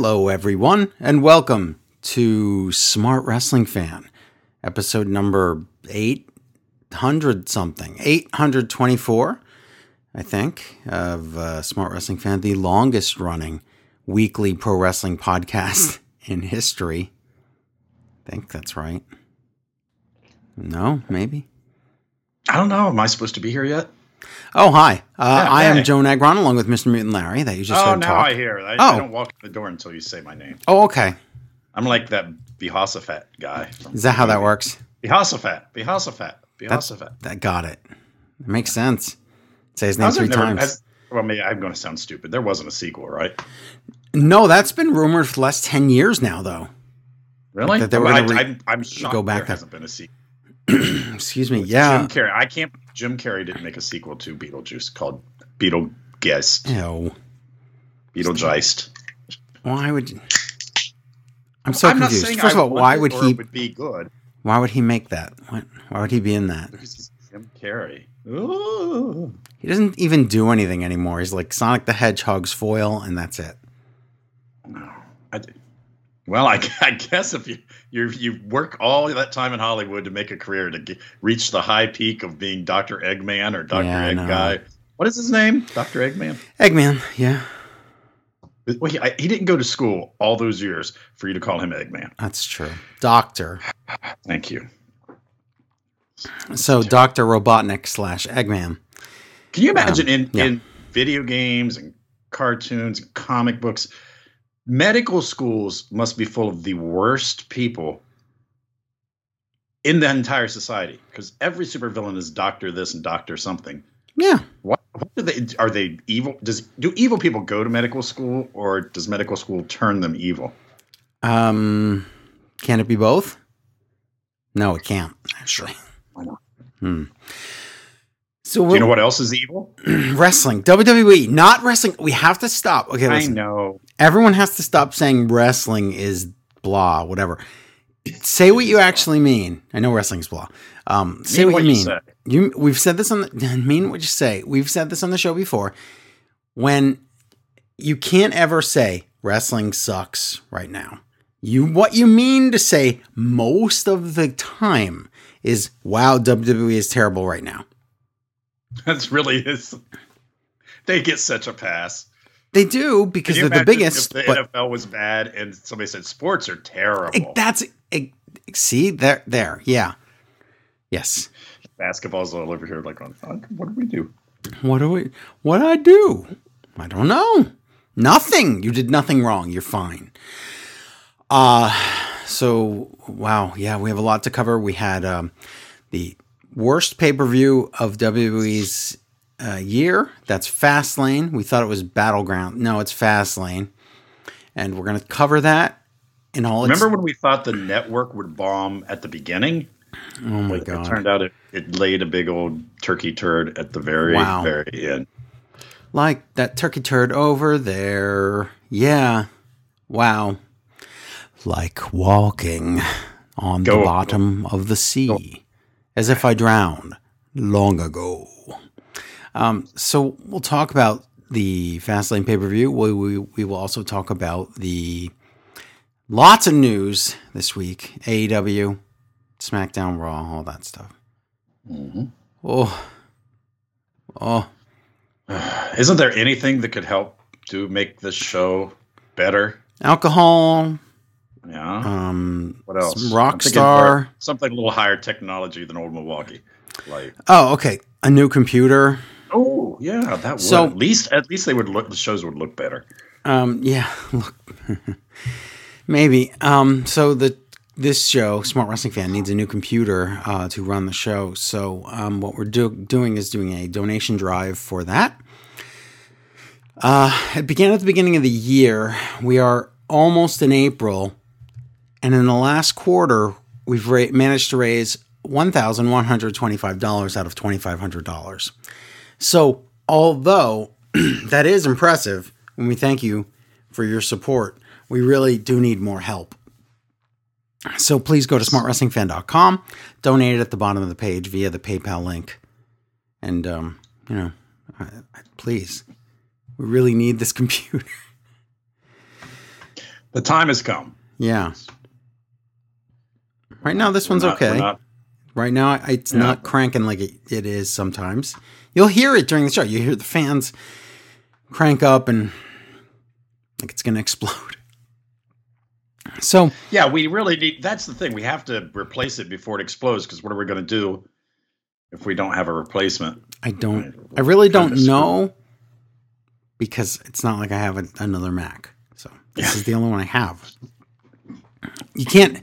Hello, everyone, and welcome to Smart Wrestling Fan, episode number 800 something, 824, I think, of uh, Smart Wrestling Fan, the longest running weekly pro wrestling podcast in history. I think that's right. No, maybe. I don't know. Am I supposed to be here yet? Oh, hi. Uh, Yeah, I am hey. Joe Negron along with Mr. Mutant Larry that you just oh, heard now talk. I hear. I, Oh. I don't walk the door until you say my name. Oh, okay. I'm like that Behosafat guy. from- Is that how that works? Behosafat. Behosafat. Behosafat. That got it. It makes sense. Say his name three never- times. has- well, maybe I'm going to sound stupid. There wasn't a sequel, right? no, that's been rumored for the last 10 years now, though. Really? That they were Well, I, re- I'm, I'm shocked go back there there. hasn't been a sequel. Excuse me. Yeah. Jim Carrey. I can't. Jim Carrey didn't make a sequel to Beetlejuice called Beetlegeist. No. Beetlegeist. Why would you? I'm so I'm not confused. saying First of all, why would he? it would be good Why would he make that? What, why would he be in that? Jim Carrey. Ooh. He doesn't even do anything anymore. He's like Sonic the Hedgehog's foil, and that's it. Well, I, I guess if you you you work all that time in Hollywood to make a career to get, reach the high peak of being Doctor Eggman or Doctor Yeah, Egg. Guy. What is his name? Doctor Eggman. Eggman. Yeah, Well, he, I, he didn't go to school all those years for you to call him Eggman. that's true. Doctor. Thank you. So Doctor Robotnik slash Eggman. Can you imagine in, Um, yeah. in video games and cartoons and comic books, medical schools must be full of the worst people in the entire society because every supervillain is doctor this and doctor something. Yeah. What, what do they are they evil? Does do evil people go to medical school or does medical school turn them evil? Um, can it be both? No, it can't. Actually. Why not? Hmm. So Do you know what else is evil? wrestling, WWE, not wrestling. We have to stop. Okay, I know. Everyone has to stop saying wrestling is blah, whatever. Say what you actually mean. I know wrestling's blah. Um, say Mean what, you mean. You, we've said this on the mean what you say. We've said this on the show before. When you can't ever say wrestling sucks right now. You what you mean to say most of the time is wow, WWE is terrible right now. That's really is. They get such a pass. They do because they're the biggest. If the but NFL was bad and somebody said sports are terrible. that's see there there yeah yes. Basketball's all over here. Like, what do we do? What do we? What do I do? I don't know. Nothing. You did nothing wrong. You're fine. Uh so wow, yeah, we have a lot to cover. We had um, the worst pay per view of WWE's uh, year. That's Fastlane. We thought it was Battleground. No, it's Fastlane, and we're gonna cover that in all. its- Remember when we thought the network would bomb at the beginning? Oh my It god! It turned out it, it laid a big old turkey turd at the very, Wow. very end. like that turkey turd over there. Yeah. Wow. Like walking on Go- the bottom of the sea, as if I drowned long ago. Um, so we'll talk about the Fastlane pay per view. We, we, we will also talk about the lots of news this week AEW, SmackDown, Raw, all that stuff. Mhm. Oh, oh, Isn't there anything that could help to make this show better? alcohol, Yeah. um, what else? Rockstar. more- Something a little higher technology than old Milwaukee. Like, Oh, okay. A new computer. Oh yeah, that would So- at least at least they would look. The shows would look better. Um, yeah. Look, maybe. Um, so the this show, Smart Wrestling Fan, needs a new computer uh, to run the show. So um, what we're do- doing is doing a donation drive for that. Uh, it began at the beginning of the year. We are almost in April, and in the last quarter, we've ra- managed to raise one thousand one hundred twenty-five dollars out of twenty-five hundred dollars. So, although that is impressive, and we thank you for your support, we really do need more help. So please go to smartwrestlingfan.com, donate at the bottom of the page via the PayPal link, and um, you know, please, we really need this computer. The time has come. Yeah. Right now, this We're one's not- okay. not- Right now, it's Yeah. not cranking like it, it is sometimes. You'll hear it during the show. You hear the fans crank up and like it's going to explode. So, yeah, we really need. That's the thing. We have to replace it before it explodes. Because what are we going to do if we don't have a replacement? I don't, I really don't know because it's not like I have a, another Mac. So, this is the only one I have. You can't,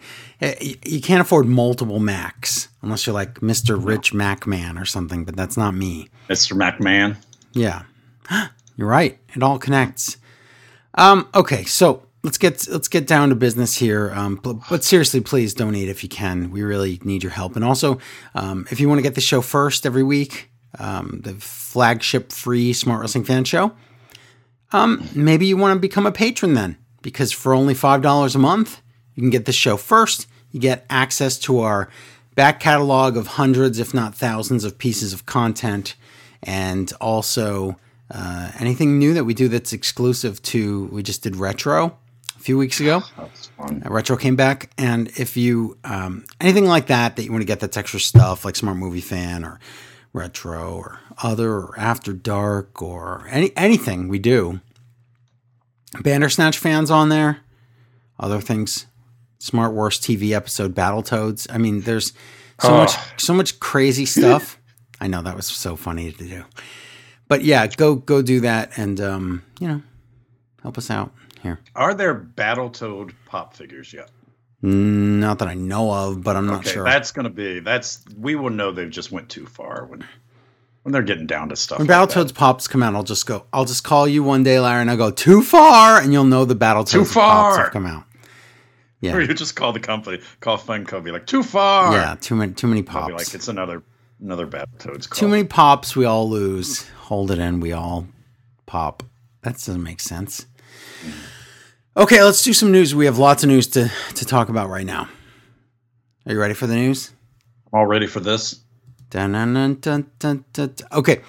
you can't afford multiple Macs unless you're like Mr. Rich Mac Man or something, but that's not me. Mr. McMahon. Yeah, you're right. It all connects. Um, okay, so let's get let's get down to business here. Um, but, but seriously, please donate if you can. We really need your help. And also, um, if you want to get the show first every week, um, the flagship free Smart Wrestling Fan Show, um, maybe you want to become a patron then, because for only five dollars a month, you can get the show first. You get access to our back catalog of hundreds, if not thousands, of pieces of content, and also uh, anything new that we do that's exclusive to. We just did retro a few weeks ago. That's fun. Uh, retro came back, and if you um, anything like that that you want to get that's extra stuff like Smart Movie Fan or retro or other or After Dark or any anything we do. Bandersnatch fans on there, other things, Smart Worst TV episode Battletoads. I mean, there's so Oh. much so much crazy stuff. I know that was so funny to do, but yeah, go go do that and um, you know help us out here. Are there Battletoad pop figures yet? Not that I know of, but I'm not okay, sure. that's going to be. That's we will know they've just went too far when when they're getting down to stuff. When like Battletoads that. pops come out, I'll just go. I'll just call you one day, Larry, and I'll go too far, and you'll know the Battletoads Too pops far. have come out. Or you just call the company, call Funko, be like, too far. yeah, too many, too many pops. be like, it's another another Battletoads call. too many pops, we all lose. Hold it in, we all pop. That doesn't make sense. Okay, let's do some news. We have lots of news to to talk about right now. Are you ready for the news? I'm all ready for this? Dun, dun, dun. Okay,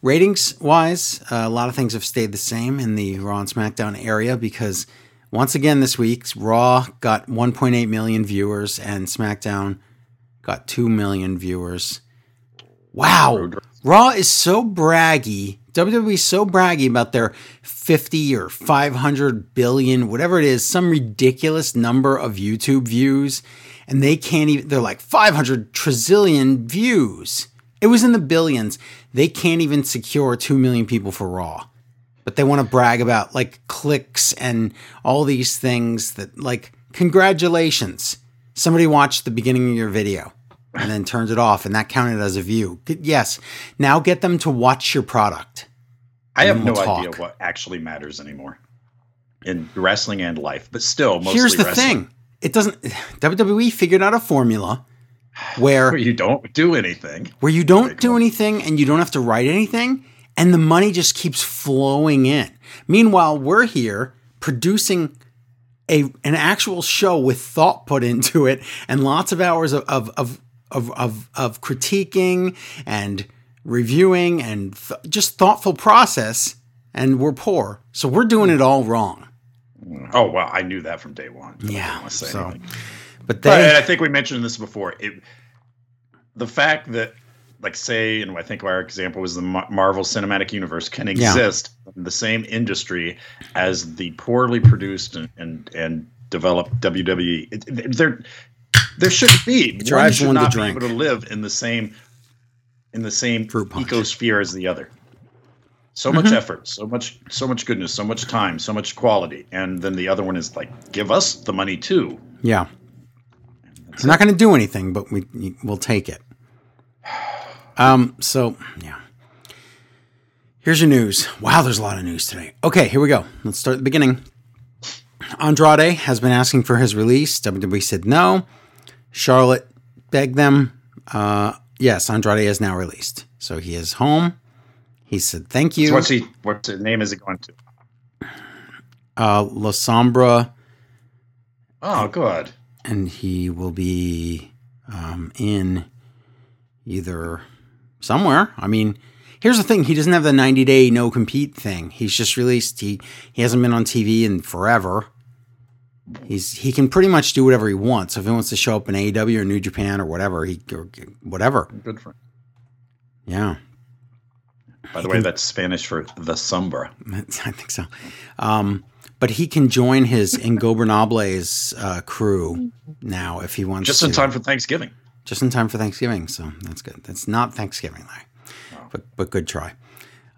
ratings wise, uh, a lot of things have stayed the same in the Raw and SmackDown area because once again this week, Raw got 1.8 million viewers and SmackDown got 2 million viewers. Wow. Raw is so braggy. WWE is so braggy about their 50 or 500 billion, whatever it is, some ridiculous number of YouTube views. And they can't even, they're like 500 trillion views. It was in the billions. They can't even secure 2 million people for Raw. But they want to brag about like clicks and all these things that, like, congratulations. Somebody watched the beginning of your video and then turned it off, and that counted as a view. Yes. Now get them to watch your product. I have no we'll idea talk. what actually matters anymore in wrestling and life, but still, mostly Here's the wrestling. thing it doesn't, WWE figured out a formula where Where you don't do anything. where you don't do anything and you don't have to write anything and the money just keeps flowing in. Meanwhile, we're here producing a an actual show with thought put into it and lots of hours of of of of, of, of critiquing and reviewing and th- just thoughtful process and we're poor. So we're doing it all wrong. Oh well I knew that from day one. Yeah. So, anything. but But I think we mentioned this before. It, the fact that, like, say, and I think our example was the Marvel Cinematic Universe can Yeah. exist in the same industry as the poorly produced and and, and developed WWE. It, it- there, there shouldn't be. One drives should one to drink. able to live in the same in the same ecosphere as the other. So much Mm-hmm. effort, so much, so much goodness, so much time, so much quality, and then the other one is like, give us the money too. yeah. We're not going to do anything, but we we'll take it. Um. So yeah. Here's your news. Wow, there's a lot of news today. Okay, here we go. Let's start at the beginning. Andrade has been asking for his release. WWE said no. Charlotte begged them. Uh, yes, Andrade is now released, so he is home. He said thank you. So what's he? What's his name? Is he going to? uh, La Sombra, Oh, good. and he will be um, in either somewhere. I mean, here's the thing: he doesn't have the 90 day no compete thing. He's just released. He he hasn't been on TV in forever. He's he can pretty much do whatever he wants. If he wants to show up in AEW or New Japan or whatever, he or whatever. Good for him. Yeah. By the way, that's Spanish for the Sombra. I think so. Um, but he can join his Ingobernables uh, crew now if he wants. Just to. in time for Thanksgiving. Just in time for Thanksgiving, so that's good. That's not Thanksgiving, Larry, but but good try.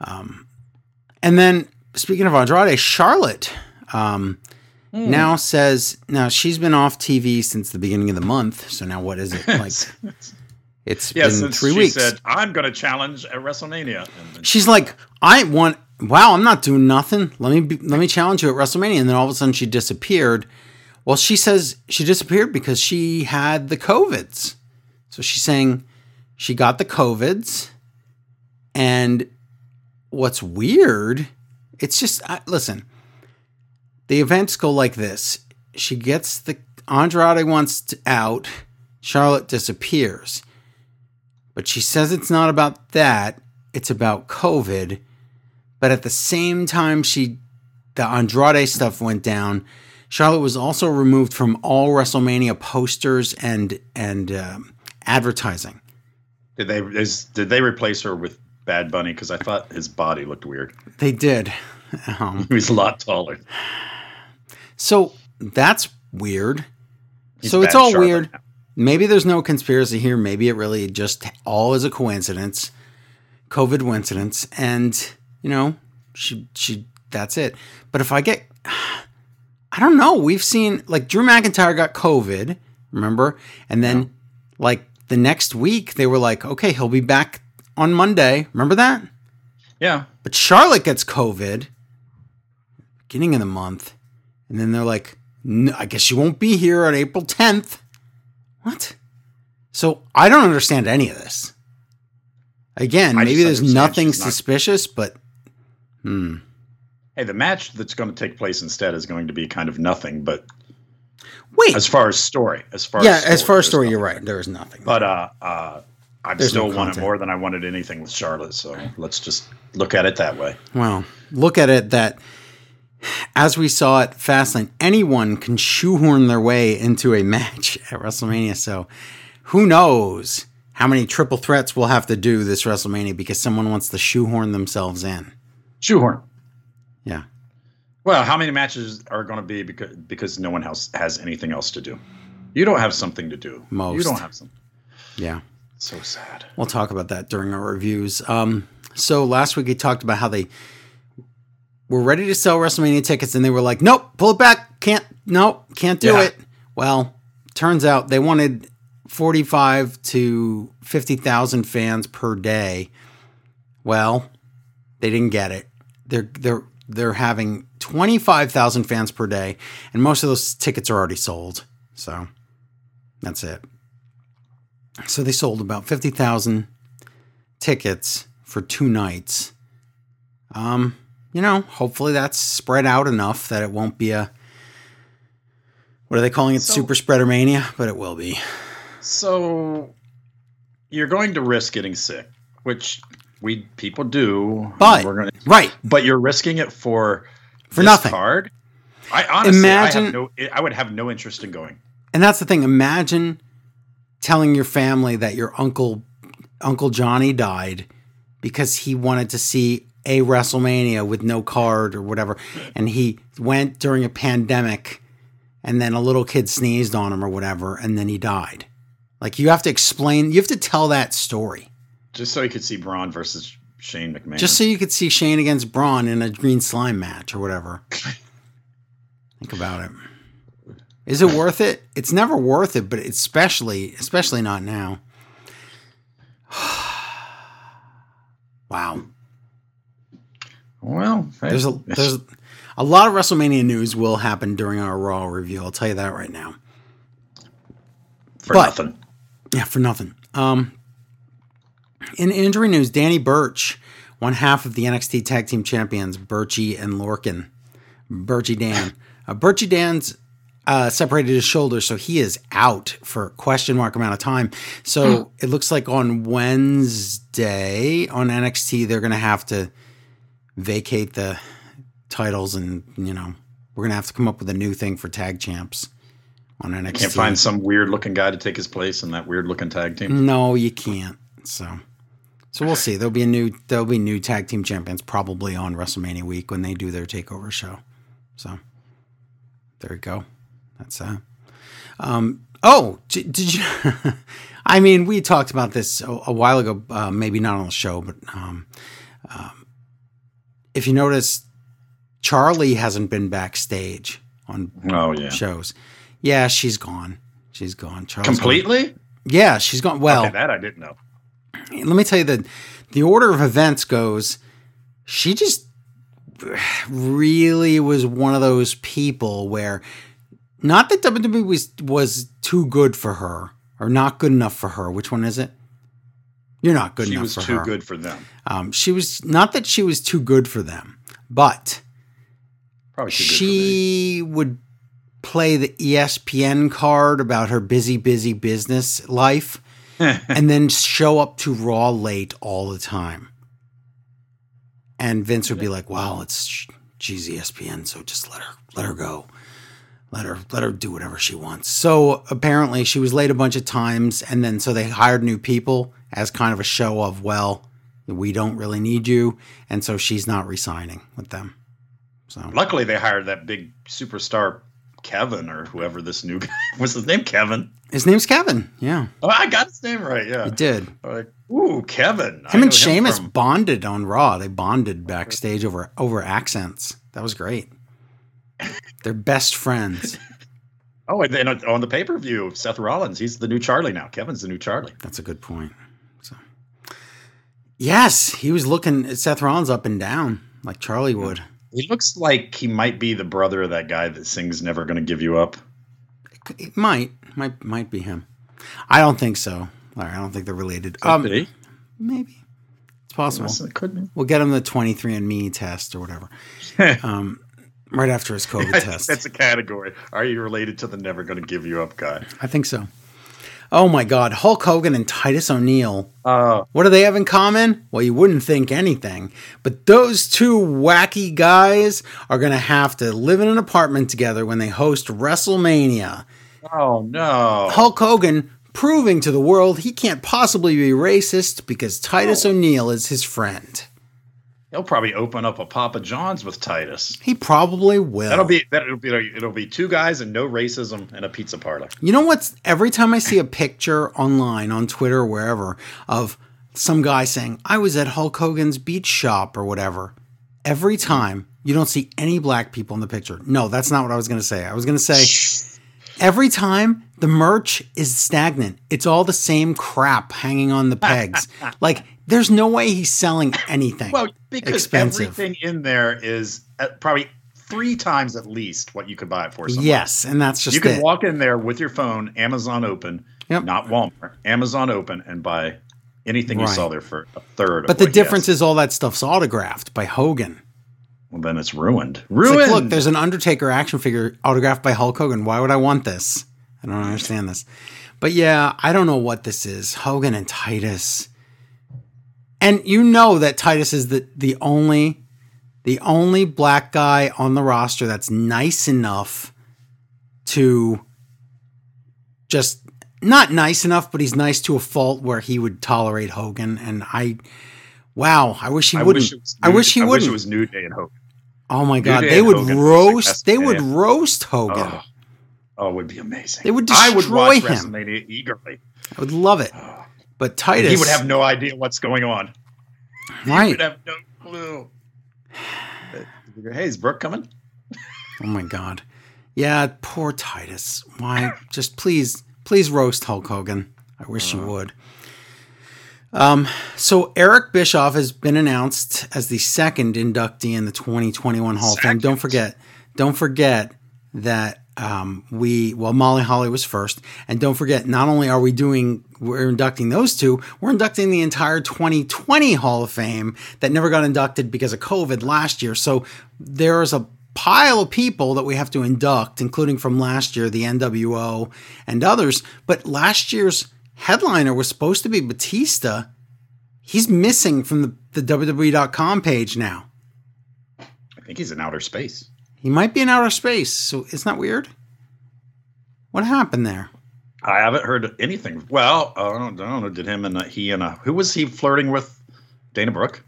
Um, and then speaking of Andrade, Charlotte um, now says now she's been off TV since the beginning of the month. So now what is it like? It's Yeah, been three she weeks. said, I'm going to challenge at WrestleMania. She's like, I want. Wow, I'm not doing nothing. Let me be, let me challenge you at WrestleMania, and then all of a sudden she disappeared. Well, she says she disappeared because she had the covids. So she's saying she got the covids, and what's weird, it's just I, listen. The events go like this: she gets the Andrade wants out, Charlotte disappears, but she says it's not about that. It's about COVID. But at the same time, she the Andrade stuff went down. Charlotte was also removed from all WrestleMania posters and and um, advertising. did they is, did they replace her with Bad Bunny? Because I thought his body looked weird. They did. Um, He was a lot taller. so that's weird. He's so it's all weird. now. Maybe there's no conspiracy here. Maybe it really just all is a coincidence, COVID coincidence, and you know, she she that's it. But if I get, I don't know. We've seen like Drew McIntyre got COVID, remember, and then like the next week they were like, okay, he'll be back on Monday. Remember that? Yeah. But Charlotte gets COVID beginning of the month, and then they're like, "N- I guess you won't be here on April 10th. What? So I don't understand any of this. Again, I maybe there's nothing not- suspicious, but hmm. Hey, the match that's going to take place instead is going to be kind of nothing. But Wait, as far as story, as far yeah, as as far as story, you're right. There is nothing. But uh, uh, I There's still no want it content. more than I wanted anything with Charlotte. So let's just look at it that way. Well, look at it that as we saw at Fastlane, anyone can shoehorn their way into a match at WrestleMania. So who knows how many triple threats we'll have to do this WrestleMania because someone wants to shoehorn themselves in. Shoehorn. Well, how many matches are going to be because because no one else has anything else to do? You don't have something to do. Most. You don't have something. Yeah. So sad. We'll talk about that during our reviews. Um, so last week we talked about how they were ready to sell WrestleMania tickets and they were like, nope, pull it back. Can't, nope, can't do Yeah. it. Well, turns out they wanted 45 to 50,000 fans per day. Well, they didn't get it. They're, they're, they're having 25,000 fans per day and most of those tickets are already sold. So that's it. So they sold about 50,000 tickets for two nights. Um, you know, hopefully that's spread out enough that it won't be a what are they calling it? So- Super spreader mania, but it will be. So you're going to risk getting sick, which we people do. But we're going right, but you're risking it for For nothing. Card. I honestly, Imagine- I, have no, I would have no interest in going. and that's the thing. Imagine telling your family that your uncle Uncle Johnny died because he wanted to see a WrestleMania with no card or whatever, and he went during a pandemic, and then a little kid sneezed on him or whatever, and then he died. Like you have to explain, you have to tell that story. Just so you could see Braun versus Shane McMahon. Just so you could see Shane against Braun in a green slime match or whatever. Think about it. Is it worth it? It's never worth it, but especially especially not now. wow. well, hey, There's a there's a lot of WrestleMania news will happen during our Raw review. I'll tell you that right now. for but- nothing. Yeah, for nothing. Um, in injury news, Danny Burch, one half of the NXT Tag Team Champions, Birchie and Lorcan. Birchie Dan. Uh, Birchie Dan's uh, separated his shoulder, so he is out for question mark amount of time. So it looks like on Wednesday on NXT, they're going to have to vacate the titles and, you know, We're gonna have to come up with a new thing for tag champs on NXT. Can't find some weird looking guy to take his place in that weird looking tag team. No, you can't. So, so we'll see. There'll be a new there'll be new tag team champions probably on WrestleMania week when they do their takeover show. So, there you go. That's uh. Um. Oh, did, did you? I mean, we talked about this a, a while ago. Uh, maybe not on the show, but um, um, if you notice, Charlie hasn't been backstage on Oh yeah, shows. Yeah, she's gone. She's gone. Charlie's gone. completely. Yeah, she's gone. Well, okay, that I didn't know. Let me tell you that the order of events goes. She just really was one of those people where, not that WWE was was too good for her or not good enough for her. Which one is it? You're not good She enough She was too her. good for them. Um, she was not that she was too good for them, but Probably she would play the ESPN card about her busy, busy business life. and then show up to Raw late all the time. And Vince would be like, "Wow, it's she's E ESPN, so just let her let her go, let her let her do whatever she wants." So apparently, she was late a bunch of times, and then so they hired new people as kind of a show of, "Well, we don't really need you," and so she's not resigning with them. So Luckily, they hired that big superstar Kevin or whoever this new guy was. His name Kevin. His name's Kevin. Yeah, Oh, I got his name right. Yeah. he did. Like, ooh, Kevin. Him and Sheamus from- bonded on Raw. They bonded backstage over over accents. That was great. They're best friends. Oh, and then on the pay per view, Seth Rollins. He's the new Charlie now. Kevin's the new Charlie. That's a good point. So, yes, he was looking at Seth Rollins up and down like Charlie would. He looks like he might be the brother of that guy that sings "Never Gonna Give You Up." It might, might, might be him. I don't think so. Larry, I don't think they're related. Um, Could maybe it's possible. It could be. We'll get him the 23andMe test or whatever. Um, right after his COVID I test. That's a category. Are you related to the "Never Gonna Give You Up" guy? I think so. Oh my God, Hulk Hogan and Titus O'Neil. Uh, What do they have in common? Well, you wouldn't think anything, but those two wacky guys are going to have to live in an apartment together when they host WrestleMania. Oh no! Hulk Hogan proving to the world he can't possibly be racist because Titus O'Neil is his friend. He'll probably open up a Papa John's with Titus. He probably will. That'll be that'll be it'll be two guys and no racism and a pizza parlor. You know what's every time I see a picture online on Twitter or wherever of some guy saying, I was at Hulk Hogan's beach shop or whatever, every time you don't see any black people in the picture. No, that's not what I was going to say. I was going to say, every time the merch is stagnant, it's all the same crap hanging on the pegs. like, there's no way he's selling anything. Well, because expensive. everything in there is at probably three times at least what you could buy it for. Somewhere. yes, and that's just you can it. walk in there with your phone, Amazon open, Yep. not Walmart, Amazon open, and buy anything you Right. saw there for a third. Of but the what he has. difference is all that stuff's autographed by Hogan. Well, then it's ruined. It's Ruined. like, look, there's an Undertaker action figure autographed by Hulk Hogan. Why would I want this? I don't understand this. But yeah, I don't know what this is. Hogan and Titus. And you know that Titus is the, the only the only black guy on the roster that's nice enough to just not nice enough, but he's nice to a fault where he would tolerate Hogan. And I wow, I wish he I wouldn't. wish I wish he I wouldn't. wish it was New Day and Hogan. Oh my god, Day they would Hogan roast. They would roast Hogan. Oh, oh, it would be amazing. They would I would destroy watch him. WrestleMania eagerly. I would love it. But Titus, He would have no idea what's going on. He right. would have no clue. Hey, is Brooke coming? Oh my god, yeah, poor Titus. Why? Just please, please roast Hulk Hogan. I wish Uh. you would. Um, so Eric Bischoff has been announced as the second inductee in the 2021 Hall of Fame. Don't forget, don't forget that um, we well Molly Holly was first, and don't forget not only are we doing we're inducting those two, we're inducting the entire 2020 Hall of Fame that never got inducted because of COVID last year. So there's a pile of people that we have to induct, including from last year, the NWO and others. But last year's headliner was supposed to be Batista. He's missing from the, the WWE.com page now. I think he's in outer space. He might be in outer space. So isn't that weird. What happened there? I haven't heard anything. Well, I don't, I don't know. Did him and uh, he and uh, who was he flirting with? Dana Brooke.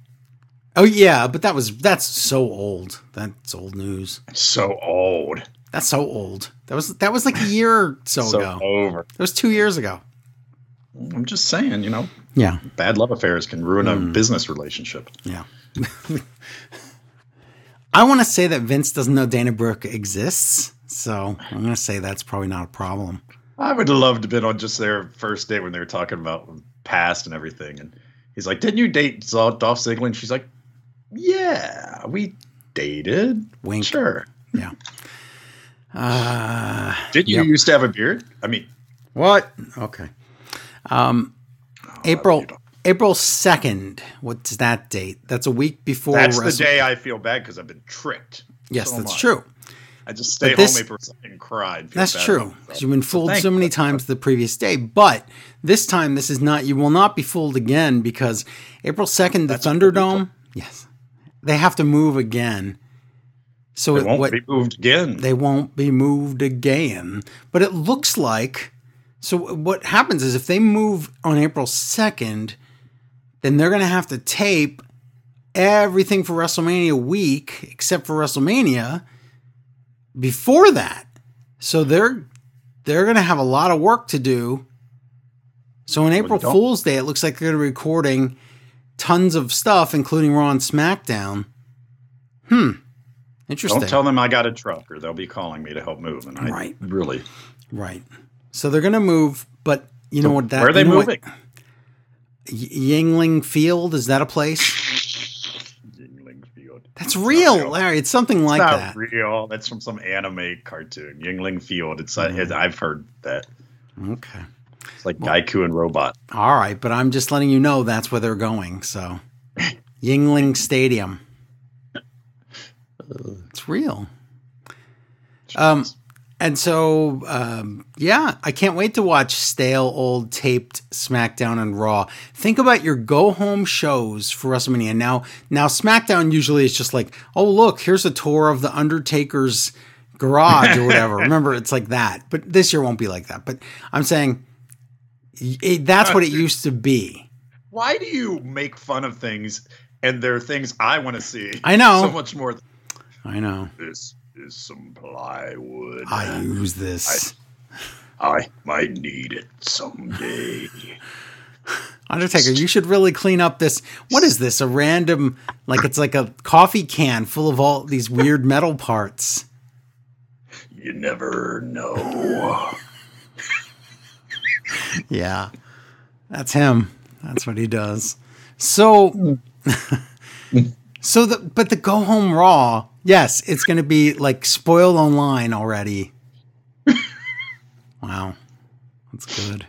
Oh yeah, but that was that's so old. That's old news. So old. That's so old. That was that was like a year or so, So ago. over. That was two years ago. I'm just saying, you know, Yeah, bad love affairs can ruin a Hmm. business relationship. yeah. I want to say that Vince doesn't know Dana Brooke exists, so I'm going to say that's probably not a problem. I would have loved to have been on just their first date when they were talking about past and everything. And he's like, Didn't you date Dolph Ziggler? And she's like, Yeah, we dated. Wink. Sure. Yeah. Uh, Did you Yep. used to have a beard? I mean, what? Okay. Um, April April second. What's that date? That's a week before. that's the day I feel bad because I've been tricked. Yes, so that's much. true. I just stay But this- home April 2nd and feel That's true. about 'cause myself. You've been fooled thank so many times the previous day, but this time this is not. You will not be fooled again because April second, the That's Thunderdome. Yes, they have to move again. So It it, won't what, be moved again. they won't be moved again. But it looks like. So what happens is if they move on April second, then they're going to have to tape everything for WrestleMania week except for WrestleMania before that. So they're they're going to have a lot of work to do. So on April don't- Fool's Day, it looks like they're going to be recording tons of stuff, including Raw and SmackDown. Hmm. Interesting. Don't tell them I got a truck, or they'll be calling me to help move. And I Right. really, Right. So they're going to move, but you know what? That where are they you know moving? Y- Yuengling Field is that a place? Yuengling Field. That's real, real. Larry. It's something like It's not that. real. That's from some anime cartoon. Yuengling Field. It's Mm-hmm. uh, I've heard that. Okay. It's like Gaiku and Robot. All right, but I'm just letting you know that's where they're going. So, Yuengling Stadium. It's real. Um, and so, um, yeah, I can't wait to watch stale, old, taped SmackDown and Raw. Think about your go home shows for WrestleMania. Now, now SmackDown usually is just like, oh look, here's a tour of the Undertaker's garage or whatever. Remember, it's like that. But this year won't be like that. But I'm saying it, that's what it used to be. Why do you make fun of things and there are things I want to see? I know. so much more. I know. this is some plywood. I use this. I might need it someday. Undertaker, you should really clean up this. What is this? A random, like it's like a coffee can full of all these weird metal parts. you never know. Yeah, that's him. That's what he does. So, so the but the go home raw. Yes, it's going to be like spoiled online already. Wow, that's good.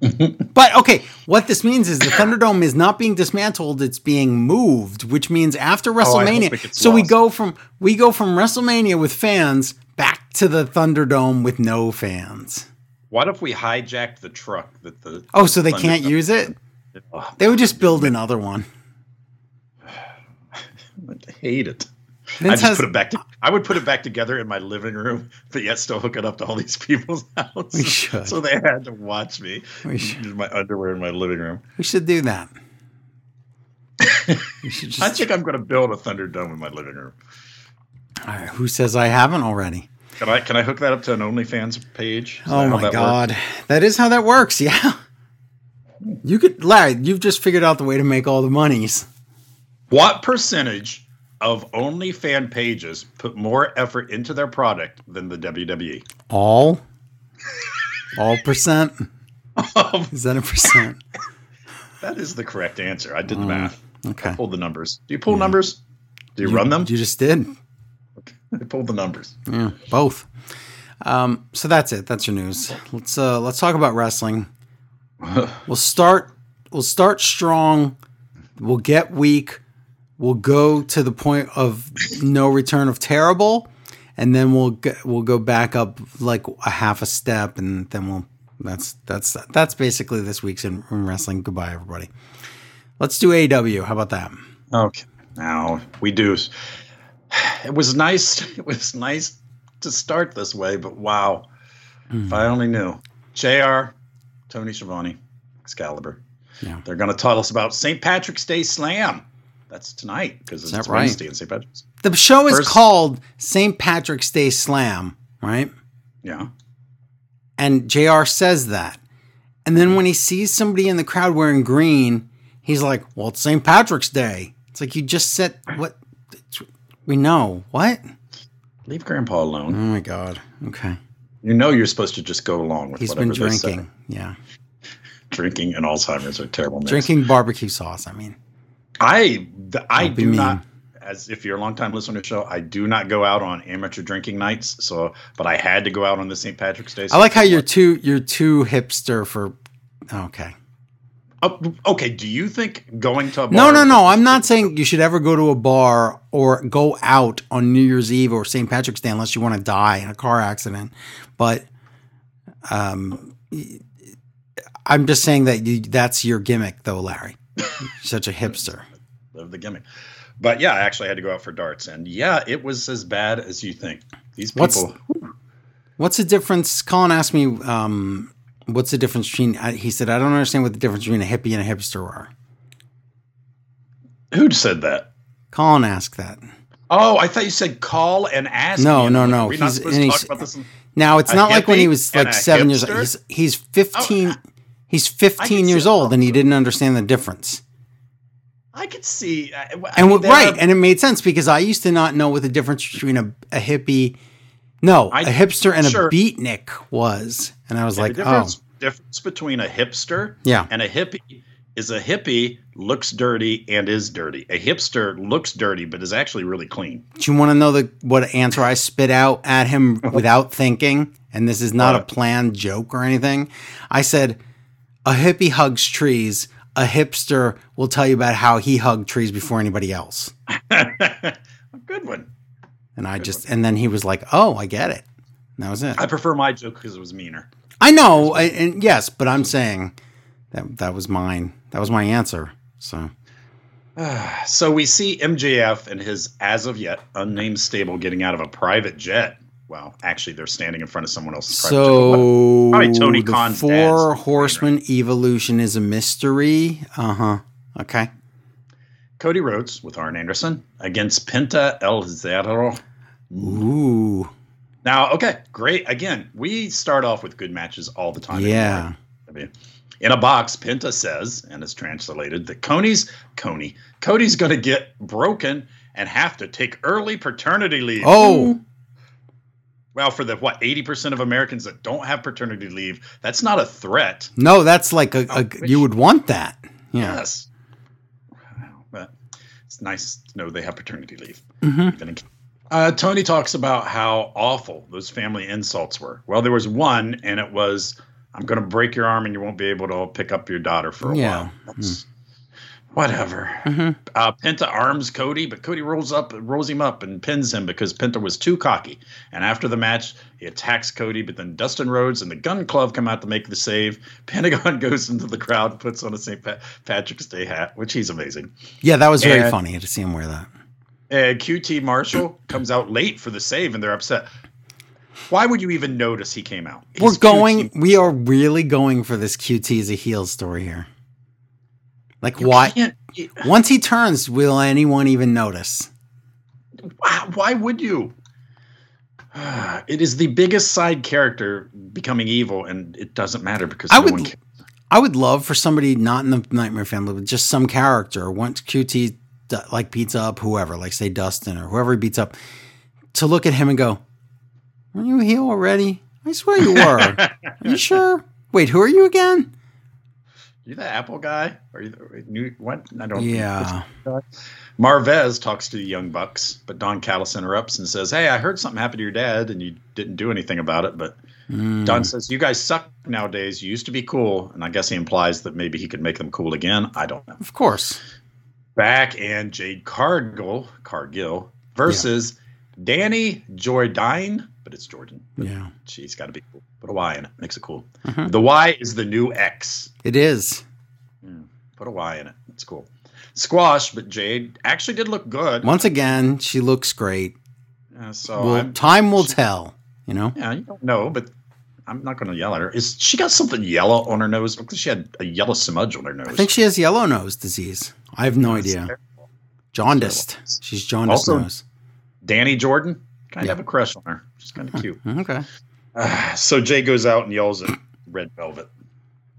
But okay, what this means is the Thunderdome is not being dismantled; it's being moved, which means after Oh, WrestleMania. gets so we go from we go from WrestleMania with fans back to the Thunderdome with no fans. What if we hijacked the truck that the? Oh, so they can't use it? Oh, They would just build another one. I hate it. I just has, put it back. To, I would put it back together in my living room, but yet still hook it up to all these people's houses. So they had to watch me We should. use my underwear in my living room. we should do that. Should I think I'm going to build a Thunderdome in my living room. Right, who says I haven't already? Can I can I hook that up to an OnlyFans page? Is Oh my that god, works? that is how that works. Yeah, you could, Larry. You've just figured out the way to make all the monies. What percentage of only fan pages put more effort into their product than the? WWE? All, all percent. Is that a percent? that is the correct answer. I did the math. Okay. I pulled the numbers. Do you pull numbers? Do you, run them? You just did. I pulled the numbers. Yeah, both. Um, so that's it. That's your news. Let's uh, let's talk about wrestling. We'll start. We'll start strong. We'll get weak. We'll go to the point of no return of terrible, and then we'll get, we'll go back up like a half a step, and then we'll. That's that's that's basically this week's in, in wrestling. Goodbye, everybody. Let's do AW. How about that? Okay. Now we do. it was nice. It was nice to start this way, but wow. Mm. If I only knew. JR, Tony Schiavone, Excalibur. Yeah. They're going to tell us about St. Patrick's Day Slam. That's tonight because it's right? Wednesday and St. Patrick's. The show is First, called St. Patrick's Day Slam, right? Yeah. And JR says that. And then when he sees somebody in the crowd wearing green, he's like, well, it's St. Patrick's Day. It's like you just said, what? We know. What? Leave Grandpa alone. Oh my God. Okay. You know you're supposed to just go along with He's been drinking. Yeah. Drinking and Alzheimer's are terrible. Mix. Drinking barbecue sauce. I mean, I I do mean. not. As if you're a long time listener to the show, I do not go out on amateur drinking nights. So, but I had to go out on the St. Patrick's Day. So I like how you're too you're too hipster for. Okay. Oh, okay. Do you think going to a bar? No, no, no. I'm not saying you should ever go to a bar or go out on New Year's Eve or St. Patrick's Day unless you want to die in a car accident. But um, I'm just saying that you, that's your gimmick, though, Larry. Such a hipster. Love the gimmick. But yeah, I actually had to go out for darts, and yeah, it was as bad as you think. These people. What's, what's the difference? Colin asked me. Um, What's the difference between? He said, "I don't understand what the difference between a hippie and a hipster are." Who said that? Colin asked that. Oh, I thought you said call and ask. No, no, no. He's, not supposed to talk about this. now it's not like when he was like seven years old. He's, he's fifteen. Oh, he's fifteen years old, and he didn't understand the difference. I could see, uh, I and mean, right, are, and it made sense because I used to not know what the difference between a, a hippie, no, I, a hipster and sure. a beatnik was. And I was like, the difference, oh. difference between a hipster yeah. and a hippie is a hippie looks dirty and is dirty. A hipster looks dirty but is actually really clean. Do you want to know the what answer I spit out at him without thinking? And this is not a planned joke or anything. I said, a hippie hugs trees. A hipster will tell you about how he hugged trees before anybody else. a good one. And I good just, one. and then he was like, "Oh, I get it." And that was it. I prefer my joke because it was meaner. I know, I, and yes, but I'm saying that that was mine. That was my answer. So. so we see MJF and his as of yet unnamed stable getting out of a private jet. Well, actually, they're standing in front of someone else's. So probably Tony the Khan's Four Horsemen right? evolution is a mystery. Uh huh. Okay. Cody Rhodes with Arn Anderson against Penta El Zero. Ooh. Now, okay, great. Again, we start off with good matches all the time. Yeah. I mean, in a box, Penta says, and it's translated, that Coney's Coney, Cody's going to get broken and have to take early paternity leave. Oh. Well, for the what eighty percent of Americans that don't have paternity leave, that's not a threat. No, that's like a, a you would want that. Yeah. Yes. But it's nice to know they have paternity leave. Mm-hmm. Uh, Tony talks about how awful those family insults were. Well, there was one, and it was, "I'm going to break your arm, and you won't be able to pick up your daughter for a yeah. while." That's mm. Whatever. Mm-hmm. Uh, Penta arms Cody, but Cody rolls up, rolls him up, and pins him because Penta was too cocky. And after the match, he attacks Cody, but then Dustin Rhodes and the Gun Club come out to make the save. Pentagon goes into the crowd, puts on a St. Patrick's Day hat, which he's amazing. Yeah, that was very and, funny to see him wear that and QT Marshall comes out late for the save, and they're upset. Why would you even notice he came out? He's We're going. QT. We are really going for this QT as a heel story here. Like you why? Once he turns, will anyone even notice? Why, why would you? It is the biggest side character becoming evil, and it doesn't matter because I no would. I would love for somebody not in the Nightmare Family, but just some character once QT like beats up whoever, like say Dustin or whoever he beats up, to look at him and go, "Are you a heel already? I swear you were. are you sure? Wait, who are you again?" You the Apple guy? Are you the new what? I don't. Yeah. Marvez talks to the Young Bucks, but Don Callis interrupts and says, "Hey, I heard something happened to your dad, and you didn't do anything about it." But mm. Don says, "You guys suck nowadays. You used to be cool," and I guess he implies that maybe he could make them cool again. I don't know. Of course back and Jade Cargill, Cargill versus yeah. Dani Jordyn, but it's Jordyn. Yeah, she's got to be cool. Put a Y in it, makes it cool. Mm-hmm. The Y is the new X. It is. Mm, put a Y in it. It's cool. squash, but Jade actually did look good. Once again, she looks great. Uh, so Well, time will tell. You know. yeah, you don't know, but I'm not going to yell at her. Is she got something yellow on her nose? Because she had a yellow smudge on her nose. I think she has yellow nose disease. I have no That's idea. terrible. Jaundiced. She's jaundiced Also- nose. Dani Jordyn kind of have a crush on her. She's kind of cute. Okay. Ah, so Jay goes out and yells at Red Velvet.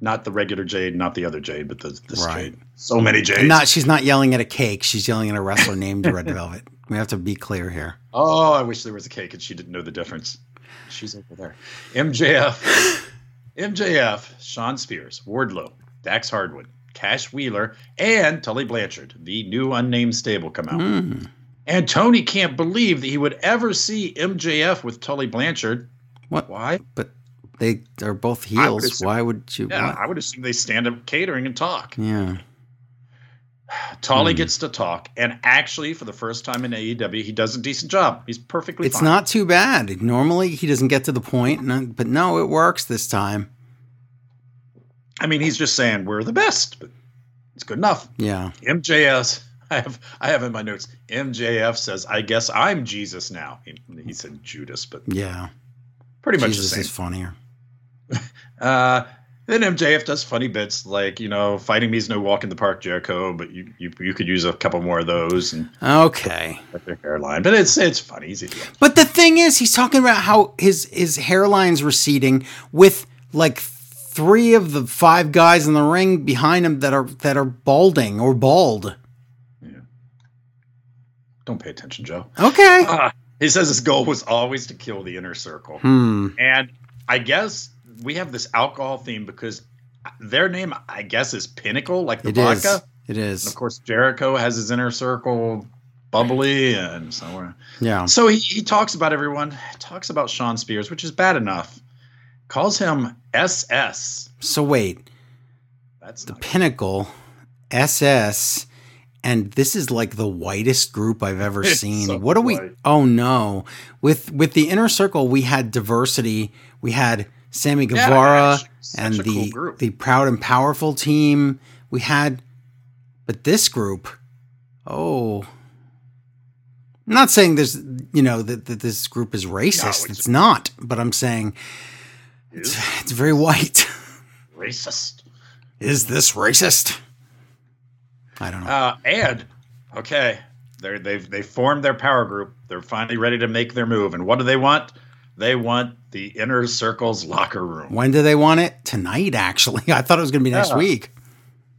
Not the regular Jade, not the other Jade, but the, this Right. Jade. So many Jades. Not she's not yelling at a cake. She's yelling at a wrestler named Red Velvet. We have to be clear here. oh, I wish there was a cake and she didn't know the difference. She's over there. MJF, MJF, Shawn Spears, Wardlow, Dax Harwood, Cash Wheeler, and Tully Blanchard, the new unnamed stable, come out. Hmm. And Tony can't believe that he would ever see MJF with Tully Blanchard. What? Why? But they are both I would heels. assume- Why would you? Yeah, what? I would assume they stand up catering and talk. Yeah. Tully Hmm. gets to talk, and actually, for the first time in AEW, he does a decent job. He's perfectly It's fine. not too bad. Normally he doesn't get to the point, but no, it works this time. I mean, he's just saying we're the best, but it's good enough. Yeah. MJF, I have, I have in my notes. MJF says, "I guess I'm Jesus now." He, he said Judas, but Yeah. pretty much Jesus the is same. funnier. Uh, then MJF does funny bits like you know, fighting me is no walk in the park, Jericho, but you you, you could use a couple more of those and Okay. their hairline. But it's it's funny. Idiot. But the thing is, he's talking about how his his hairline's receding with like three of the five guys in the ring behind him that are that are balding or bald. Don't pay attention, Joe. Okay. Ah, he says his goal was always to kill the inner circle. Hmm. And I guess we have this alcohol theme because their name, I guess, is Pinnacle, like the It is. vodka. It And of course, Jericho has his inner circle bubbly, and so on. Yeah. So he, he talks about everyone, talks about Shawn Spears, which is bad enough. Calls him SS. So wait, That's the Pinnacle, SS, and this is like the whitest group I've ever It's seen. so what do we? white. Oh no! With with the inner circle, we had diversity. We had Sammy Guevara such and a cool the the proud and powerful team. We had, but this group, oh. I'm not saying there's, you know, that, that this group is racist. it's- it's not. But I'm saying is it's very white. racist. is this racist? I don't know. Uh, and okay, they're, they've they formed their power group. They're finally ready to make their move. And what do they want? They want the inner circle's locker room. When do they want it? Tonight, actually. I thought it was going to be next Yeah. week.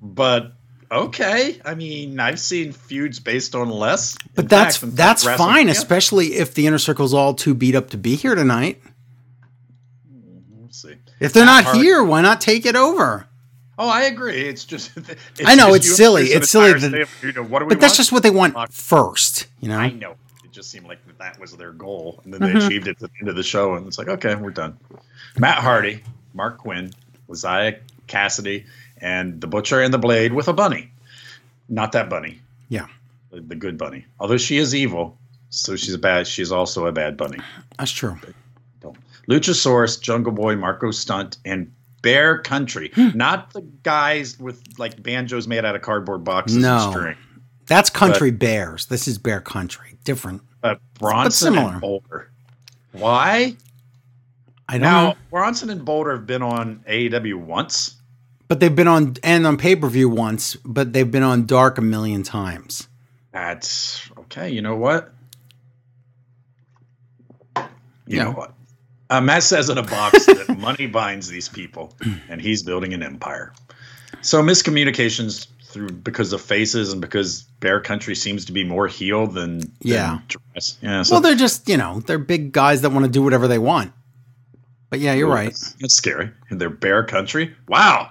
But okay, I mean, I've seen feuds based on less. But that's fact, that's fine, especially if the inner circle's all too beat up to be here tonight. We'll see. If they're Matt not Hardy- here, why not take it over? Oh, I agree. It's just. I know, just it's silly. It's silly entire that- of, you know, what do we But that's just what they want first, you know. I know. It just seemed like that was their goal, and then Mm-hmm. they achieved it at the end of the show, and it's like, okay, we're done. Matt Hardy, Marq Quen, Isiah Kassidy, and the Butcher and the Blade with a bunny. Not that bunny, Yeah, the, the good bunny. Although she is evil, so she's a bad. She's also a bad bunny. that's true. Luchasaurus, Jungle Boy, Marko Stunt, and Bear Country. Hmm. Not the guys with like banjos made out of cardboard boxes No. and string. That's Country Bears. This is Bear Country. Different. But Bronson similar. and Boulder. Why? I don't Now, know. Bronson and Boulder have been on AEW once. But they've been on and on pay per view once, but they've been on Dark a million times. That's okay. You know what? You Yeah. know what? Uh, Matt says in a box that money binds these people, and he's building an empire. So miscommunications through because of faces and because Bear Country seems to be more heel than, than Yeah. dress. Yeah. So Well, they're just, you know, they're big guys that want to do whatever they want. But yeah, you're right. That's, that's scary. And they're Bear Country. Wow.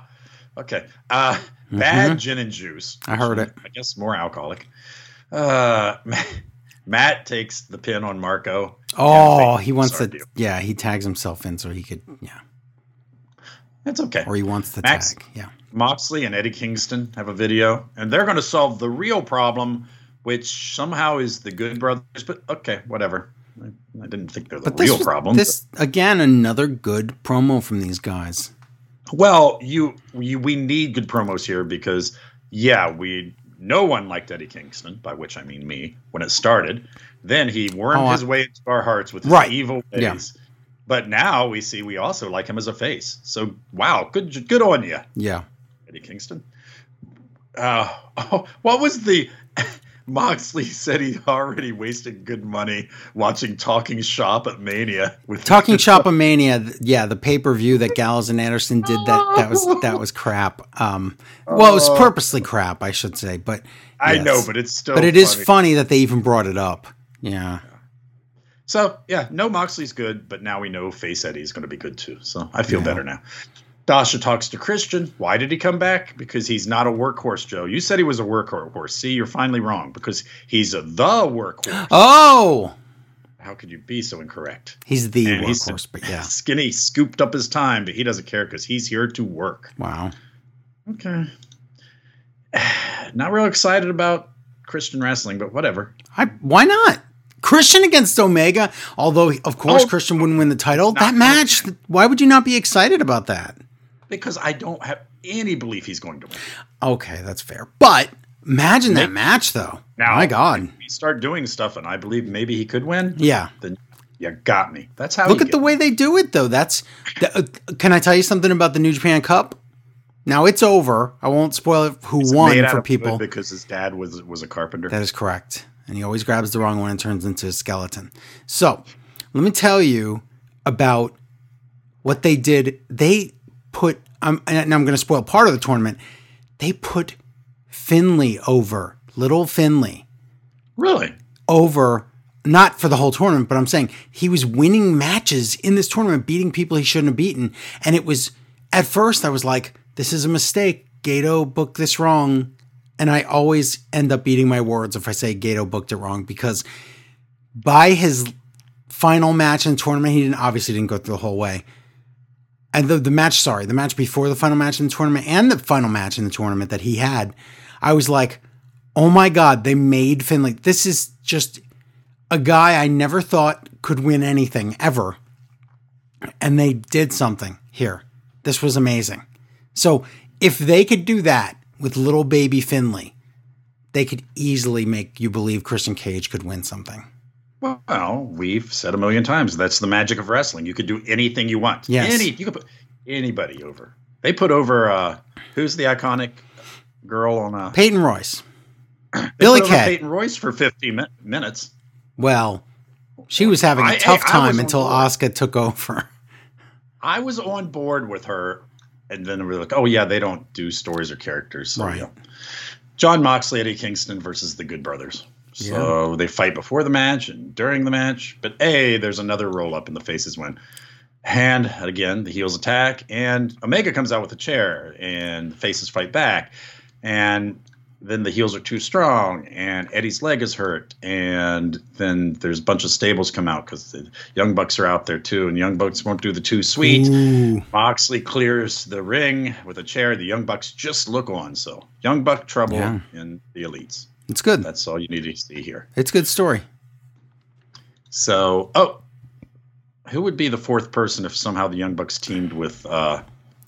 Okay. Uh, bad gin and juice. Mm-hmm. I heard it. I guess more alcoholic. Uh, Matt takes the pin on Marko. Oh, he wants to. Yeah, he tags himself in so he could. Yeah, That's okay. or he wants the Max- tag. Yeah. Moxley and Eddie Kingston have a video, and they're going to solve the real problem, which somehow is the Good Brothers. But okay, whatever. I, I didn't think they're the But real was- problem. This again, another good promo from these guys. Well, you, you we need good promos here because yeah, we No one liked Eddie Kingston, by which I mean me, when it started. Then he wormed Oh, his way into our hearts with his Right. evil ways. Yeah. But now we see we also like him as a face. So wow, good good on you, Yeah. Eddie Kingston. Uh, oh, what was the Moxley said he already wasted good money watching Talking Shop at Mania with Talking at Mania, yeah, the pay per view that Gallows and Anderson did that that was that was crap. Um, well, it was Oh. purposely crap, I should say, but I know, but it's still but it is funny. funny that they even brought it up. Yeah, So yeah, no Moxley's good, but now we know Face Eddie's going to be good too. So I feel Yeah. better now. Dasha talks to Christian. Why did he come back? Because he's not a workhorse, Joe. You said he was a workhorse. See, you're finally wrong because he's a, the workhorse. Oh, How could you be so incorrect? he's the And he's workhorse, but yeah, Skinny scooped up his time, but he doesn't care because he's here to work. wow. Okay. Not real excited about Christian wrestling, but whatever. I, why not? Christian against Omega, although of course Oh. Christian wouldn't win the title. That match, why would you not be excited about that? Because I don't have any belief he's going to win. Okay, that's fair. But imagine that match, though. Now- My God, we start doing stuff, and I believe maybe he could win. yeah. then you got me. That's how. Look at the way they do it, though. That's. The, uh, can I tell you something about the New Japan Cup? Now it's over. I won't spoil it who It's won for people. because his dad was was a carpenter. That is correct. And he always grabs the wrong one and turns into a skeleton. So let me tell you about what they did. They put, um, and I'm going to spoil part of the tournament. They put Finlay over, little Finlay, really? over, not for the whole tournament, but I'm saying he was winning matches in this tournament, beating people he shouldn't have beaten. And it was, at first, I was like, this is a mistake. Gedo booked this wrong. And I always end up eating my words if I say Gedo booked it wrong because by his final match in the tournament, he didn't obviously didn't go through the whole way. And the, the match, sorry, the match before the final match in the tournament and the final match in the tournament that he had, I was like, oh my God, they made Finlay. This is just a guy I never thought could win anything ever. And they did something here. This was amazing. So if they could do that with little baby Finlay, they could easily make you believe Christian Cage could win something. Well, we've said a million times that's the magic of wrestling. You could do anything you want. Yes. Any you could put anybody over. They put over uh who's the iconic girl on uh Peyton Royce, Billy put over Kay. Peyton Royce for 15 min- minutes. Well, she was having a tough I- I time on until Oscar took over. I was on board with her, and then we were like, "Oh yeah, they don't do stories or characters." So, Right. yeah. Jon Moxley, Eddie Kingston versus the Good Brothers. So they fight before the match and during the match. But a there's another roll up, in the faces when hand again, the heels attack, and Omega comes out with a chair, and the faces fight back, and then the heels are too strong, and Eddie's leg is hurt, and then there's a bunch of stables come out because the Young Bucks are out there too, and Young Bucks won't do the too sweet. Ooh, Moxley clears the ring with a chair. The Young Bucks just look on. So Young Buck trouble Yeah. in the elites. It's good. That's all you need to see here. It's a good story. So, oh, who would be the fourth person if somehow the Young Bucks teamed with uh,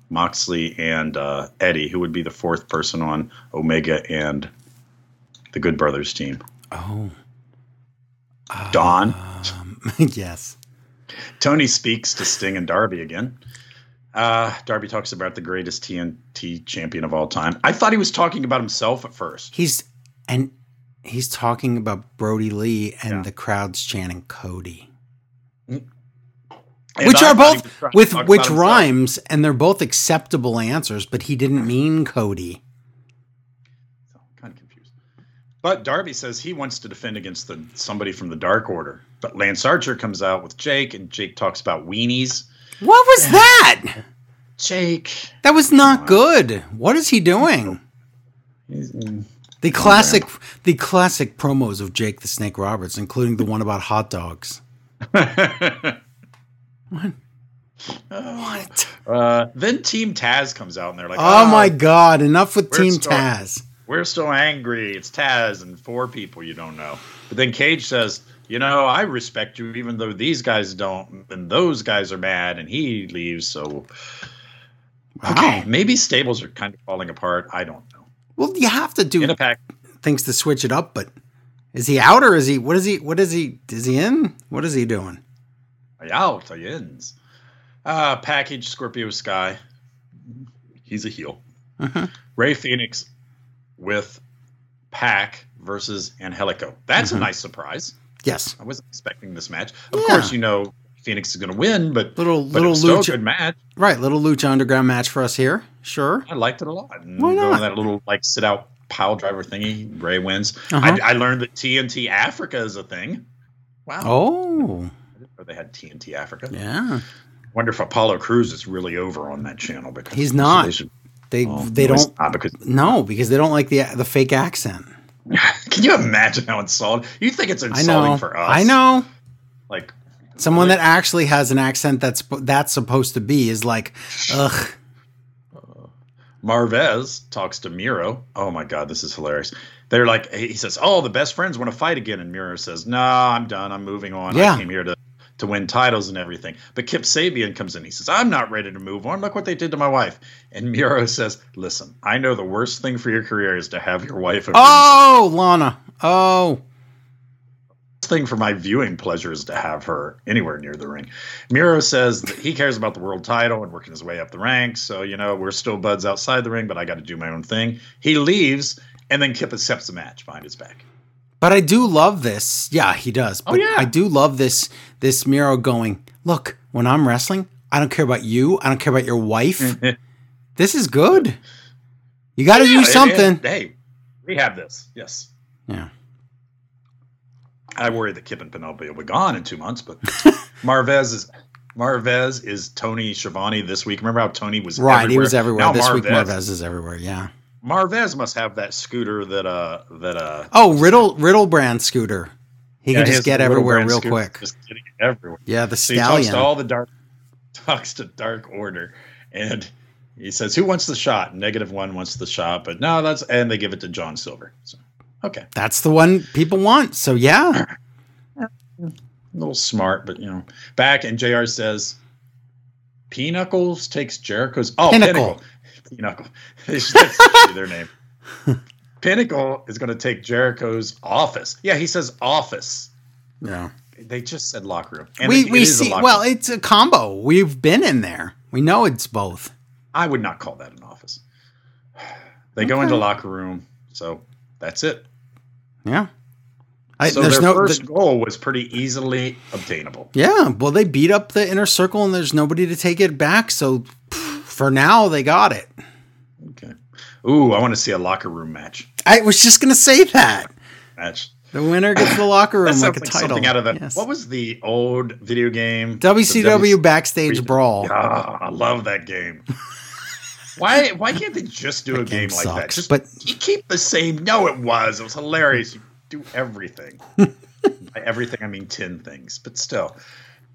Moxley and uh, Eddie? Who would be the fourth person on Omega and the Good Brothers team? Oh, Dawn. um, yes. Tony speaks to Sting and Darby again. Uh, Darby talks about the greatest TNT champion of all time. I thought he was talking about himself at first. He's and he's talking about Brodie Lee and Yeah. the crowd's chanting Cody. And which I are both was trying to with which about himself. rhymes and they're both acceptable answers but he didn't mean cody So, kind of confused. But Darby says he wants to defend against the somebody from the Dark Order. But Lance Archer comes out with Jake, and Jake talks about weenies. what was that Jake, that was not good what is he doing he's- mm, the classic the classic promos of jake the snake roberts including the one about hot dogs what uh, then Team Taz comes out, and they're like, oh "Ah, my god enough with team still- taz we're still angry. It's Taz and four people you don't know." But then Cage says, "You know, I respect you, even though these guys don't, and those guys are mad." And he leaves. So, wow okay, maybe stables are kind of falling apart. I don't know. Well you have to do In a pack, thinks to switch it up, but is he out or is he? What is he? What is he? Is he in? What is he doing? Out, I ends. Uh, package Scorpio Sky. He's a heel. Uh-huh. Rey Fenix with Pac versus Angelico. That's a nice surprise. Yes, I wasn't expecting this match. Of Yeah. course, you know Fenix is going to win, but little but it little was still a lucha, good match. right? Little lucha underground match for us here. Sure. I liked it a lot. And Why not? that little like sit out pile driver thingy. Rey wins. Uh-huh. I, I learned that TNT Africa is a thing. Wow. Oh, I didn't know they had TNT Africa. yeah. Wonder if Apollo Crews is really over on that channel because He's not. They, should, They oh, they no, don't because no because they don't like the the fake accent. Can you imagine how insulting? You think it's insulting for us? I know. Like Someone that actually has an accent that's that's supposed to be is like, ugh. Uh, Marvez talks to Miro. Oh my god, this is hilarious. They're like, he says, "Oh, the best friends want to fight again," and Miro says, "No, I'm done. I'm moving on. Yeah. I came here to to win titles and everything." But Kip Sabian comes in. He says, "I'm not ready to move on. Look what they did to my wife." And Miro says, "Listen, I know the worst thing for your career is to have your wife. Oh, Lana. Oh, thing for my viewing pleasure is to have her anywhere near the ring. Miro says that he cares about the world title and working his way up the ranks. So, you know, we're still buds outside the ring, but I got to do my own thing. He leaves, and then Kip accepts the match behind his back. but I do love this. Yeah, he does. Oh, But yeah. I do love this this Miro going. Look, when I'm wrestling, I don't care about you. I don't care about your wife. this is good. You got to Yeah, do and- something. and, hey, we have this. Yes. yeah. I worry that Kip and Penelope will be gone in two months, but Marvez is. Marvez is Tony Schiavone this week. Remember how Tony was Right, everywhere? he was everywhere. Now this week Marvez- Marvez is everywhere. Yeah. Marvez must have that scooter that uh that uh Oh, Riddle Riddle brand scooter. He yeah, can just get everywhere real scooter, quick. Just getting everywhere. Yeah, the So he talks to all the dark talks to Dark Order, and he says, "Who wants the shot?" Negative one wants the shot, but no, that's and they give it to John Silver. So okay, That's the one people want. So yeah. a little smart, but you know, back and Jr. says, "Pinocchles takes Jericho's oh Pinnacle. Pinnacle, Pinnacle. They should- that their name. Pinnacle is going to take Jericho's office. Yeah, he says office. Yeah. They just said locker room. And we it- it we a see well, room. it's a combo. We've been in there. We know it's both. I would not call that an office. They go into locker room, so that's it. Yeah. I, so there's their no first the- goal was pretty easily obtainable. Yeah, well they beat up the inner circle and there's nobody to take it back, so for now they got it. Okay. Ooh, I want to see a locker room match. I was just going to say that. Match. The winner gets the locker room like a like title. something out of the. Yes. What was the old video game? WCW backstage brawl. Ah, I love that game. why? Why can't they just do a game game, like that? Just but- you keep the same. No, it was. It was hilarious. You do everything. By everything, I mean ten things, but still,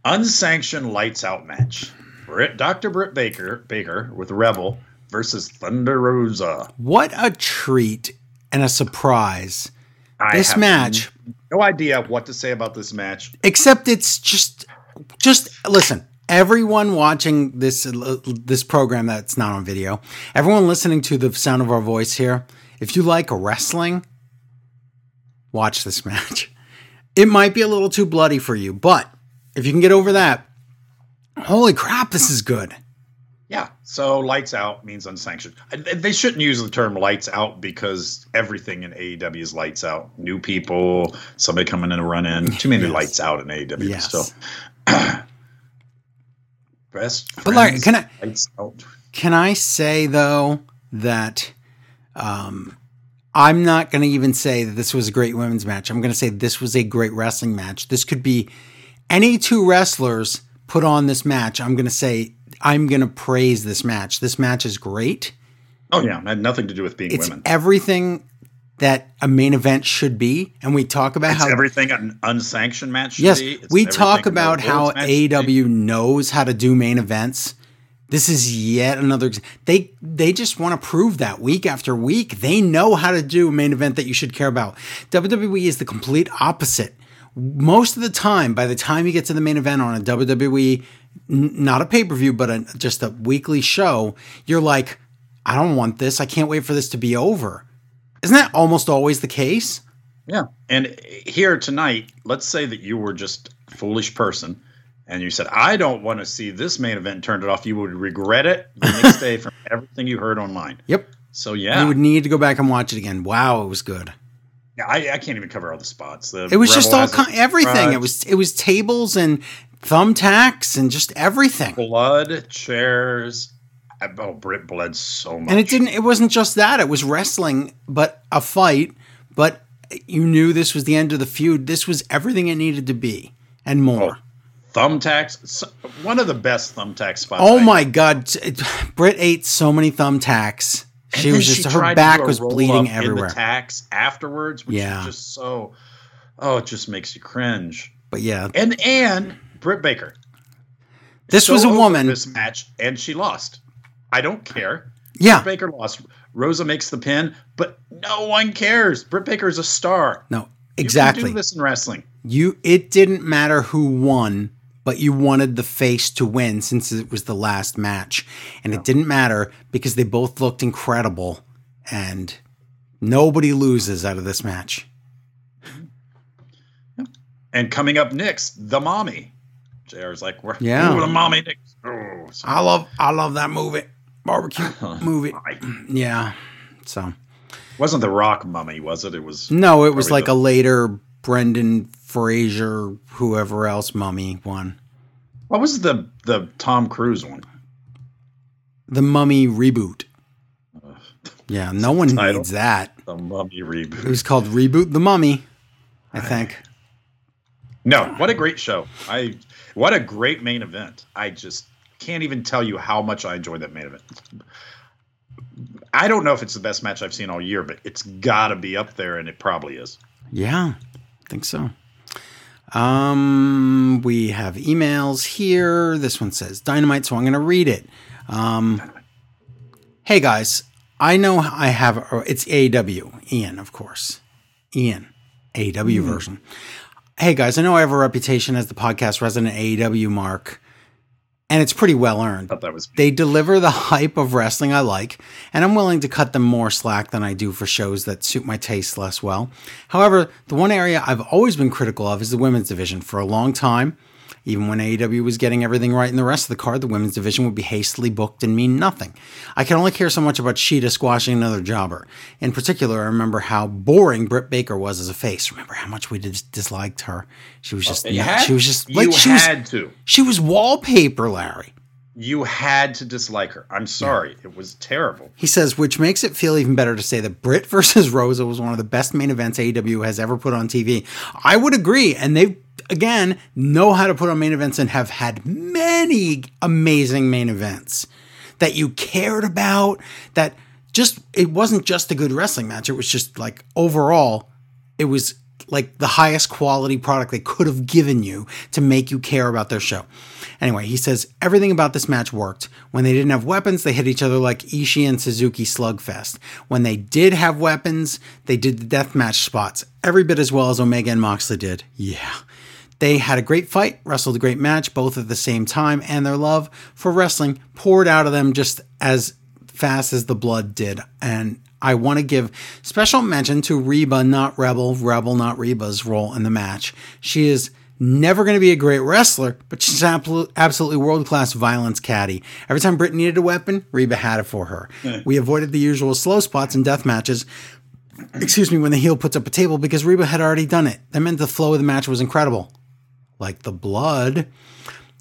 unsanctioned lights out match. Britt, Dr. Britt Baker, Baker with Rebel versus Thunder Rosa. What a treat and a surprise. I this match, no idea what to say about this match. except it's just just listen everyone watching this uh, this program that's not on video everyone listening to the sound of our voice here if you like wrestling watch this match it might be a little too bloody for you but if you can get over that holy crap this is good Yeah. So lights out means unsanctioned. Uh, they shouldn't use the term lights out because everything in AEW is lights out. New people, somebody coming in to run in. Too many Yes. lights out in AEW Yes. still. Best But, friends, can I-. Can I say though that um, I'm not going to even say that this was a great women's match. I'm going to say this was a great wrestling match. This could be any two wrestlers put on this match. I'm going to say I'm going to praise this match. This match is great. Oh yeah, it had nothing to do with being It's women. everything that a main event should be, and we talk about It's how everything an unsanctioned match should Yes, we talk about how world's match should be. AEW knows how to do main events. This is yet another. ex- They they just want to prove that week after week. They know how to do a main event that you should care about. WWE is the complete opposite. Most of the time, by the time you get to the main event on a WWE, n- not a pay per view, but a, just a weekly show, you're like, I don't want this. I can't wait for this to be over. Isn't that almost always the case? Yeah. And here tonight, let's say that you were just a foolish person and you said, I don't want to see this main event and turned it off. You would regret it the next day from everything you heard online. Yep. So, yeah. You would need to go back and watch it again. Wow, it was good. Yeah, I, I can't even cover all the spots. The It was just all has kind, everything. crutch, It was it was tables and thumbtacks and just everything. blood, chairs. Oh, Britt bled so much. And it didn't. It wasn't just that. It was wrestling, but a fight. But you knew this was the end of the feud. This was everything it needed to be and more. Oh, thumbtacks. One of the best thumbtack spots. Oh, I- my god, it- Britt ate so many thumbtacks. And She was just tried her back was bleeding everywhere. the tacks afterwards, which Yeah. is just so. Oh, it just makes you cringe. But yeah, And and Britt Baker. this So was a woman. This match, and she lost. I don't care. Yeah, Britt Baker lost. Rosa makes the pin, but no one cares. Britt Baker is a star. no, You can exactly. do this in wrestling. You it didn't matter who won, but you wanted the face to win since it was the last match. And it didn't matter because they both looked incredible and nobody loses out of this match. And coming up next, the mommy. JR's like, we're Yeah. the mommy. next. Oh, I love I love that movie. Barbecue movie. Yeah. So wasn't the Rock mummy, was it? It was. no, it was like the- a later Brendan Fraser, whoever else mummy one. What was the the Tom Cruise one? The mummy reboot. Yeah, no one Title. needs that. The Mummy reboot. It was called Reboot the Mummy, I think. No, what a great show! I what a great main event. I just can't even tell you how much I enjoyed that main event. I don't know if it's the best match I've seen all year, but it's got to be up there, and it probably is. Yeah, I think so. Um, we have emails here. This one says dynamite, so I'm going to read it. Um, hey guys, I know I have it's AW Ian, of course, Ian, AW version. Hey guys, I know I have a reputation as the podcast resident AEW mark, and it's pretty well earned. that was They deliver the hype of wrestling I like, and I'm willing to cut them more slack than I do for shows that suit my taste less well. However, the one area I've always been critical of is the women's division. For a long time, even when AEW was getting everything right in the rest of the card, the women's division would be hastily booked and mean nothing. I can only care so much about Sheeta squashing another jobber. In particular, I remember how boring Britt Baker was as a face. Remember how much we dis- disliked her. She was oh, just, You had- she was just you like she was, had to. she was wallpaper, Larry. You had to dislike her. I'm sorry, it was terrible. He says, which makes it feel even better to say that Britt versus Rosa was one of the best main events AEW has ever put on TV. I would agree. And they, again, know how to put on main events and have had many amazing main events that you cared about. That just, it wasn't just a good wrestling match. It was just like overall, it was like the highest quality product they could have given you to make you care about their show. Anyway, he says everything about this match worked. When they didn't have weapons, they hit each other like Ishii and Suzuki slugfest. When they did have weapons, they did the deathmatch spots every bit as well as Omega and Moxley did. Yeah. They had a great fight, wrestled a great match, both at the same time, and their love for wrestling poured out of them just as fast as the blood did. And I want to give special mention to Reba, not Rebel, Rebel, not Reba's role in the match. She is never going to be a great wrestler, but she's absolutely, absolutely world class violence caddy. Every time Britt needed a weapon, Reba had it for her. We avoided the usual slow spots in death matches. Excuse me, when the heel puts up a table because Reba had already done it. That meant the flow of the match was incredible. Like the blood.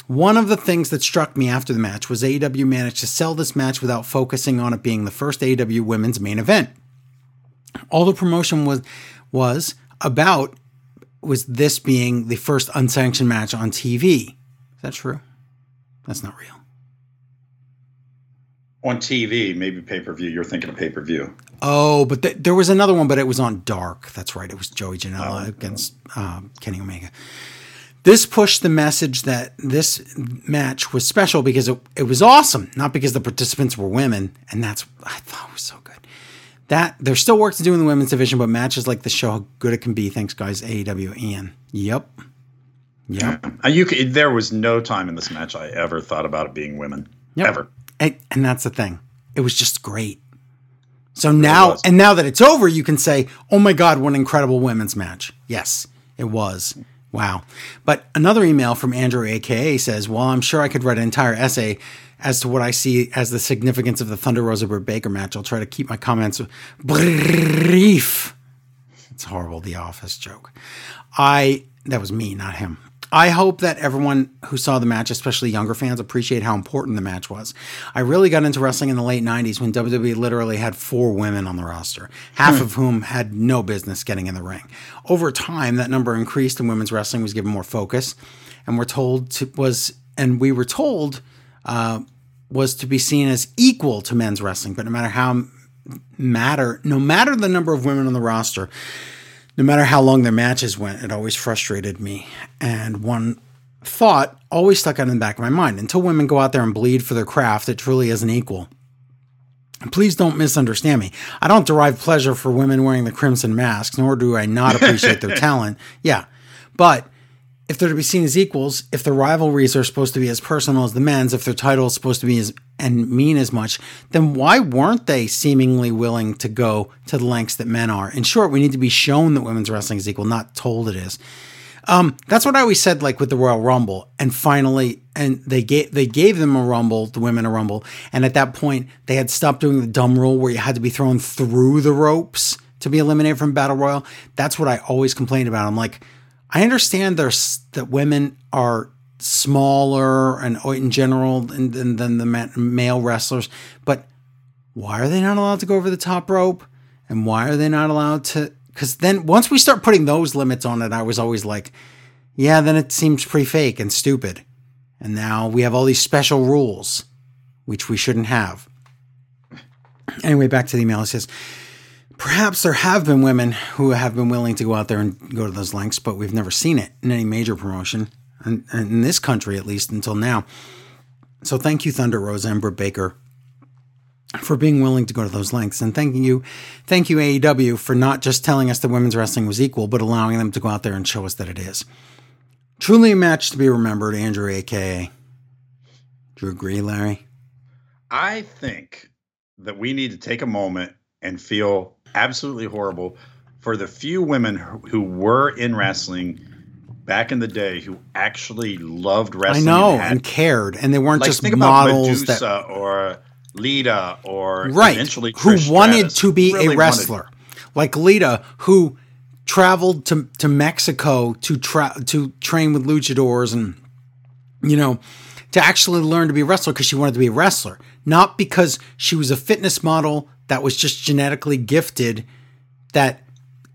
One of the things that struck me after the match was AEW managed to sell this match without focusing on it being the first AEW women's main event. All the promotion was was about was this being the first unsanctioned match on TV. Is that true? That's not real. On TV, maybe pay per view. You're thinking of pay per view. Oh, but th- there was another one, but it was on Dark. That's right. It was Joey Janela Oh. against um, Kenny Omega. This pushed the message that this match was special because it, it was awesome, not because the participants were women. And that's, I thought was so good. That there's still work to do in the women's division, but matches like this show how good it can be. Thanks, guys. AEW Ian. Yep. Yep. Uh, You could, there was no time in this match I ever thought about it being women. Yep. Ever. And, and that's the thing. It was just great. So now, and now that it's over, you can say, "Oh my God, what an incredible women's match!" Yes, it was. Wow. But another email from Andrew, aka, says, "While I'm sure I could write an entire essay as to what I see as the significance of the Thunder Rosa Britt Baker match, I'll try to keep my comments brief." It's horrible, the office joke. I that was me, not him. I hope that everyone who saw the match, especially younger fans, appreciate how important the match was. I really got into wrestling in the late 90s when WWE literally had four women on the roster, half of whom had no business getting in the ring. Over time, that number increased and women's wrestling was given more focus and we're told to, was and we were told uh, was to be seen as equal to men's wrestling, but no matter how matter no matter the number of women on the roster, no matter how long their matches went, it always frustrated me. And one thought always stuck out in the back of my mind until women go out there and bleed for their craft, it truly isn't equal. Please don't misunderstand me. I don't derive pleasure for women wearing the crimson masks, nor do I not appreciate their talent. Yeah. But if they're to be seen as equals, if the rivalries are supposed to be as personal as the men's, if their title is supposed to be as and mean as much, then why weren't they seemingly willing to go to the lengths that men are? In short, we need to be shown that women's wrestling is equal, not told it is. Um, that's what I always said, like with the Royal Rumble, and finally, and they gave they gave them a Rumble, the women a Rumble, and at that point, they had stopped doing the dumb rule where you had to be thrown through the ropes to be eliminated from Battle Royal. That's what I always complained about. I'm like, I understand there's that women are smaller and oh, in general than, than, than the male wrestlers, but why are they not allowed to go over the top rope? And why are they not allowed to? Because then once we start putting those limits on it, I was always like, yeah, then it seems pretty fake and stupid. And now we have all these special rules, which we shouldn't have. Anyway, back to the email. It says, Perhaps there have been women who have been willing to go out there and go to those lengths, but we've never seen it in any major promotion, in, in this country at least until now. So thank you, Thunder Rose Britt Baker, for being willing to go to those lengths, and thank you, thank you AEW for not just telling us that women's wrestling was equal, but allowing them to go out there and show us that it is. Truly a match to be remembered, Andrew, aka. Do you agree, Larry? I think that we need to take a moment and feel absolutely horrible for the few women who were in wrestling back in the day who actually loved wrestling. I know and, had, and cared, and they weren't like, just models that or Lita or right eventually who Trish wanted Stratus, to be really a wrestler, wanted. like Lita, who traveled to to Mexico to tra- to train with luchadors and you know to actually learn to be a wrestler because she wanted to be a wrestler, not because she was a fitness model that was just genetically gifted that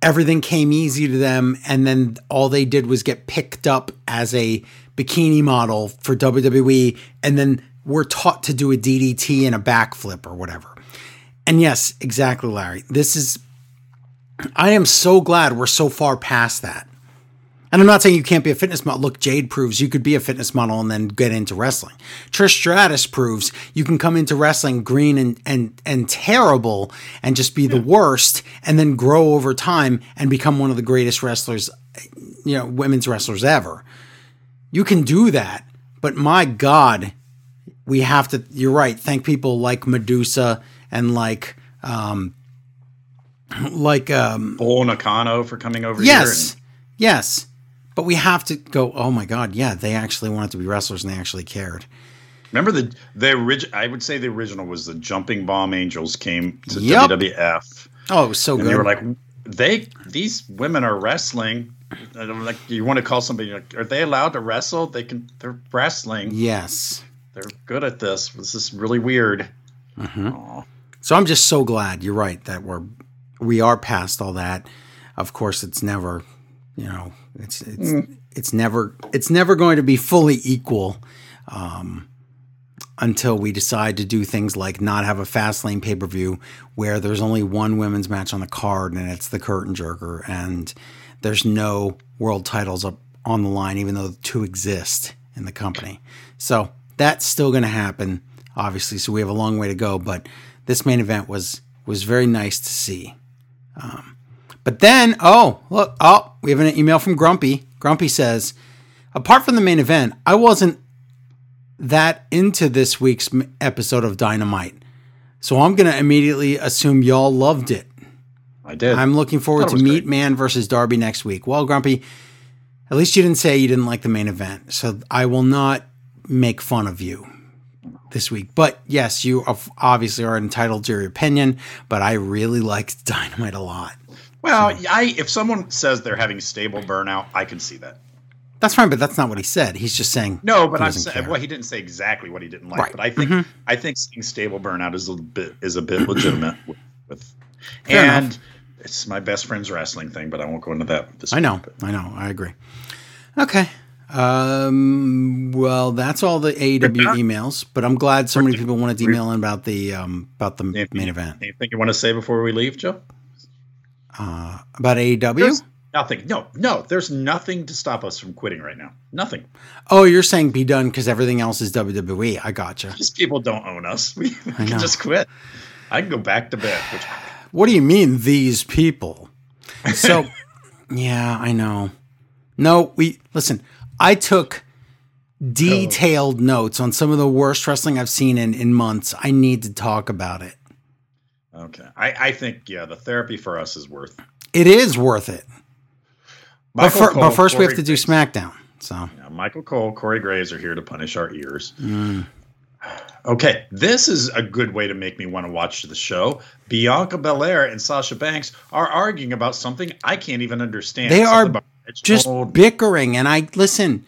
everything came easy to them and then all they did was get picked up as a bikini model for WWE and then were taught to do a DDT and a backflip or whatever. And yes, exactly Larry. This is I am so glad we're so far past that. And I'm not saying you can't be a fitness model. Look, Jade proves you could be a fitness model and then get into wrestling. Trish Stratus proves you can come into wrestling green and and and terrible and just be the worst and then grow over time and become one of the greatest wrestlers, you know, women's wrestlers ever. You can do that, but my God, we have to. You're right. Thank people like Medusa and like. Um, like um Bull Nakano for coming over here. yes, yes. But we have to go, oh my God, yeah, they actually wanted to be wrestlers and they actually cared. Remember the the original? I would say the original was the Jumping Bomb Angels came to Yep. WWF, Oh, it was so and good. they were like, they these women are wrestling. And I'm like, you want to call somebody? Like, are they allowed to wrestle? They can. They're wrestling. yes. They're good at this. This is really weird. Mm-hmm. So I'm just so glad you're right that we're we are past all that. Of course, it's never, you know, it's it's it's never it's never going to be fully equal um, until we decide to do things like not have a Fastlane pay per view where there's only one women's match on the card and it's the curtain jerker and there's no world titles up on the line even though the two exist in the company. So that's still going to happen, obviously. So we have a long way to go, but this main event was was very nice to see. Um, but then, oh look, oh we have an email from Grumpy. Grumpy says, apart from the main event, I wasn't that into this week's episode of Dynamite. So I'm going to immediately assume y'all loved it. I did. I'm looking forward to Meat great. Man versus Darby next week. Well, Grumpy, at least you didn't say you didn't like the main event. So I will not make fun of you this week. But yes, you obviously are entitled to your opinion, but I really liked Dynamite a lot. Well, I if someone says they're having stable burnout, I can see that. That's fine, but that's not what he said. He's just saying No, but he I'm saying well, he didn't say exactly what he didn't like, Right. but I think Mhm. I think seeing stable burnout is a bit is a bit legitimate with, with and enough. it's my best friend's wrestling thing, but I won't go into that. This I know, I know, I agree. Okay. Um, well, that's all the AEW emails, but I'm glad so many people wanted to email in about the um, about the main event. Anything you want to say before we leave, Joe? Uh, about AEW. There's nothing. No, no. There's nothing to stop us from quitting right now. Nothing. Oh, you're saying be done because everything else is WWE. I gotcha. Just people don't own us. We, we can just quit. I can go back to bed. Which What do you mean these people? So, yeah, I know. No, we listen. I took detailed notes on some of the worst wrestling I've seen in in months. I need to talk about it. Okay. I, I think yeah, the therapy for us is worth. it. It is worth it. But, Michael fir- but Cole, first, we have to do. SmackDown. So, Yeah, Michael Cole, Corey Graves are here to punish our ears. mm, Okay, this is a good way to make me want to watch the show. Bianca Belair and Sasha Banks are arguing about something I can't even understand. They Something are just Reginald. bickering. And I listen.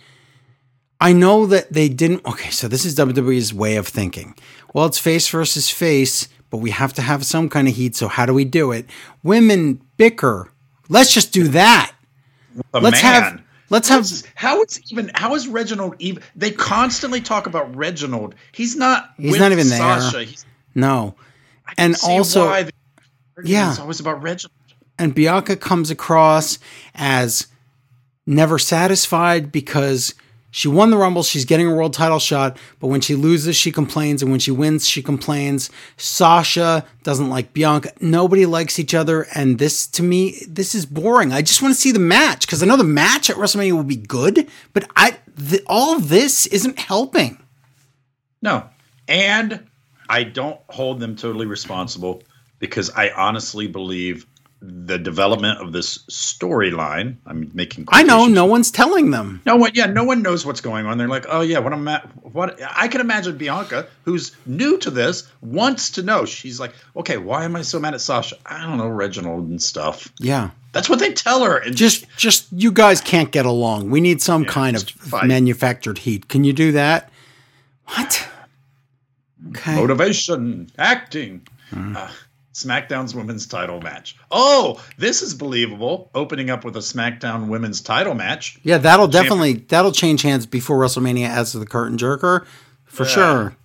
I know that they didn't. Okay, so this is WWE's way of thinking. Well, it's face versus face, but we have to have some kind of heat. So how do we do it? Women bicker. Let's just do that. The let's man. have. Let's have. How is even how is Reginald even? They constantly talk about Reginald. He's not. He's not even there. He's, No. And also- why Yeah. it's always about Reginald. and Bianca comes across as never satisfied because she won the Rumble, she's getting a world title shot, but when she loses, she complains, and when she wins, she complains. Sasha doesn't like Bianca. Nobody likes each other, and this to me, this is boring. I just want to see the match because I know the match at WrestleMania will be good, but I th- all this isn't helping. No, and I don't hold them totally responsible because I honestly believe the development of this storyline. I'm making. I know no one's telling them. No one, yeah, no one knows what's going on. They're like, oh yeah, what I'm I? What I can imagine Bianca, who's new to this, wants to know. She's like, okay, why am I so mad at Sasha? I don't know, Reginald and stuff. Yeah. That's what they tell her. And just just you guys can't get along. We need some Yeah, kind of fight. manufactured heat. Can you do that? What? Okay. motivation, acting. Mm. Uh, SmackDown's women's title match. Oh, this is believable. Opening up with a SmackDown women's title match. Yeah, that'll definitely that'll change hands before WrestleMania as to the curtain jerker. For Yeah. sure.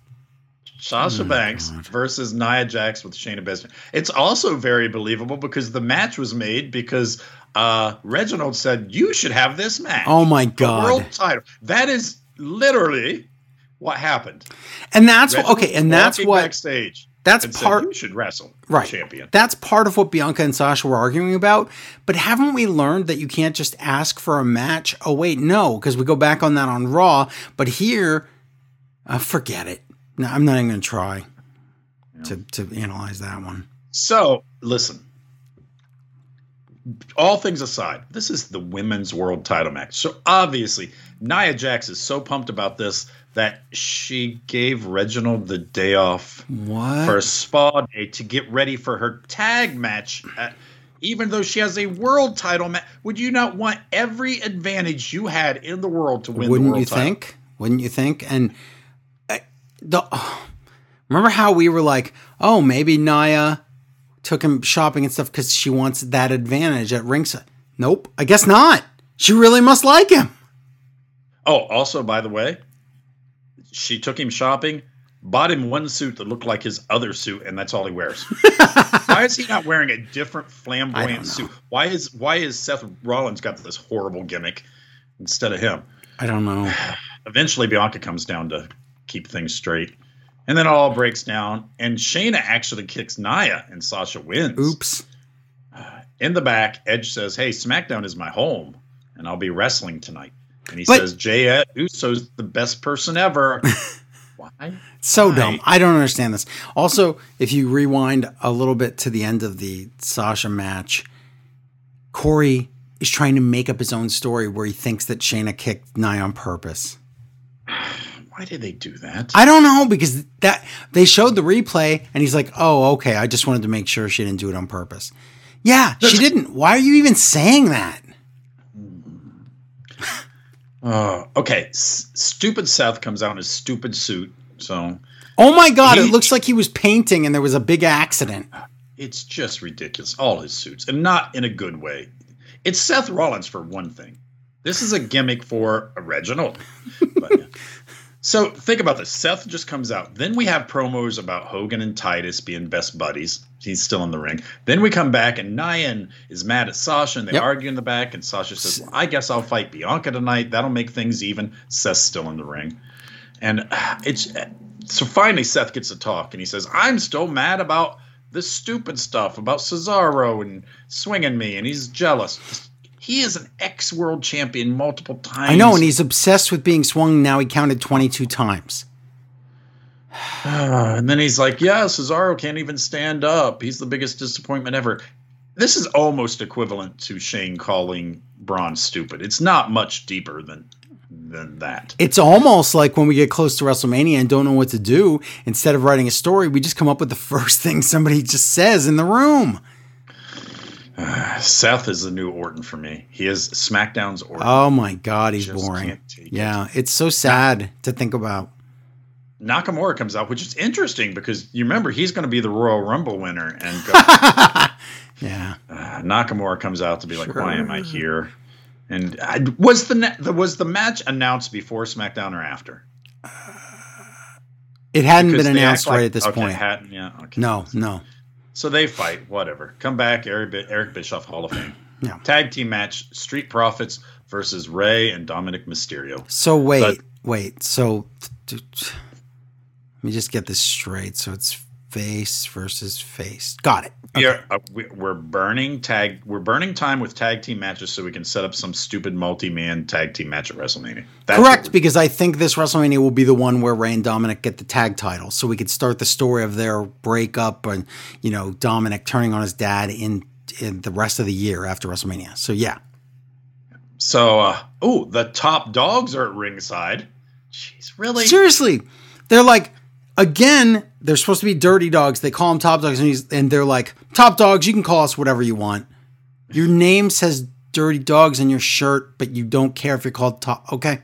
Sasha Banks versus Nia Jax with Shayna Baszler. It's also very believable because the match was made because uh, Reginald said you should have this match. Oh my The world god. title. That is literally what happened. And that's what, okay, and that's what backstage. That's and part you should wrestle right. champion. That's part of what Bianca and Sasha were arguing about. But haven't we learned that you can't just ask for a match? Oh wait, no, because we go back on that on Raw. But here, uh, forget it. No, I'm not even going to try to to analyze that one. So, listen. All things aside, this is the women's world title match. So, obviously, Nia Jax is so pumped about this that she gave Reginald the day off What? for a spa day to get ready for her tag match. At, even though she has a world title match, would you not want every advantage you had in the world to win Wouldn't world you title? think? Wouldn't you think? And uh, the remember how we were like, oh, maybe Nia took him shopping and stuff because she wants that advantage at ringside. Nope, I guess not. She really must like him. Oh, also, by the way, she took him shopping, bought him one suit that looked like his other suit, and that's all he wears. why is he not wearing a different flamboyant suit? Why is why is Seth Rollins got this horrible gimmick instead of him? I don't know. Eventually, Bianca comes down to keep things straight, and then it all breaks down. And Shayna actually kicks Nia, and Sasha wins. Oops. In the back, Edge says, "Hey, SmackDown is my home, and I'll be wrestling tonight." And he But- says, "Jey Uso's the best person ever." Why? So Why? dumb. I don't understand this. Also, if you rewind a little bit to the end of the Sasha match, Corey is trying to make up his own story where he thinks that Shayna kicked Nia on purpose. why did they do that? I don't know because that they showed the replay and he's like, "Oh, okay. I just wanted to make sure she didn't do it on purpose." Yeah, she didn't. Why are you even saying that? Uh, okay, S- stupid Seth comes out in his stupid suit, so Oh my god, it looks like he was painting and there was a big accident. it's just ridiculous. All his suits, and not in a good way. It's Seth Rollins for one thing. This is a gimmick for Reginald. But. So think about this. Seth just comes out. Then we have promos about Hogan and Titus being best buddies. He's still in the ring. Then we come back and Nyan is mad at Sasha and they Yep. argue in the back. And Sasha says, well, I guess I'll fight Bianca tonight. That'll make things even. Seth's still in the ring. And uh, it's so finally Seth gets to talk and he says, I'm still mad about this stupid stuff about Cesaro and swinging me. And he's jealous. He is an ex world champion multiple times. I know, and he's obsessed with being swung. Now he counted 22 times. And then he's like, "Yeah, Cesaro can't even stand up. He's the biggest disappointment ever." This is almost equivalent to Shane calling Braun stupid. It's not much deeper than than that. It's almost like when we get close to WrestleMania and don't know what to do, instead of writing a story, we just come up with the first thing somebody just says in the room. Seth is the new Orton for me. He is SmackDown's Orton. Oh my God, he's Just boring. can't it. Yeah, it's so sad to think about. Nakamura comes out, which is interesting because you remember he's going to be the Royal Rumble winner, and go, Yeah. uh, Nakamura comes out to be like, "Why am I here?" And I, was the was the match announced before SmackDown or after? It hadn't Because been announced right like- at this okay, point. hadn't- yeah, okay. No, no. So they fight, whatever. Come back, Eric, Eric Bischoff, Hall of Fame. Yeah. Tag team match: Street Profits versus Rey and Dominic Mysterio. So wait, But- wait. So t- t- let me just get this straight. So it's face versus face. Got it. We are, uh, we, we're burning tag. We're burning time with tag team matches so we can set up some stupid multi-man tag team match at WrestleMania. That's Correct, because I think this WrestleMania will be the one where Rey and Dominic get the tag title, so we could start the story of their breakup and you know Dominic turning on his dad in in the rest of the year after WrestleMania. So yeah, So, uh, oh, the top dogs are at ringside. Jeez, really? seriously, they're like again, they're supposed to be dirty dogs. They call them top dogs, and he's and they're like top dogs. You can call us whatever you want. Your name says dirty dogs in your shirt, but you don't care if you're called top. Okay,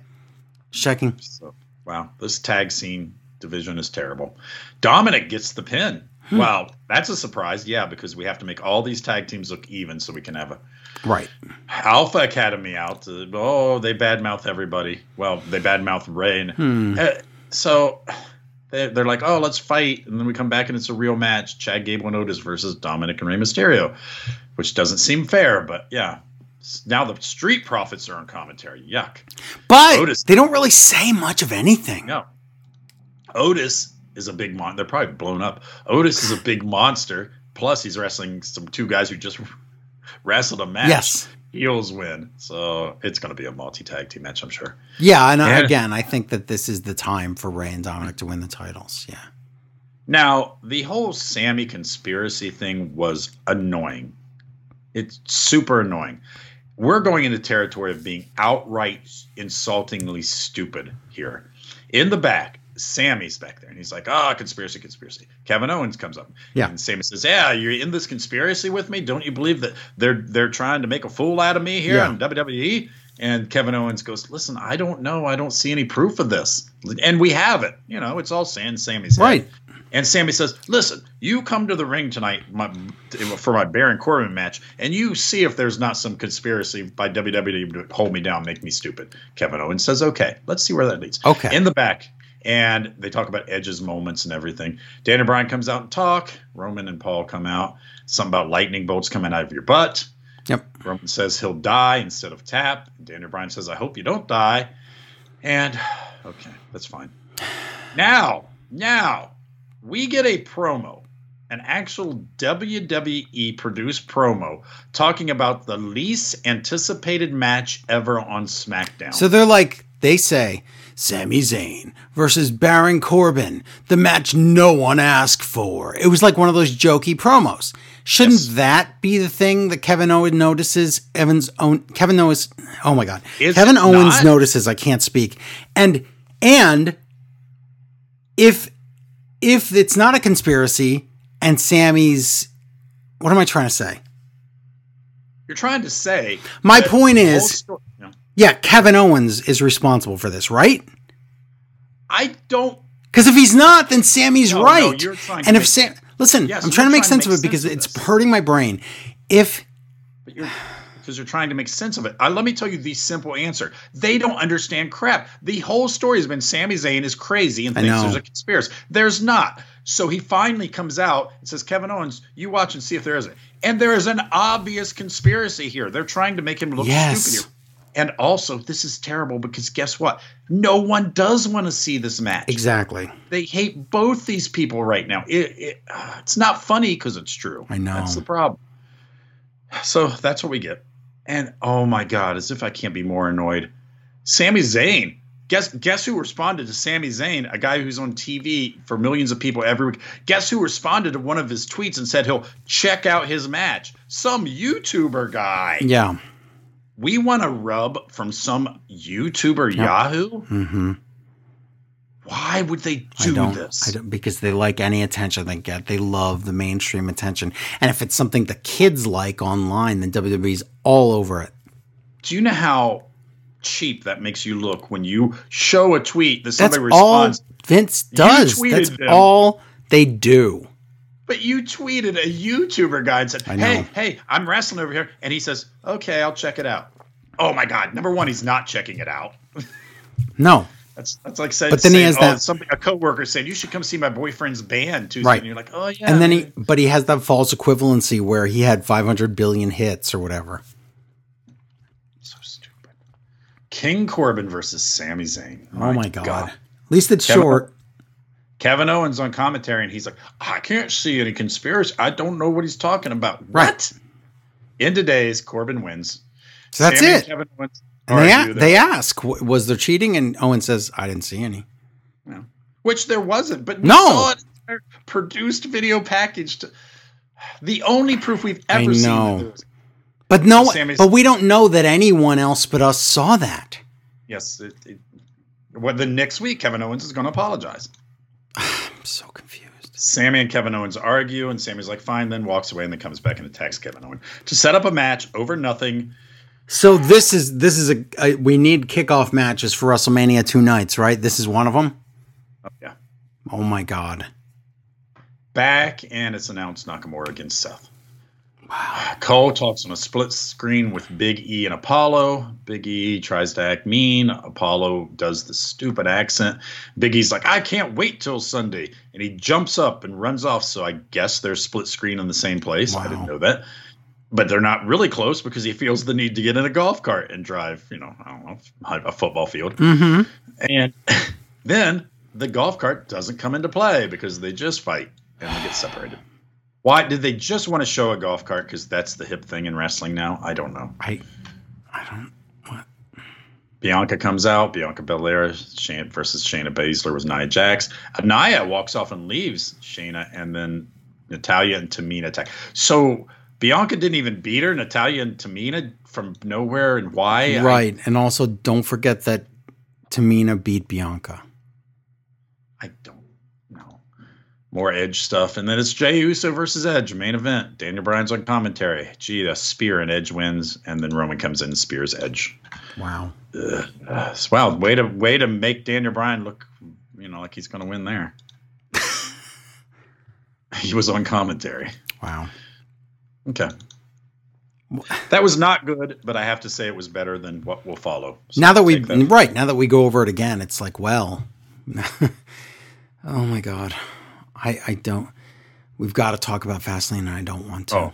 checking. So, wow, this tag scene division is terrible. Dominic gets the pin. Hmm. Wow, that's a surprise. Yeah, because we have to make all these tag teams look even so we can have a Right. Alpha Academy out. Oh, they badmouth everybody. Well, they badmouth Rey. Hmm. uh, so they, they're like, oh, let's fight. And then we come back and it's a real match Chad Gable and Otis versus Dominic and Rey Mysterio, which doesn't seem fair, but yeah. Now the Street Profits are on commentary. Yuck. But Otis- they don't really say much of anything. No. Otis is a big mon. They're probably blown up. Otis is a big monster. Plus, he's wrestling some two guys who just wrestled a match. Yes. Heels win. So it's going to be a multi tag team match, I'm sure. Yeah, and I- Yeah. again, I think that this is the time for Rey and Dominic to win the titles. Yeah. Now, the whole Sami conspiracy thing was annoying. It's super annoying. We're going into territory of being outright insultingly stupid here. In the back, Sami's back there, and he's like, "Ah, conspiracy, conspiracy." Kevin Owens comes up, Yeah. and Sami says, "Yeah, you're in this conspiracy with me. Don't you believe that they're they're trying to make a fool out of me here Yeah. on WWE?" And Kevin Owens goes, "Listen, I don't know. I don't see any proof of this, and we have it. You know, it's all saying Sami's head. Right. And Sami says, "Listen, you come to the ring tonight my, for my Baron Corbin match, and you see if there's not some conspiracy by WWE to hold me down, make me stupid." Kevin Owens says, "Okay, let's see where that leads." Okay. In the back, and they talk about Edge's moments and everything. Daniel Bryan comes out and talk. Roman and Paul come out. Something about lightning bolts coming out of your butt. Yep. Roman says he'll die instead of tap. Daniel Bryan says, "I hope you don't die." And okay, that's fine. Now, now we get a promo, an actual WWE produced promo talking about the least anticipated match ever on SmackDown. So they're like they say Sami Zayn versus Baron Corbin, the match no one asked for. It was like one of those jokey promos. Shouldn't Yes. that be the thing that Kevin Owens notices? Evans own Kevin Owens. Oh my God, Is Kevin Owens not? notices. I can't speak. And and if if it's not a conspiracy and Sami's, what am I trying to say? You're trying to say. My point is-. Yeah, Kevin Owens is responsible for this, right? I don't. Because if he's not, then Sami's No, no, right. to and if make- Sam, listen, Yes, I'm trying to make trying sense to of it because of it's hurting my brain. If But you're because you're trying to make sense of it. Uh, let me tell you the simple answer. They don't understand crap. The whole story has been Sami Zayn is crazy and thinks there's a conspiracy. There's not. So he finally comes out and says, Kevin Owens, you watch and see if there isn't. And there is an obvious conspiracy here. They're trying to make him look Yes. stupid here. And also, this is terrible because guess what? No one does want to see this match. exactly, They hate both these people right now. It, it, uh, it's not funny because it's true. I know. That's the problem. So that's what we get. And oh my God, as if I can't be more annoyed. Sami Zayn. Guess guess who responded to Sami Zayn, a guy who's on TV for millions of people every week. Guess who responded to one of his tweets and said he'll check out his match? Some YouTuber guy. yeah, We want a rub from some YouTuber Yahoo. hmm Why would they I do don't, this? I don't, because they like any attention they get. They love the mainstream attention, and if it's something the kids like online, then WWE's all over it. Do you know how cheap that makes you look when you show a tweet that That's somebody all? Vince does. That's them. all they do. But you tweeted a YouTuber guy and said, "Hey, hey, I'm wrestling over here," and he says, "Okay, I'll check it out." Oh my God! Number one, he's not checking it out. No, That's that's like saying, But then he has oh, that- something a coworker said, "You should come see my boyfriend's band Tuesday," Right. and you're like, "Oh yeah." and then he, but he has that false equivalency where he had 500 billion hits or whatever. so stupid. King Corbin versus Sami Zayn. Oh my god. At least it's Kevin- short. Kevin Owens on commentary, and he's like, I can't see any conspiracy. I don't know what he's talking about. Right. What? End of Days Corbin wins. So that's Sami and it. Kevin Owens And they, a- they ask, was there cheating? And Owen says, I didn't see any. which there wasn't, but No. saw an entire produced video package. To, the only proof we've ever seen. know. there was- But no, Sami's- but we don't know that anyone else but us saw that. yes. It, it, what the next week, Kevin Owens is going to apologize. I'm so confused. Sami and Kevin Owens argue, and Sami's like, "Fine," then walks away, and then comes back and attacks Kevin Owens to set up a match over nothing. So this is this is a, a we need kickoff matches for WrestleMania two nights, right? This is one of them. Oh, yeah, Oh my god! back, and it's announced Nakamura against Seth. Wow. Cole talks on a split screen with Big E and Apollo. Big E tries to act mean. Apollo does the stupid accent. Big E's like, I can't wait till Sunday. And he jumps up and runs off. So I guess they're split screen in the same place. I didn't know that. But they're not really close because he feels the need to get in a golf cart and drive, you know, I don't know, a football field. Mm-hmm. And then the golf cart doesn't come into play because they just fight and they get separated. Why did they just want to show a golf cart? Because that's the hip thing in wrestling now. I don't know. I I don't. What? Bianca comes out. Bianca Belair versus Shayna Baszler was Nia Jax. Nia walks off and leaves Shayna, and then Natalya and Tamina attack. So Bianca didn't even beat her. Natalya and Tamina from nowhere, and why? I- Right, and also don't forget that Tamina beat Bianca. I don't. More Edge stuff. And then it's Jey Uso versus Edge, main event. Daniel Bryan's on commentary. Gee, a spear and Edge wins. And then Roman comes in and spears Edge. Wow. Ugh. Wow, way to way to make Daniel Bryan look, you know, like he's going to win there. he was on commentary. Wow. Okay. That was not good, but I have to say it was better than what will follow. So now that we take right now that we go over it again, it's like, well, oh my god, I I don't. We've got to talk about Fastlane, and I don't want to. Oh,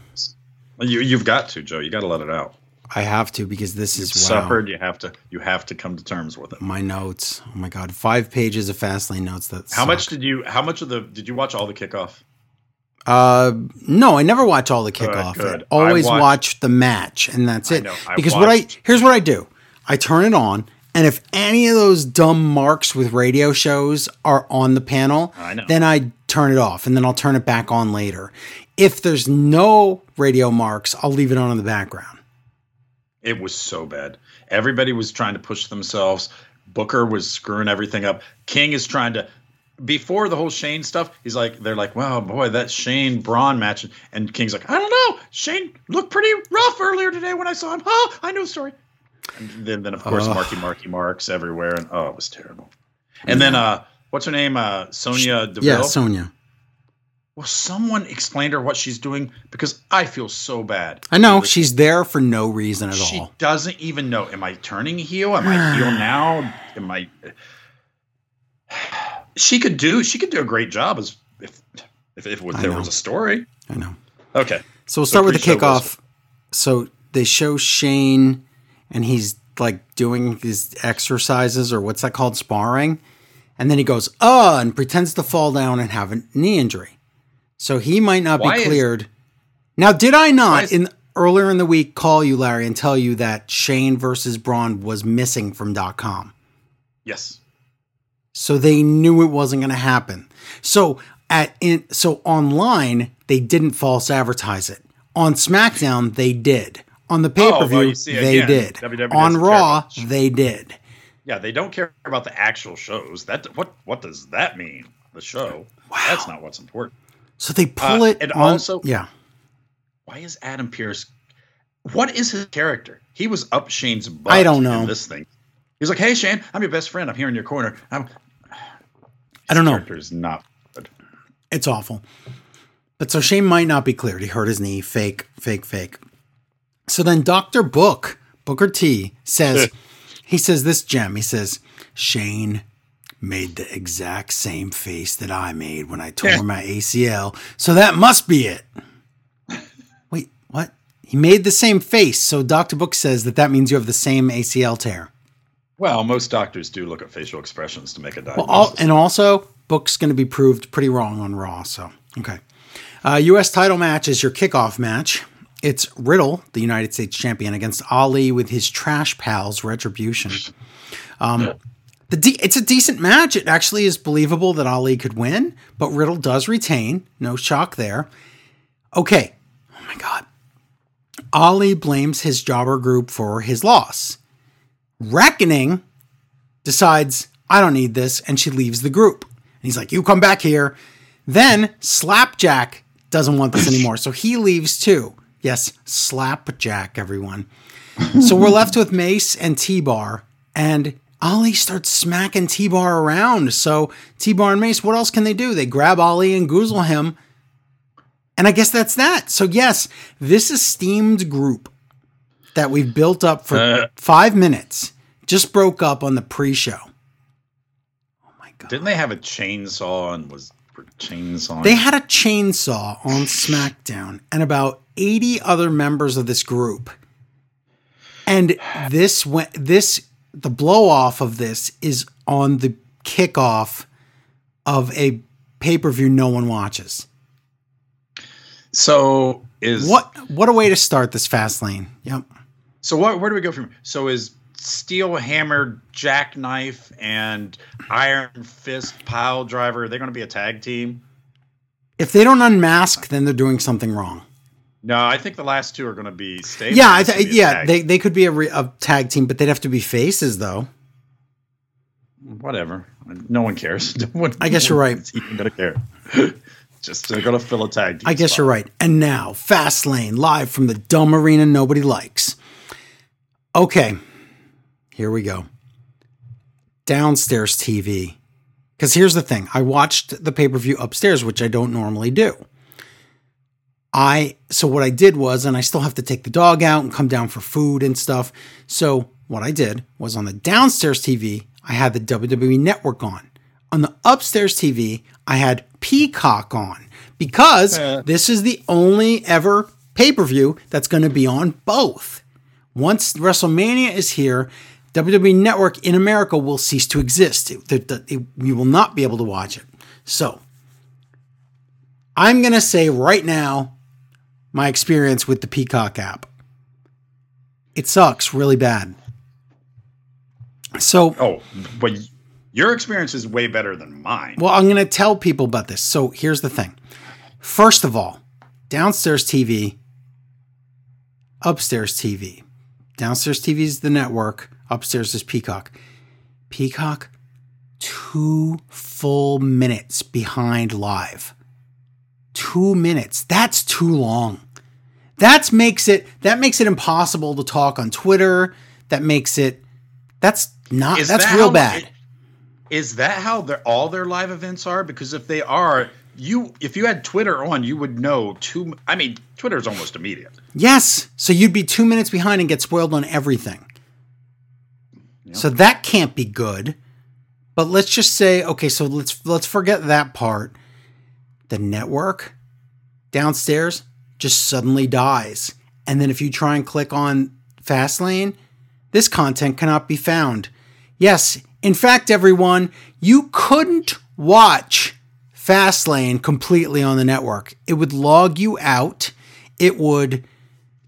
you you've got to, Joe. You got to let it out. I have to because this You've is wow. suffered. You have to. You have to come to terms with it. My notes. Oh my god, five pages of Fastlane notes. That How suck. much did you? How much of the? Did you watch all the kickoff? Uh, no, I never watch all the Good, kickoff. good. I always I watch- the match, and that's it. know, because what I here's what I do: I turn it on, And if any of those dumb marks with radio shows are on the panel, I then I turn it off and then I'll turn it back on later. If there's no radio marks, I'll leave it on in the background. It was so bad. Everybody was trying to push themselves. Booker was screwing everything up. King is trying to before the whole Shane stuff, he's like, they're like, wow, boy, that Shane Braun match. And King's like, I don't know. Shane looked pretty rough earlier today when I saw him. Oh, I know the story. And then, then of course, Ugh. Marky Marky Marks everywhere. And oh, it was terrible. And then, uh, what's her name? Uh, Sonya Deville. Yeah, Sonia. well, someone explained her what she's doing because I feel so bad. I know she's there for no reason at she all. She doesn't even know. Am I turning heel? Am I heel now? Am I? She could do. She could do a great job as if if, if I there was a story. I know. Okay. So we'll start with the kickoff. So they show Shane and he's like doing his exercises or what's that called? Sparring. And then he goes, uh, and pretends to fall down and have a knee injury. So he might not Why be is- cleared. now, did I not is- in earlier in the week call you, Larry, and tell you that Shane versus Braun was missing from dot .com? Yes. so they knew it wasn't going to happen. So at in so online they didn't false advertise it. On SmackDown they did. On the pay per Oh, well, view they again, did. WWE On Raw they did. Yeah, they don't care about the actual shows. That what what does that mean? The show. Wow. That's not what's important. So they pull Uh, it and on. also- yeah, Why is Adam Pearce? What is his character? He was up Shane's butt. I don't know. This thing. He's like, "Hey Shane, I'm your best friend. I'm here in your corner." I'm, I don't know. Character is not good. It's awful. But so Shane might not be cleared. He hurt his knee. Fake, fake, fake. So then Dr. Book, Booker T, says, he says this gem. He says, Shane made the exact same face that I made when I tore my ACL. So that must be it. Wait, what? He made the same face. So Dr. Book says that that means you have the same ACL tear. Well, most doctors do look at facial expressions to make a Well, diagnosis. all, and also, Book's going to be proved pretty wrong on Raw. So, okay. Uh, U.S. title match is your kickoff match. It's Riddle, the United States champion, against Ali with his trash pals, Retribution. Um, the de- it's a decent match. It actually is believable that Ali could win, but Riddle does retain. No shock there. Okay. Oh my God. Ali blames his jobber group for his loss. Reckoning decides, I don't need this, and she leaves the group. And he's like, You come back here. Then Slapjack doesn't want this anymore, so he leaves too. Yes, Slapjack, everyone. so we're left with Mace and T Bar, and Ali starts smacking T Bar around. So T Bar and Mace, what else can they do? They grab Ali and goozle him. And I guess that's that. So, yes, this esteemed group that we've built up for Uh. five minutes just broke up on the pre show. Oh my God. Didn't they have a chainsaw and was chainsaw? They had a chainsaw on SmackDown and about 80 other members of this group. And this went this the blow off of this is on the kickoff of a pay-per-view no one watches. so is What what a way to start this fast lane. Yep. So what? Where do we go from? So is steel hammer, jackknife, and iron fist pile driver? They're going to be a tag team. If they don't unmask, then they're doing something wrong. No, I think the last two are going to be stable. Yeah, I th- yeah, they, they could be a, re- a tag team, but they'd have to be faces though. whatever. No one cares. No one- I guess no you're right. even going to care. Just they're going to fill a tag team. I guess spot. you're right. And now, Fast Lane, live from the dumb arena nobody likes. Okay, here we go. Downstairs TV. Because here's the thing I watched the pay per view upstairs, which I don't normally do. I, so what I did was, and I still have to take the dog out and come down for food and stuff. So what I did was on the downstairs TV, I had the WWE network on. On the upstairs TV, I had Peacock on because Uh. this is the only ever pay per view that's going to be on both. Once WrestleMania is here, WWE Network in America will cease to exist. It, it- it- we will not be able to watch it. So, I'm going to say right now my experience with the Peacock app. It sucks really bad. So, Oh, but your experience is way better than mine. well, I'm going to tell people about this. So, here's the thing. First of all, downstairs TV, upstairs TV. Downstairs TV is the network, upstairs is Peacock. Peacock, two full minutes behind live. Two minutes. That's too long. That makes it that makes it impossible to talk on Twitter. That makes it that's not Is that's that real how- bad. Is that how all their live events are? Because if they are, you if you had Twitter on, you would know two. I mean, Twitter is almost immediate. Yes. So you'd be two minutes behind and get spoiled on everything. So that can't be good. But let's just say, okay, so let's let's forget that part. The network downstairs just suddenly dies. And then if you try and click on Fastlane, this content cannot be found. Yes, in fact, everyone, you couldn't watch Fastlane completely on the network. It would log you out. It would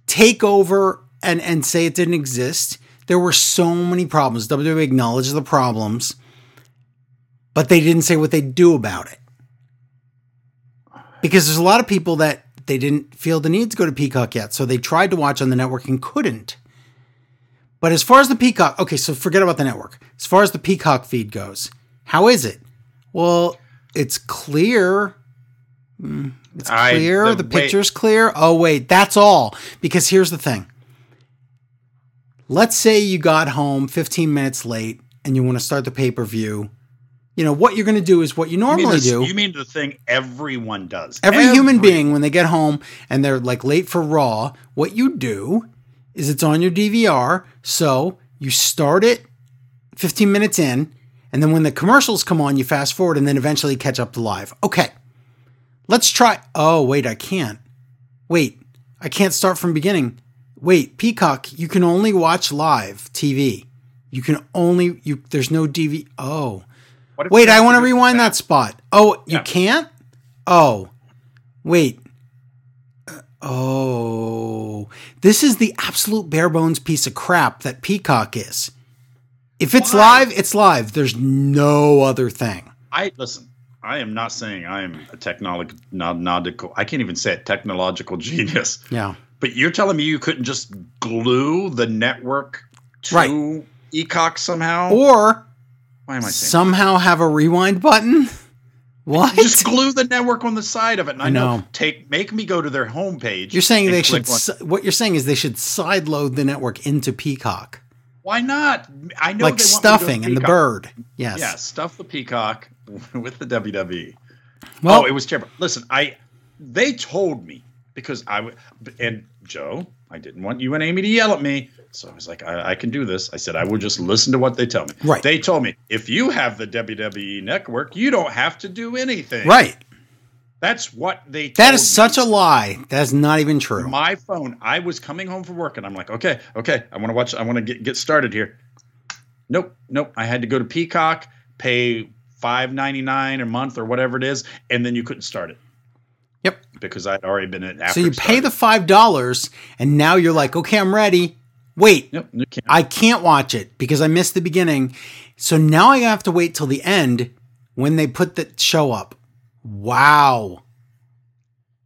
take over and, and say it didn't exist. There were so many problems. WWE acknowledged the problems, but they didn't say what they'd do about it. Because there's a lot of people that they didn't feel the need to go to Peacock yet. So they tried to watch on the network and couldn't. But as far as the Peacock, okay, so forget about the network. As far as the Peacock feed goes, how is it? Well, it's clear. Mm, It's I- clear. the The, way- picture's clear. Oh, wait, that's all. Because here's the thing. Let's say you got home 15 minutes late and you want to start the pay per view. You know, what you're going to do is what you You normally this- do. you mean the thing everyone does? Every human being, when they get home and they're like late for Raw, what you do is it's on your DVR. So you start it 15 minutes in, and then when the commercials come on, you fast forward and then eventually catch up to live. Okay. Let's try. Oh, wait, I can't. Wait, I can't start from beginning. Wait, Peacock, you can only watch live TV. You can only you there's no DV. Oh. Wait, I want to rewind that spot. Oh, you Yeah. can't? Oh. Wait. Uh, Oh. This is the absolute bare bones piece of crap that Peacock is. If it's Why? live, it's live. There's no other thing. I listen. I am not saying I am a technological. I can't even say it. Technological genius. Yeah. But you're telling me you couldn't just glue the network to Right. Ecock somehow? Or Why am I saying? somehow have a rewind button? What? Just glue the network on the side of it. And I, I know. know. Take make me go to their homepage. You're saying they should si- what you're saying is they should sideload the network into Peacock. Why not? I know like they want to stuffing and the bird. Yes. Yeah, stuff the peacock with the WWE. Well, oh, it was terrible. Listen, I they told me because I w- and Joe, I didn't want you and Amy to yell at me, so I was like, I, I can do this. I said I will just listen to what they tell me. Right. They told me if you have the WWE network, you don't have to do anything. right. That's what they. That is me. such a lie. That's not even true. My phone. I was coming home from work and I'm like, okay, okay, I want to watch. I want to get get started here. Nope, nope. I had to go to Peacock, pay five ninety nine a month or whatever it is, and then you couldn't start it Yep. because I'd already been at. So you pay the five dollars, and now you're like, okay, I'm ready. Wait, you can't. I can't watch it because I missed the beginning. So now I have to wait till the end when they put the show up. Wow.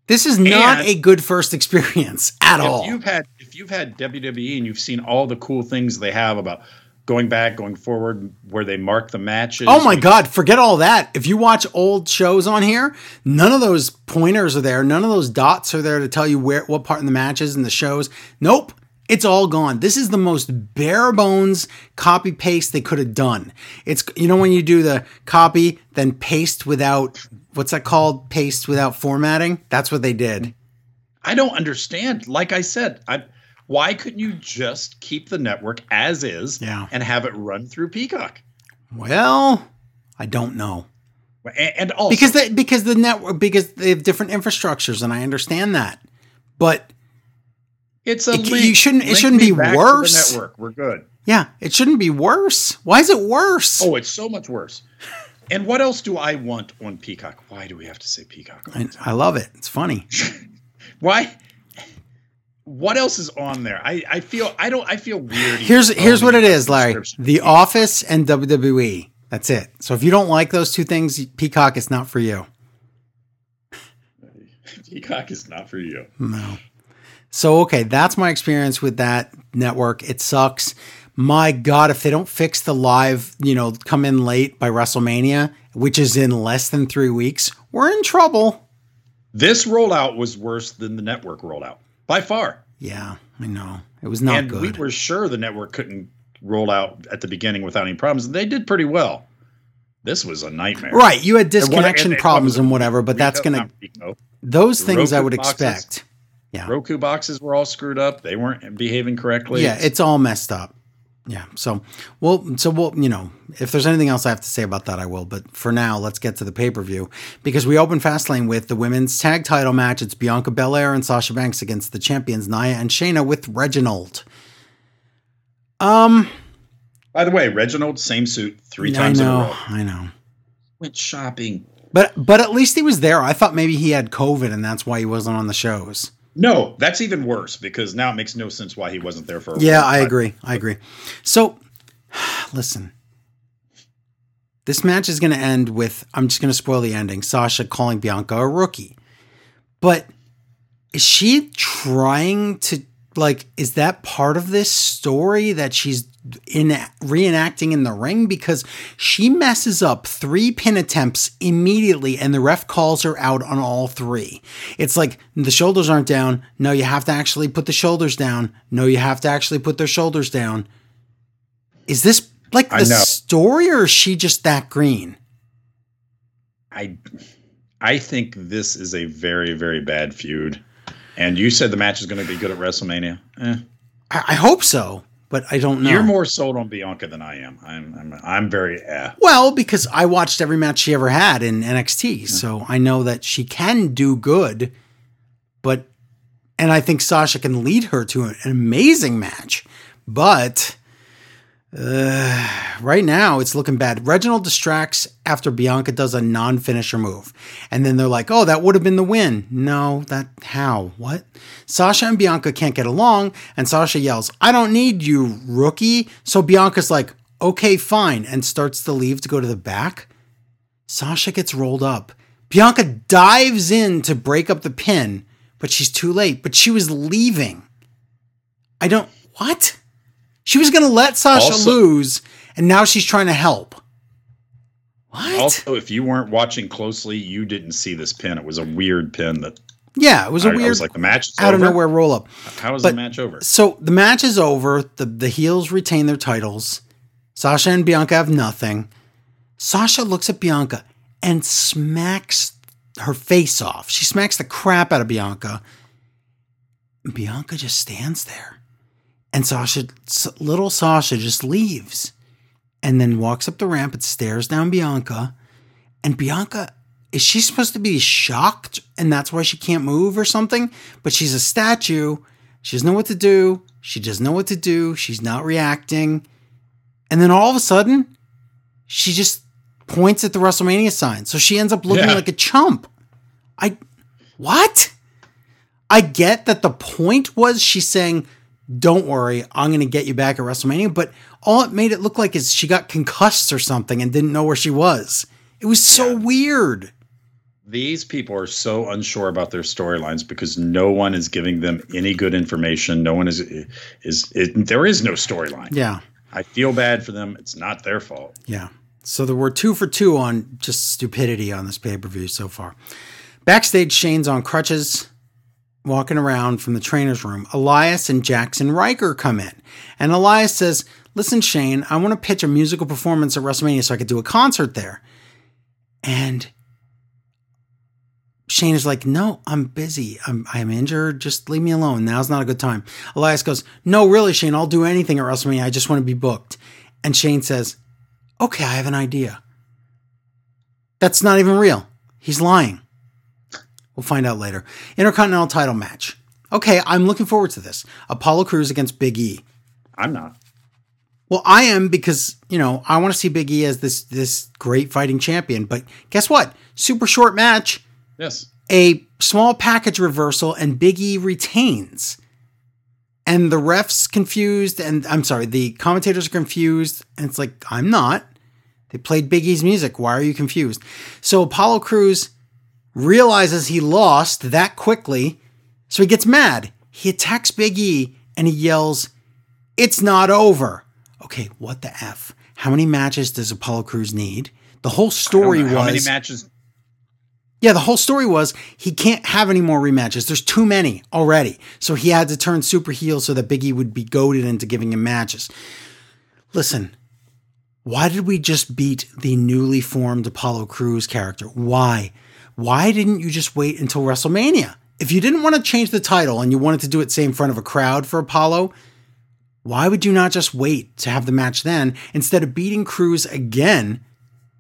This is not And- a good first experience at all. you've had if you've had WWE and you've seen all the cool things they have about going back, going forward, where they mark the matches. Oh my God, forget all that. If you watch old shows on here, none of those pointers are there. None of those dots are there to tell you where what part in the matches and the shows. Nope. It's all gone. This is the most bare bones copy paste they could have done. It's you know when you do the copy then paste without what's that called? Paste without formatting? That's what they did. I don't understand. Like I said, I why couldn't you just keep the network as is Yeah. and have it run through Peacock? Well, I don't know. And, and also because they, because the network because they have different infrastructures and I understand that. But it's a it- link. you shouldn't- it shouldn't be the worse. network. We're good. yeah, it shouldn't be worse. Why is it worse? Oh, it's so much worse. And what else do I want on Peacock? Why do we have to say Peacock? I. I love it. It's funny. Why? What else is on there? I, I feel I don't I feel weird. Here's here's what it is, Larry. The Office and WWE. That's it. So if you don't like those two things, Peacock is not for you. Peacock is not for you. No. So okay, that's my experience with that network. It sucks. My God, if they don't fix the live, you know, come in late by WrestleMania, which is in less than three weeks, we're in trouble. This rollout was worse than the network rollout by far. Yeah, I know. It was not and good. we were sure the network couldn't roll out at the beginning without any problems. And they did pretty well. This was a nightmare. right, you had disconnection and- and problems and whatever, but that's gonna those The things I would boxes? expect. Yeah. Roku boxes were all screwed up. They weren't behaving correctly. Yeah, it's all messed up. Yeah. So, well, so we'll, you know, if there's anything else I have to say about that, I will. But for now, let's get to the pay per view because we open Fastlane with the women's tag title match. It's Bianca Belair and Sasha Banks against the champions Nia and Shayna with Reginald. Um, By the way, Reginald, same suit three I times in a know, row. I know. Went shopping. But but at least he was there. I thought maybe he had COVID and that's why he wasn't on the shows. No, that's even worse because now it makes no sense why he wasn't there for. A Yeah. I agree. I agree. So, listen. This match is going to end with I'm just going to spoil the ending. Sasha calling Bianca a rookie. But is she trying to like is that part of this story that she's in reenacting in the ring because she messes up three pin attempts immediately and the ref calls her out on all three. It's like the shoulders aren't down. No, you have to actually put the shoulders down. No, you have to actually put their shoulders down. Is this like the story or is she just that green? I, I think this is a very very bad feud. And you said the match is going to be good at WrestleMania. Eh. I, I hope so, but I don't know. You're more sold on Bianca than I am. I'm I'm I'm very eh. Well, because I watched every match she ever had in NXT, so I know that she can do good, but and I think Sasha can lead her to an amazing match, but uh, right now it's looking bad. Reginald distracts after Bianca does a non-finisher move, and then they're like, "Oh, that would have been the win." No, that how what? Sasha and Bianca can't get along, and Sasha yells, "I don't need you, rookie." So Bianca's like, "Okay, fine," and starts to leave to go to the back. Sasha gets rolled up. Bianca dives in to break up the pin, but she's too late. But she was leaving. I don't what? She was going to let Sasha Also- lose, and now she's trying to help. What? Also, if you weren't watching closely, you didn't see this pin. It was a weird pin that yeah, it was a I, I weird was like the match out of nowhere roll up. How is but- the match over? So the match is over. The the heels retain their titles. Sasha and Bianca have nothing. Sasha looks at Bianca and smacks her face off. She smacks the crap out of Bianca. Bianca just stands there. And Sasha, little Sasha, just leaves and then walks up the ramp and stares down Bianca. And Bianca, is she supposed to be shocked and that's why she can't move or something? But she's a statue. She doesn't know what to do. She doesn't know what to do. She's not reacting. And then all of a sudden, she just points at the WrestleMania sign. So she ends up looking Yeah. like a chump. I, what? I get that the point was she's saying, don't worry, I'm going to get you back at WrestleMania. But all it made it look like is she got concussed or something and didn't know where she was. It was so weird. These people are so unsure about their storylines because no one is giving them any good information. No one is is it, there is no storyline. Yeah. I feel bad for them. It's not their fault. Yeah. So there were two for two on just stupidity on this pay per view so far. Backstage, Shane's on crutches, walking around from the trainer's room. Elias and Jaxson Ryker come in. And Elias says, Listen, Shane, I want to pitch a musical performance at WrestleMania so I could do a concert there. And Shane is like, No, I'm busy. I'm, I'm injured. Just leave me alone. Now's not a good time. Elias goes, No, really, Shane, I'll do anything at WrestleMania. I just want to be booked. And Shane says, Okay, I have an idea. That's not even real. He's lying. We'll find out later. Intercontinental title match. Okay, I'm looking forward to this. Apollo Crews against Big E. I'm not. Well, I am because, you know, I want to see Big E as this this great fighting champion, but guess what? Super short match, Yes. a small package reversal and Big E retains. and the refs confused, and I'm sorry, the commentators are confused, and it's like I'm not. They played Big E's music. Why are you confused? So Apollo Crews realizes he lost that quickly, so he gets mad. He attacks Big E and he yells, "It's not over." Okay, what the f? How many matches does Apollo Crews need? The whole story was how many matches. Yeah, the whole story was he can't have any more rematches. There's too many already. So he had to turn super heel so that Big E would be goaded into giving him matches. Listen, why did we just beat the newly formed Apollo Crews character? Why? Why didn't you just wait until WrestleMania? If you didn't want to change the title and you wanted to do it say in front of a crowd for Apollo, why would you not just wait to have the match then instead of beating Crews again?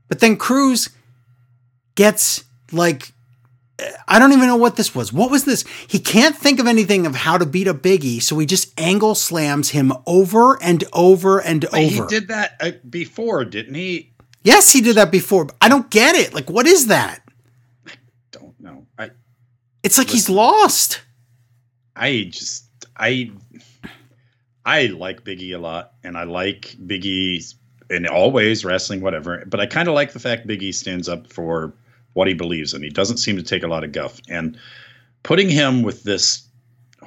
But then Crews gets like I don't even know what this was. What was this? He can't think of anything of how to beat a biggie, so he just angle slams him over and over and Wait, over. He did that uh, before, didn't he? Yes, he did that before. I don't get it. Like, what is that? Don't know. I It's like he's lost. I just I I like Biggie a lot, and I like Big E's in always wrestling, whatever. But I kind of like the fact Biggie stands up for what he believes in. He doesn't seem to take a lot of guff, and putting him with this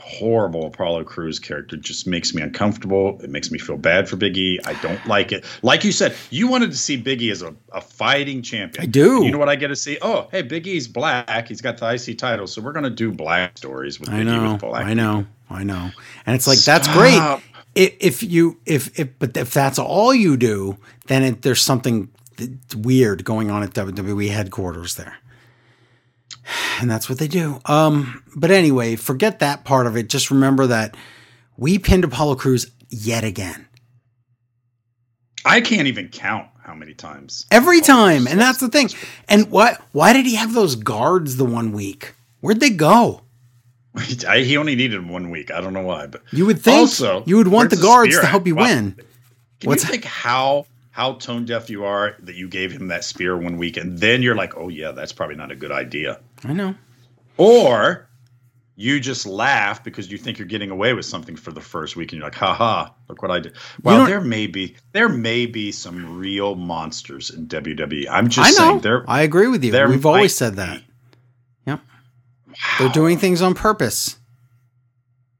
horrible Apollo Crews character just makes me uncomfortable. It makes me feel bad for Biggie. I don't like it. Like you said, you wanted to see Biggie as a, a fighting champion. I do. And you know what I get to see? Oh, hey, Big E's black. He's got the IC title, so we're gonna do black stories with Biggie I know. with black. I know. I know. And it's like that's great. If, if you if if but if that's all you do, then it, there's something weird going on at WWE headquarters there. And that's what they do. Um, but anyway, forget that part of it. Just remember that we pinned Apollo Crews yet again. I can't even count how many times. Every Apollo time. And that's the thing. And what why did he have those guards the one week? Where'd they go? I, he only needed one week. I don't know why, but You would think Also, you would want the guards to help you win. can What's- you think how how tone deaf you are that you gave him that spear one week, and then you're like, oh yeah, that's probably not a good idea, I know. or you just laugh because you think you're getting away with something for the first week, and you're like, haha, look what I did. Well, there may be there may be some real monsters in WWE. I'm I just know. saying there. I agree with you. We've always said that. be. Yep. They're doing things on purpose.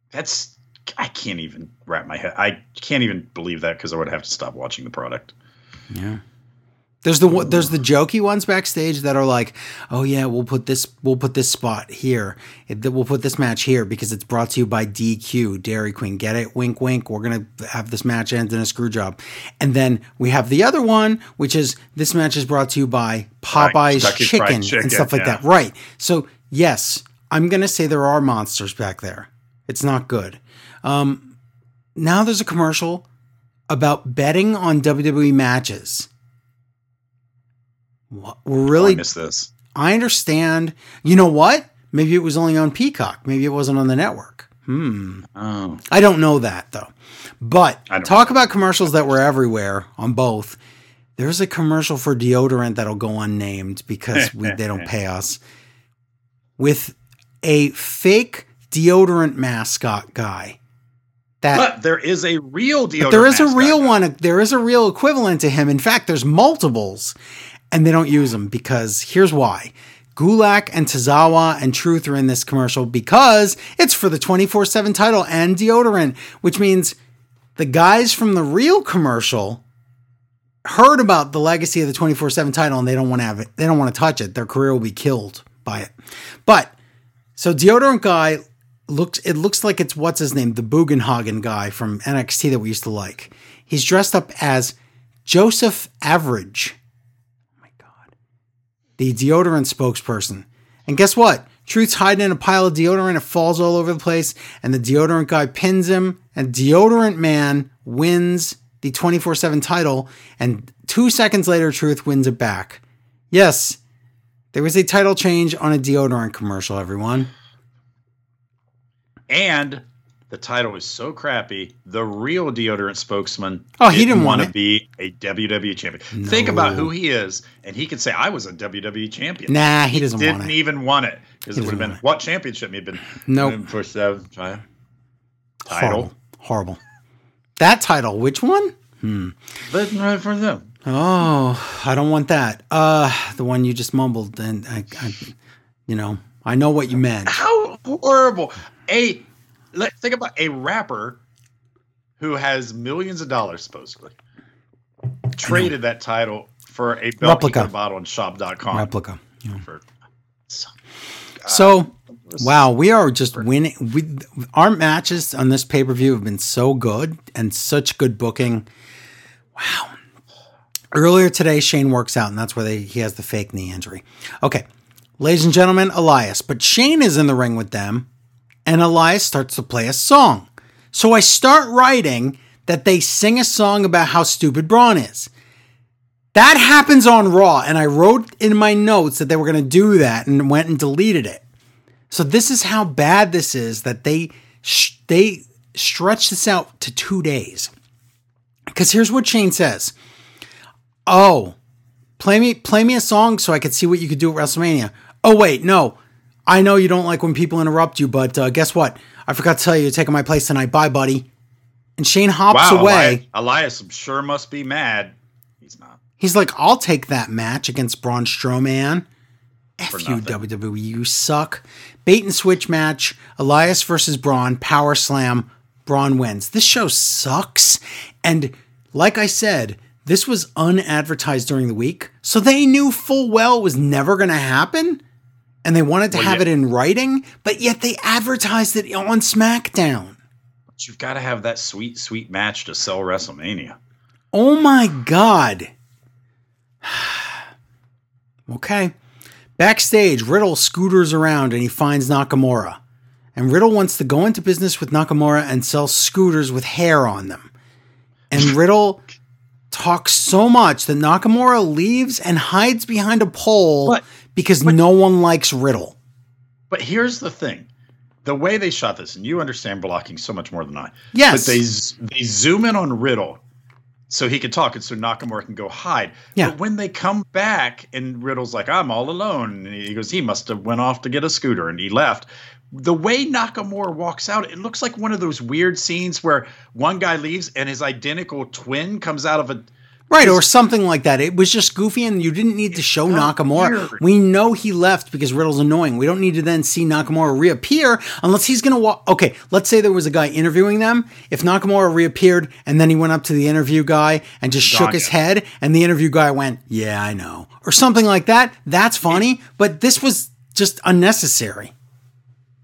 That's I can't even wrap my head. I can't even believe that because I would have to stop watching the product. Yeah. There's the there's the jokey ones backstage that are like, oh yeah, we'll put this we'll put this spot here, It- we'll put this match here because it's brought to you by DQ Dairy Queen. Get it? Wink, wink. We're gonna have this match end in a screw job, and then we have the other one, which is this match is brought to you by Popeyes Kentucky chicken, Fried and stuff like yeah. that. Right. So yes, I'm gonna say there are monsters back there. It's not good. Um, now there's a commercial about betting on WWE matches. What, we're Oh, I really, miss this. I understand. You know what? Maybe it was only on Peacock. Maybe it wasn't on the network. Hmm. Oh, I don't know that though. But talk about commercials that were everywhere on both. There's a commercial for deodorant that'll go unnamed because we, they don't pay us with a fake deodorant mascot guy. That but there is a real deodorant. there is a real one. There is a real equivalent to him. In fact, there's multiples, and they don't use them because here's why. Gulak and Tozawa and Truth are in this commercial because it's for the 24 7 title and deodorant, which means the guys from the real commercial heard about the legacy of the 24 7 title and they don't want to have it. They don't want to touch it. Their career will be killed by it. But so deodorant guy looks it looks like it's what's his name, the Bugenhagen guy from NXT that we used to like. He's dressed up as Joseph Average. Oh my god. The deodorant spokesperson. And guess what? Truth's hiding in a pile of deodorant. It falls all over the place, and the deodorant guy pins him, and Deodorant Man wins the 24 7 title. And two seconds later, Truth wins it back. Yes, there was a title change on a deodorant commercial, everyone. And the title was so crappy. The real deodorant spokesman. Oh, he didn't want to be a WWE champion. Think about who he is, and he could say, "I was a WWE champion." Nah, he doesn't didn't want it. even want it because it would have been what championship he'd been. Nope. for seven. title. Horrible. Horrible. That title, which one? Hmm. But right for them. Oh, I don't want that. Uh, the one you just mumbled, and I, I you know, I know what you meant. How horrible! A let think about a rapper who has millions of dollars supposedly traded that title for a Replica. Replica bottle on shop.com. Replica. yeah. For, so, So, wow, we are just winning. We, our matches on this pay per view have been so good and such good booking. Wow. Earlier today, Shane works out, and that's where they, he has the fake knee injury. Okay, ladies and gentlemen, Elias. But Shane is in the ring with them, and Elias starts to play a song. So I start writing that they sing a song about how stupid Braun is. That happens on Raw, and I wrote in my notes that they were going to do that and went and deleted it. So this is how bad this is that they sh- they stretch this out to two days. Because here's what Shane says: "Oh, play me play me a song so I could see what you could do at WrestleMania." Oh wait, no, I know you don't like when people interrupt you, but uh, guess what? I forgot to tell you, you're taking my place tonight. Bye, buddy. And Shane hops wow, away. Elias, Elias sure must be mad. He's not. He's like, I'll take that match against Braun Strowman. F you. WWE, you suck. Bait and switch match Elias versus Braun, power slam. Braun wins. This show sucks. And like I said, this was unadvertised during the week. So they knew full well it was never going to happen. And they wanted to Well, have yeah. it in writing, but yet they advertised it on SmackDown. But you've got to have that sweet, sweet match to sell WrestleMania. Oh my God. okay. Backstage, Riddle scooters around and he finds Nakamura. And Riddle wants to go into business with Nakamura and sell scooters with hair on them. And Riddle talks so much that Nakamura leaves and hides behind a pole But- because no one likes Riddle. But here's the thing. The way they shot this, and you understand blocking so much more than I. Yes. But they they zoom in on Riddle so he can talk and so Nakamura can go hide. Yeah. But when they come back and Riddle's like, I'm all alone. And he goes, he must have went off to get a scooter and he left. The way Nakamura walks out, it looks like one of those weird scenes where one guy leaves and his identical twin comes out of a Right, or something like that. It was just goofy, and you didn't need to show Nakamura. weird. We know he left because Riddle's annoying. We don't need to then see Nakamura reappear unless he's going to walk. Okay, let's say there was a guy interviewing them. If Nakamura reappeared and then he went up to the interview guy and just shook his head, and the interview guy went, Yeah, I know, or something like that, that's funny, but this was just unnecessary.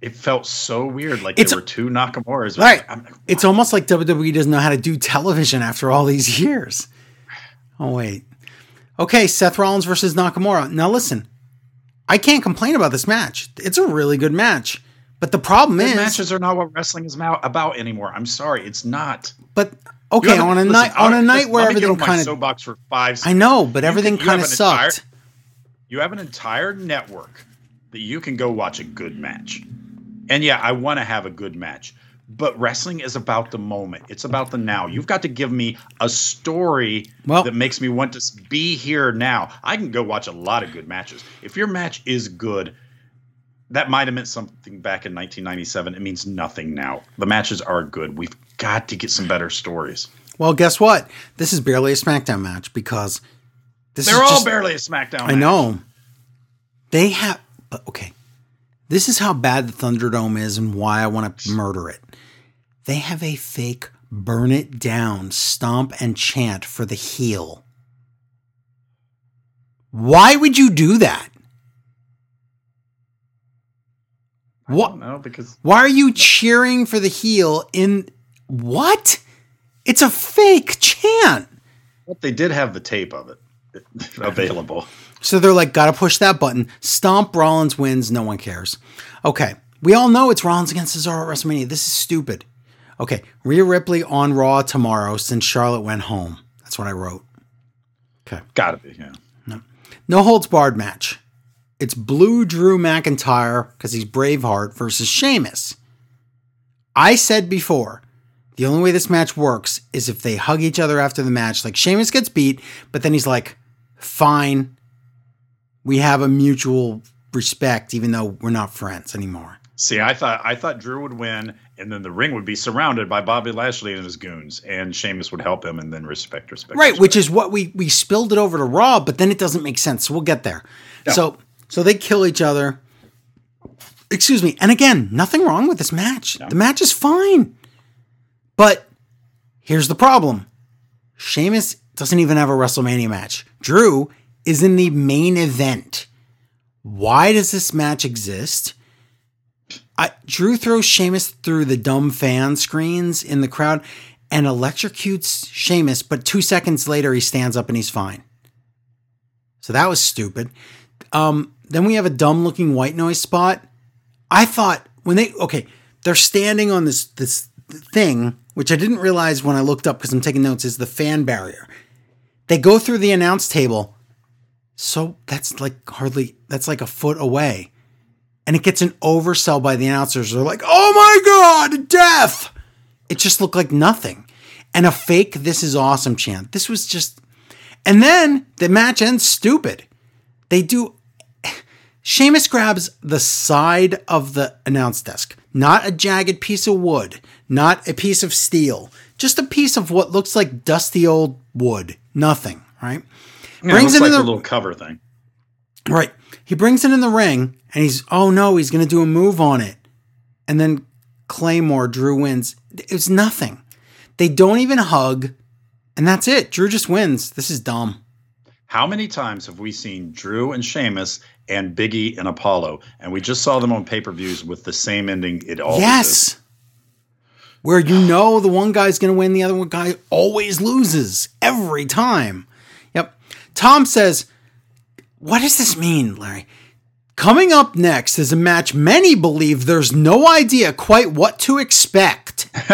it felt so weird. Like It's- there were two Nakamuras. Right. I'm- It's almost like WWE doesn't know how to do television after all these years. Oh, wait. Okay, Seth Rollins versus Nakamura. Now, listen, I can't complain about this match. It's a really good match. But the problem is, matches are not what wrestling is about anymore. I'm sorry, it's not. but okay, on a listen, night on a night where everything kind of soapbox for five. I know, but everything kind of an entire- sucked. You have an entire network that you can go watch a good match, and yeah, I want to have a good match. But wrestling is about the moment. It's about the now. You've got to give me a story Well- that makes me want to be here now. I can go watch a lot of good matches. If your match is good, that might have meant something back in 1997. It means nothing now. The matches are good. We've got to get some better stories. Well, guess what? This is barely a SmackDown match because this They're all just, barely a SmackDown. I match. know. They have, but okay. This is how bad the Thunderdome is and why I want to murder it. They have a fake burn it down, stomp and chant for the heel. Why would you do that? I What? don't know because Why are you cheering for the heel in what? It's a fake chant. But they did have the tape of it available. So they're like, gotta push that button. Stomp Rollins wins. No one cares. Okay. We all know it's Rollins against Cesaro at WrestleMania. This is stupid. Okay. Rhea Ripley on Raw tomorrow since Charlotte went home. That's what I wrote. Okay. Gotta be, yeah. No no holds barred match. It's Blue Drew McIntyre because he's Braveheart versus Sheamus. I said before, the only way this match works is if they hug each other after the match. Like Sheamus gets beat, but then he's like, fine. We have a mutual respect, even though we're not friends anymore. See, I thought I thought Drew would win, and then the ring would be surrounded by Bobby Lashley and his goons, and Sheamus would help him, and then respect, respect, Right, respect. which is what we we spilled it over to Raw, but then it doesn't make sense. So we'll get there. So so they kill each other. Excuse me. And again, nothing wrong with this match. The match is fine. But here's the problem. Sheamus doesn't even have a WrestleMania match. Drew is in the main event. Why does this match exist? I, Drew throws Sheamus through the dumb fan screens in the crowd and electrocutes Sheamus, but two seconds later he stands up and he's fine. So that was stupid. Um, then we have a dumb looking white noise spot. I thought when they okay, they're standing on this this thing, which I didn't realize when I looked up because I'm taking notes, is the fan barrier. They go through the announce table. So that's like hardly that's like a foot away. And it gets an oversell by the announcers. They're like, oh my god, death! It just looked like nothing. And a fake this is awesome chant. This was just and then the match ends stupid. They do Sheamus grabs the side of the announce desk, not a jagged piece of wood, not a piece of steel, just a piece of what looks like dusty old wood. Nothing, right? Yeah, it looks like a little cover thing. Right. He brings it in the ring and he's, oh no, he's going to do a move on it. And then Claymore, Drew wins. It's nothing. They don't even hug. And that's it. Drew just wins. This is dumb. How many times have we seen Drew and Sheamus and Biggie and Apollo, and we just saw them on pay per views with the same ending? It always yes. is. Where you know the one guy's going to win, the other one guy always loses every time. Yep. Tom says, What does this mean, Larry? Coming up next is a match many believe there's no idea quite what to expect.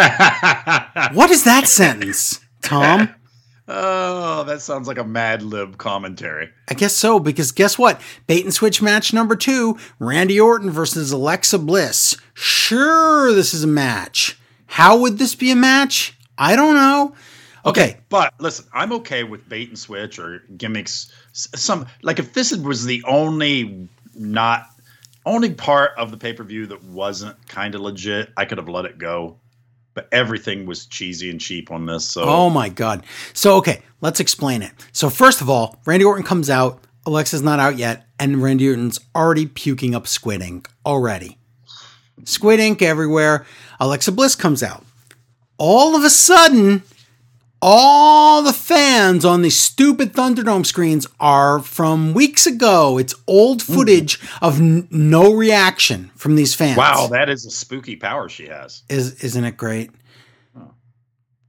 what is that sentence, Tom? Oh, that sounds like a Mad Lib commentary. I guess so, because guess what? Bait and switch match number two Randy Orton versus Alexa Bliss. Sure, this is a match. How would this be a match? I don't know. Okay. But listen, I'm okay with bait and switch or gimmicks. Some like if this was the only not only part of the pay per view that wasn't kind of legit, I could have let it go. But everything was cheesy and cheap on this. So Oh my God. So, okay, let's explain it. So, first of all, Randy Orton comes out, Alexa's not out yet, and Randy Orton's already puking up squid ink already. Squid ink everywhere. Alexa Bliss comes out. All of a sudden, all the fans on these stupid Thunderdome screens are from weeks ago. It's old hmm. footage of n- no reaction from these fans. wow, that is a spooky power she has. Is isn't it great?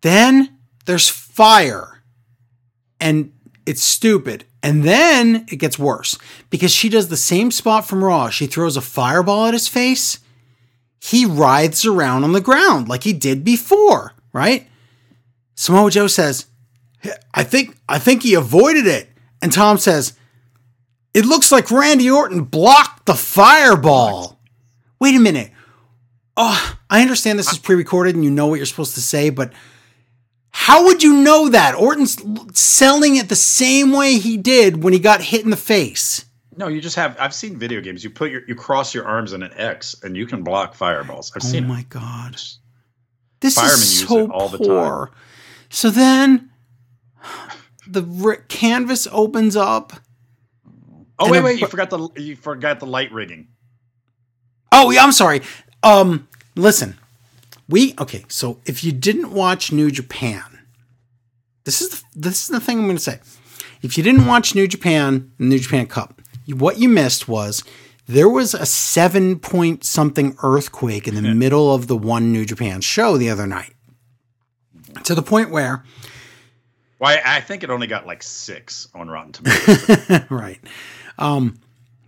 Then there's fire. And it's stupid. And then it gets worse because she does the same spot from Raw. She throws a fireball at his face. He writhes around on the ground like he did before, right? Samoa Joe says, I think I think he avoided it. And Tom says, It looks like Randy Orton blocked the fireball. Wait a minute. Oh, I understand this is pre-recorded and you know what you're supposed to say, but how would you know that? Orton's selling it the same way he did when he got hit in the face. No, you just have. I've seen video games. You put your you cross your arms in an X and you can block fireballs. I've Oh seen my it. god. This Firemen is use so it all the poor. So then the r- canvas opens up. Oh wait, wait! You forgot the you forgot the light rigging. Oh, yeah, I'm sorry. Um, listen, we okay. So if you didn't watch New Japan, this is the, this is the thing I'm going to say. If you didn't watch New Japan, New Japan Cup, what you missed was there was a seven point something earthquake in the middle of the one New Japan show the other night, to the point where Why? I think it only got like six on Rotten Tomatoes. right. Um,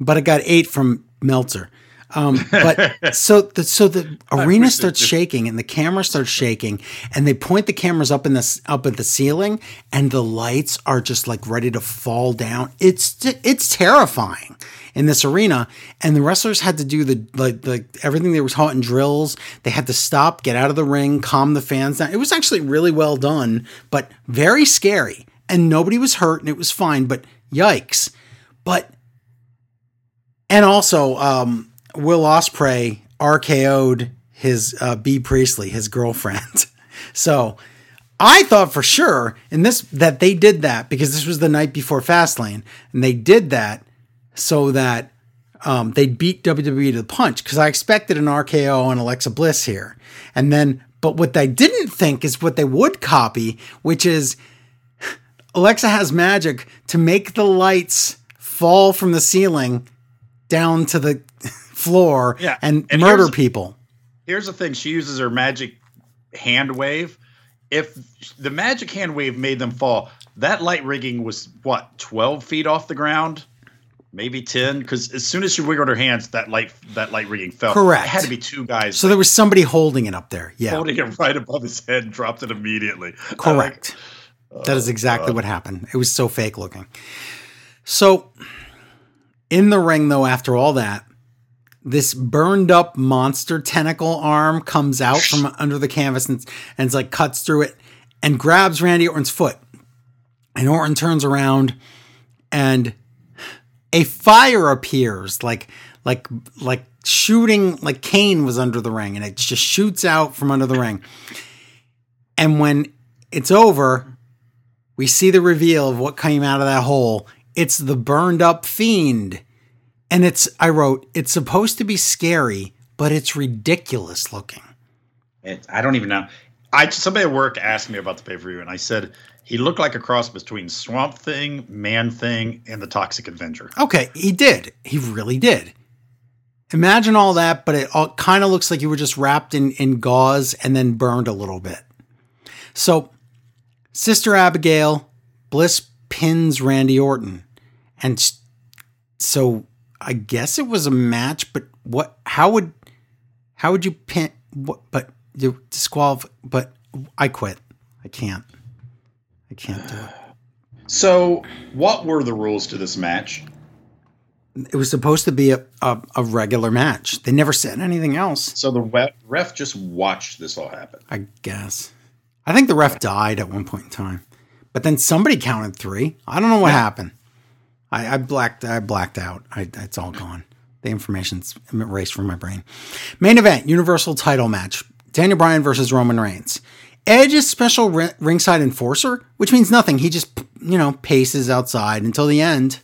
but it got eight from Meltzer. Um, but so the so the arena starts shaking and the camera starts shaking and they point the cameras up in the up at the ceiling and the lights are just like ready to fall down. It's it's terrifying in this arena and the wrestlers had to do the like the everything they were taught in drills. They had to stop, get out of the ring, calm the fans down. It was actually really well done, but very scary. And nobody was hurt and it was fine, but yikes. But and also, um, Will Ospreay RKO'd his uh, Bea Priestley, his girlfriend. so I thought for sure in this that they did that because this was the night before Fastlane, and they did that so that um, they'd beat WWE to the punch because I expected an RKO and Alexa Bliss here, and then but what they didn't think is what they would copy, which is Alexa has magic to make the lights fall from the ceiling down to the floor Yeah, and, and murder people. Here's the thing: she uses her magic hand wave. If the magic hand wave made them fall, that light rigging was what twelve feet off the ground, maybe ten. Because as soon as she wiggled her hands, that light that light rigging fell. Correct. It had to be two guys So there was somebody holding it up there. Yeah, holding it right above his head and dropped it immediately. Like- correct. that is oh, exactly what happened. It was so fake looking. So in the ring, though, after all that, this burned up monster tentacle arm comes out from under the canvas and, and it's like cuts through it and grabs Randy Orton's foot. And Orton turns around and a fire appears like like like shooting like Kane was under the ring and it just shoots out from under the ring. And when it's over, we see the reveal of what came out of that hole. It's the burned up fiend. And it's I wrote, it's supposed to be scary, but it's ridiculous looking. It, I don't even know. I somebody at work asked me about the pay per view, and I said he looked like a cross between Swamp Thing, Man Thing, and the Toxic Avenger. Okay, he did. He really did. Imagine all that, but it all kind of looks like you were just wrapped in, in gauze and then burned a little bit. So, Sister Abigail, Bliss pins Randy Orton. And so I guess it was a match, but what, how would, how would you pin, what, but you disqualify, but I quit. I can't. I can't do it. So, what were the rules to this match? It was supposed to be a, a, a regular match. They never said anything else. So the ref, ref just watched this all happen. I guess. I think the ref died at one point in time, but then somebody counted three. I don't know what happened. I, I blacked. I blacked out. I, it's all gone. The information's erased from my brain. Main event: Universal Title match: Daniel Bryan versus Roman Reigns. Edge is special ri- ringside enforcer, which means nothing. He just you know paces outside until the end,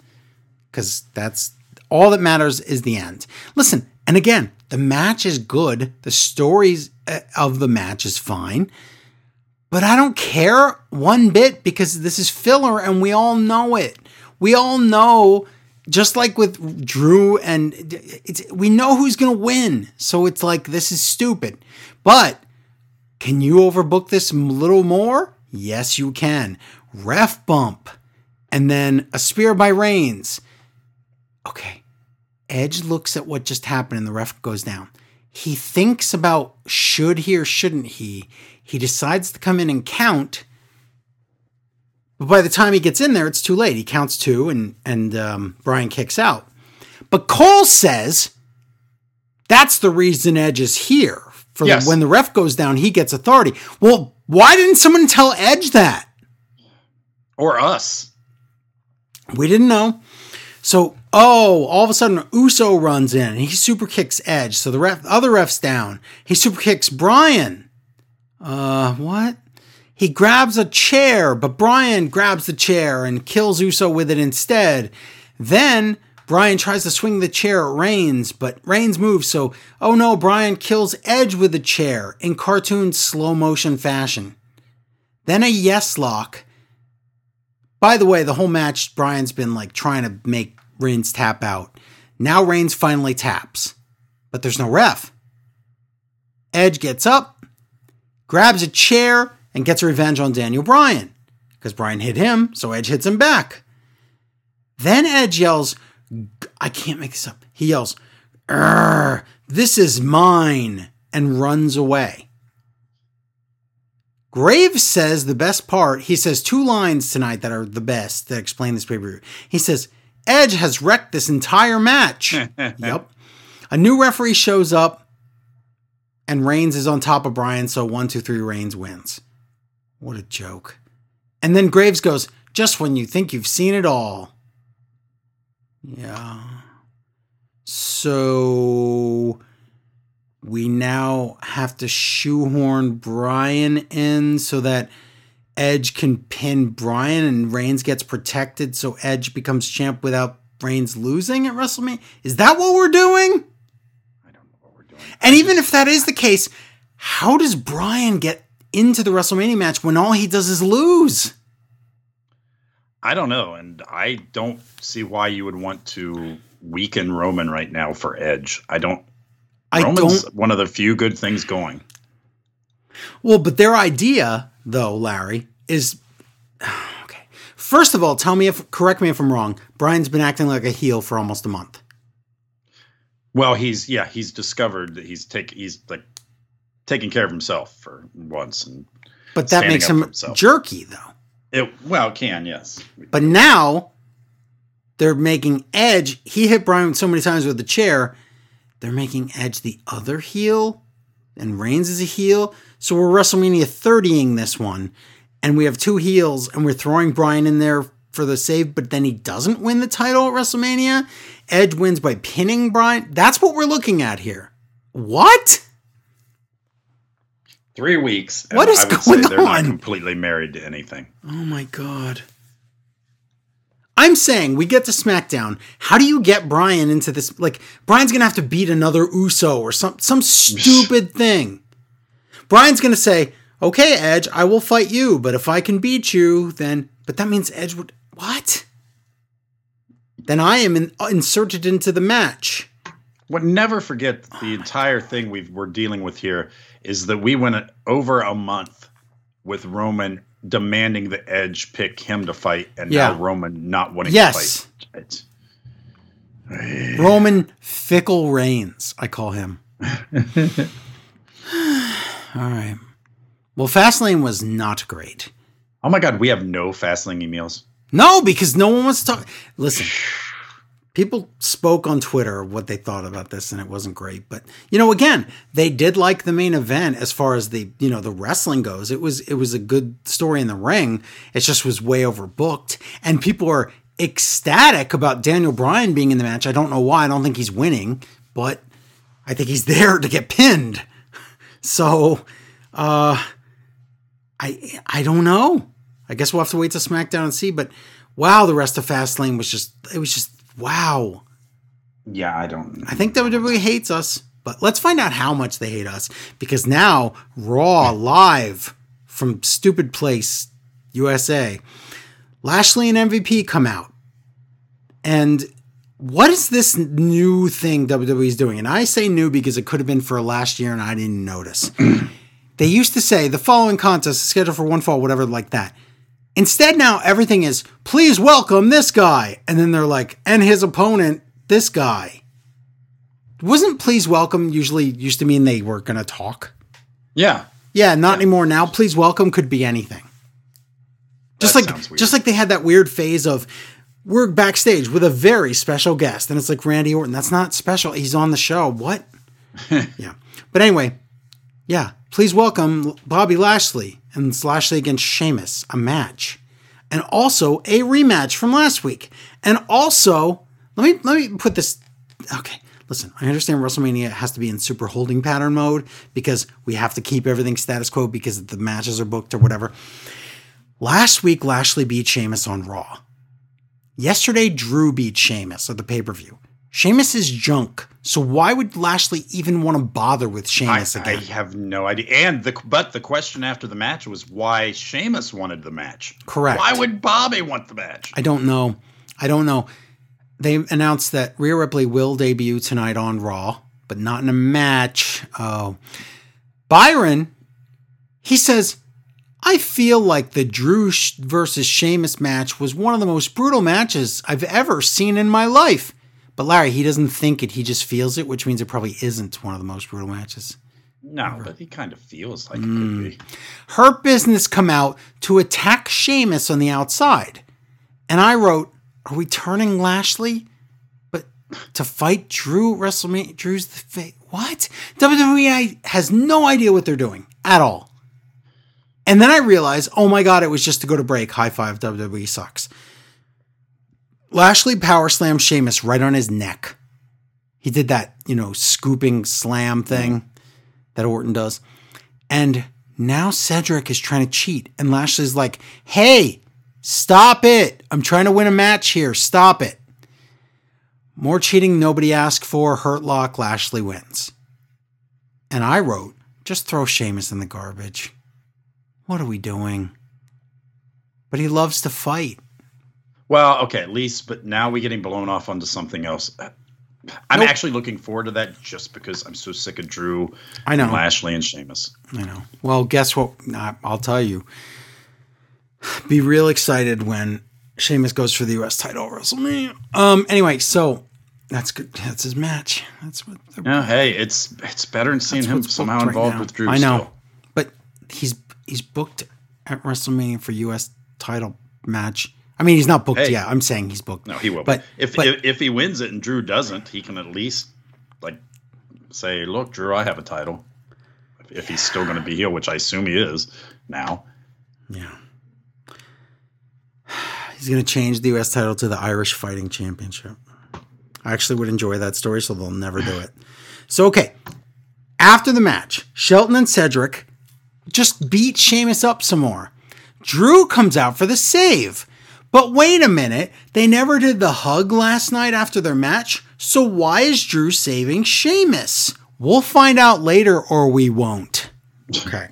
because that's all that matters is the end. Listen, and again, the match is good. The stories uh, of the match is fine. But I don't care one bit because this is filler and we all know it. We all know, just like with Drew, and it's, we know who's going to win. So it's like, this is stupid. But can you overbook this a little more? Yes, you can. Ref bump. And then a spear by Reigns. Okay. Edge looks at what just happened and the ref goes down. He thinks about should he or shouldn't he. He decides to come in and count. But by the time he gets in there, it's too late. He counts two and, and um, Bryan kicks out. But Cole says that's the reason Edge is here. For Yes. the, when the ref goes down, he gets authority. Well, why didn't someone tell Edge that? Or us. We didn't know. So, oh, all of a sudden, Uso runs in and he super kicks Edge. So the ref, other ref's down. He super kicks Bryan. Uh, what? He grabs a chair, but Bryan grabs the chair and kills Uso with it instead. Then Bryan tries to swing the chair at Reigns, but Reigns moves. So, oh no, Bryan kills Edge with the chair in cartoon slow motion fashion. Then a yes lock. By the way, the whole match, Bryan's been like trying to make Reigns tap out. Now Reigns finally taps, but there's no ref. Edge gets up, grabs a chair, and gets revenge on Daniel Bryan because Bryan hit him, so Edge hits him back. Then Edge yells, I can't make this up. He yells, This is mine, and runs away. Graves says the best part, he says two lines tonight that are the best that explain this pay per view. He says, Edge has wrecked this entire match. yep. A new referee shows up, and Reigns is on top of Bryan, so one, two, three, Reigns wins. What a joke. And then Graves goes, just when you think you've seen it all. Yeah. So we now have to shoehorn Bryan in so that Edge can pin Bryan and Reigns gets protected so Edge becomes champ without Reigns losing at WrestleMania? Is that what we're doing? I don't know what we're doing. And even if that is the case, how does Bryan get into the WrestleMania match when all he does is lose? I don't know, and I don't see why you would want to weaken Roman right now for Edge. I don't. I Roman's don't. one of the few good things going. Well, but their idea, though, Larry, is okay. First of all, tell me if correct me if I'm wrong. Bryan's been acting like a heel for almost a month. Well, he's yeah, he's discovered that he's take he's like taking care of himself for once, and But that makes him jerky, though. it well it can yes. But now they're making Edge. He hit Bryan so many times with the chair. They're making Edge the other heel, and Reigns is a heel. So we're WrestleMania 30ing this one, and we have two heels, and we're throwing Bryan in there for the save, but then he doesn't win the title at WrestleMania. Edge wins by pinning Bryan. That's what we're looking at here. What? Three weeks. What is going say they're not on? completely married to anything. Oh my god. I'm saying we get to SmackDown. How do you get Bryan into this? Like Bryan's gonna have to beat another Uso or some some stupid thing. Bryan's gonna say, "Okay, Edge, I will fight you, but if I can beat you, then." But that means Edge would what? Then I am in, inserted into the match. What never forget the oh entire thing we we're dealing with here is that we went over a month with Roman demanding the Edge pick him to fight, and Yeah. now Roman not wanting Yes. to fight. It's, Roman Fickle Reigns, I call him. All right. Well, Fastlane was not great. oh my God, we have no Fastlane emails. No, because no one wants to talk. Listen, people spoke on Twitter what they thought about this, and it wasn't great. But you know, again, they did like the main event as far as the you know the wrestling goes. It was it was a good story in the ring. It just was way overbooked, and people are ecstatic about Daniel Bryan being in the match. I don't know why. I don't think he's winning, but I think he's there to get pinned. So, uh, I I don't know. I guess we'll have to wait to SmackDown and see. But wow, the rest of Fastlane was just it was just wow. Yeah, I don't. I think WWE hates us, but let's find out how much they hate us because now Raw live from Stupid Place USA, Lashley and MVP come out, and what is this new thing WWE is doing? And I say new because it could have been for last year and I didn't notice. they used to say the following contest is scheduled for one fall, whatever, like that. Instead, now everything is please welcome this guy, and then they're like, and his opponent, this guy. Wasn't please welcome usually used to mean they were gonna talk? Yeah, Yeah, not anymore. Now, please welcome could be anything. Just That like just like they had that weird phase of we're backstage with a very special guest, and it's like Randy Orton. That's not special. He's on the show. What? yeah. But anyway, yeah. Please welcome Bobby Lashley and it's Lashley against Sheamus, a match, and also a rematch from last week. And also, let me let me put this. Okay, listen. I understand WrestleMania has to be in super holding pattern mode because we have to keep everything status quo because the matches are booked or whatever. Last week, Lashley beat Sheamus on Raw. Yesterday, Drew beat Sheamus at the pay per view. Sheamus is junk, so why would Lashley even want to bother with I, Sheamus I again? have no idea. And the but the question after the match was why Sheamus wanted the match. Correct. Why would Bobby want the match? I don't know. I don't know. They announced that Rhea Ripley will debut tonight on Raw, but not in a match. Oh. Byron, he says, I feel like the Drew versus Sheamus match was one of the most brutal matches I've ever seen in my life. But Larry, he doesn't think it, he just feels it, which means it probably isn't one of the most brutal matches. no, but he kind of feels like Mm. it could be. Hurt Business come out to attack Sheamus on the outside. And I wrote, Are we turning Lashley? But to fight Drew WrestleMania, Drew's the fa- What? WWE has no idea what they're doing at all. And then I realized, oh my God, it was just to go to break. High five, WWE sucks. Lashley power slammed Sheamus right on his neck. He did that, you know, scooping slam thing. that Orton does. And now Cedric is trying to cheat. And Lashley's like, hey, stop it. I'm trying to win a match here. Stop it. More cheating nobody asked for. Hurt lock. Lashley wins. And I wrote, just throw Sheamus in the garbage. What are we doing? But he loves to fight. Well, okay, at least, but now we're getting blown off onto something else. I'm Nope. actually looking forward to that just because I'm so sick of Drew, I know. and Lashley, and Sheamus. I know. Well, guess what? I'll tell you. Be real excited when Sheamus goes for the U.S. title WrestleMania. Um. Anyway, so that's good. That's his match. That's what. Yeah, hey, it's it's better than seeing him somehow booked right involved with Drew. I know, still. but he's he's booked at WrestleMania for U.S. title match. I mean, he's not booked Hey. yet. I'm saying he's booked. No, he will. But if, but- if if he wins it and Drew doesn't, he can at least like say, "Look, Drew, I have a title." If, if he's still going to be heel, which I assume he is now. Yeah. He's going to change the U.S. title to the Irish Fighting Championship. I actually would enjoy that story, so they'll never do it. So, okay. After the match, Shelton and Cedric just beat Sheamus up some more. Drew comes out for the save. But wait a minute, they never did the hug last night after their match, so why is Drew saving Sheamus? We'll find out later or we won't. Okay.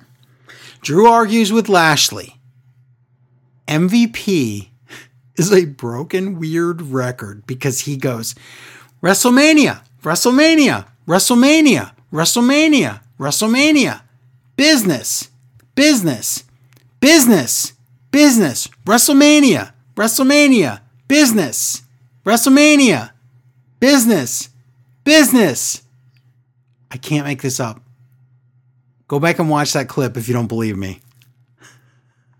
Drew argues with Lashley. MVP is a broken, weird record because he goes WrestleMania, WrestleMania, WrestleMania, WrestleMania, WrestleMania, business, business, business, business, WrestleMania, WrestleMania, business, WrestleMania, business, business. I can't make this up. Go back and watch that clip if you don't believe me.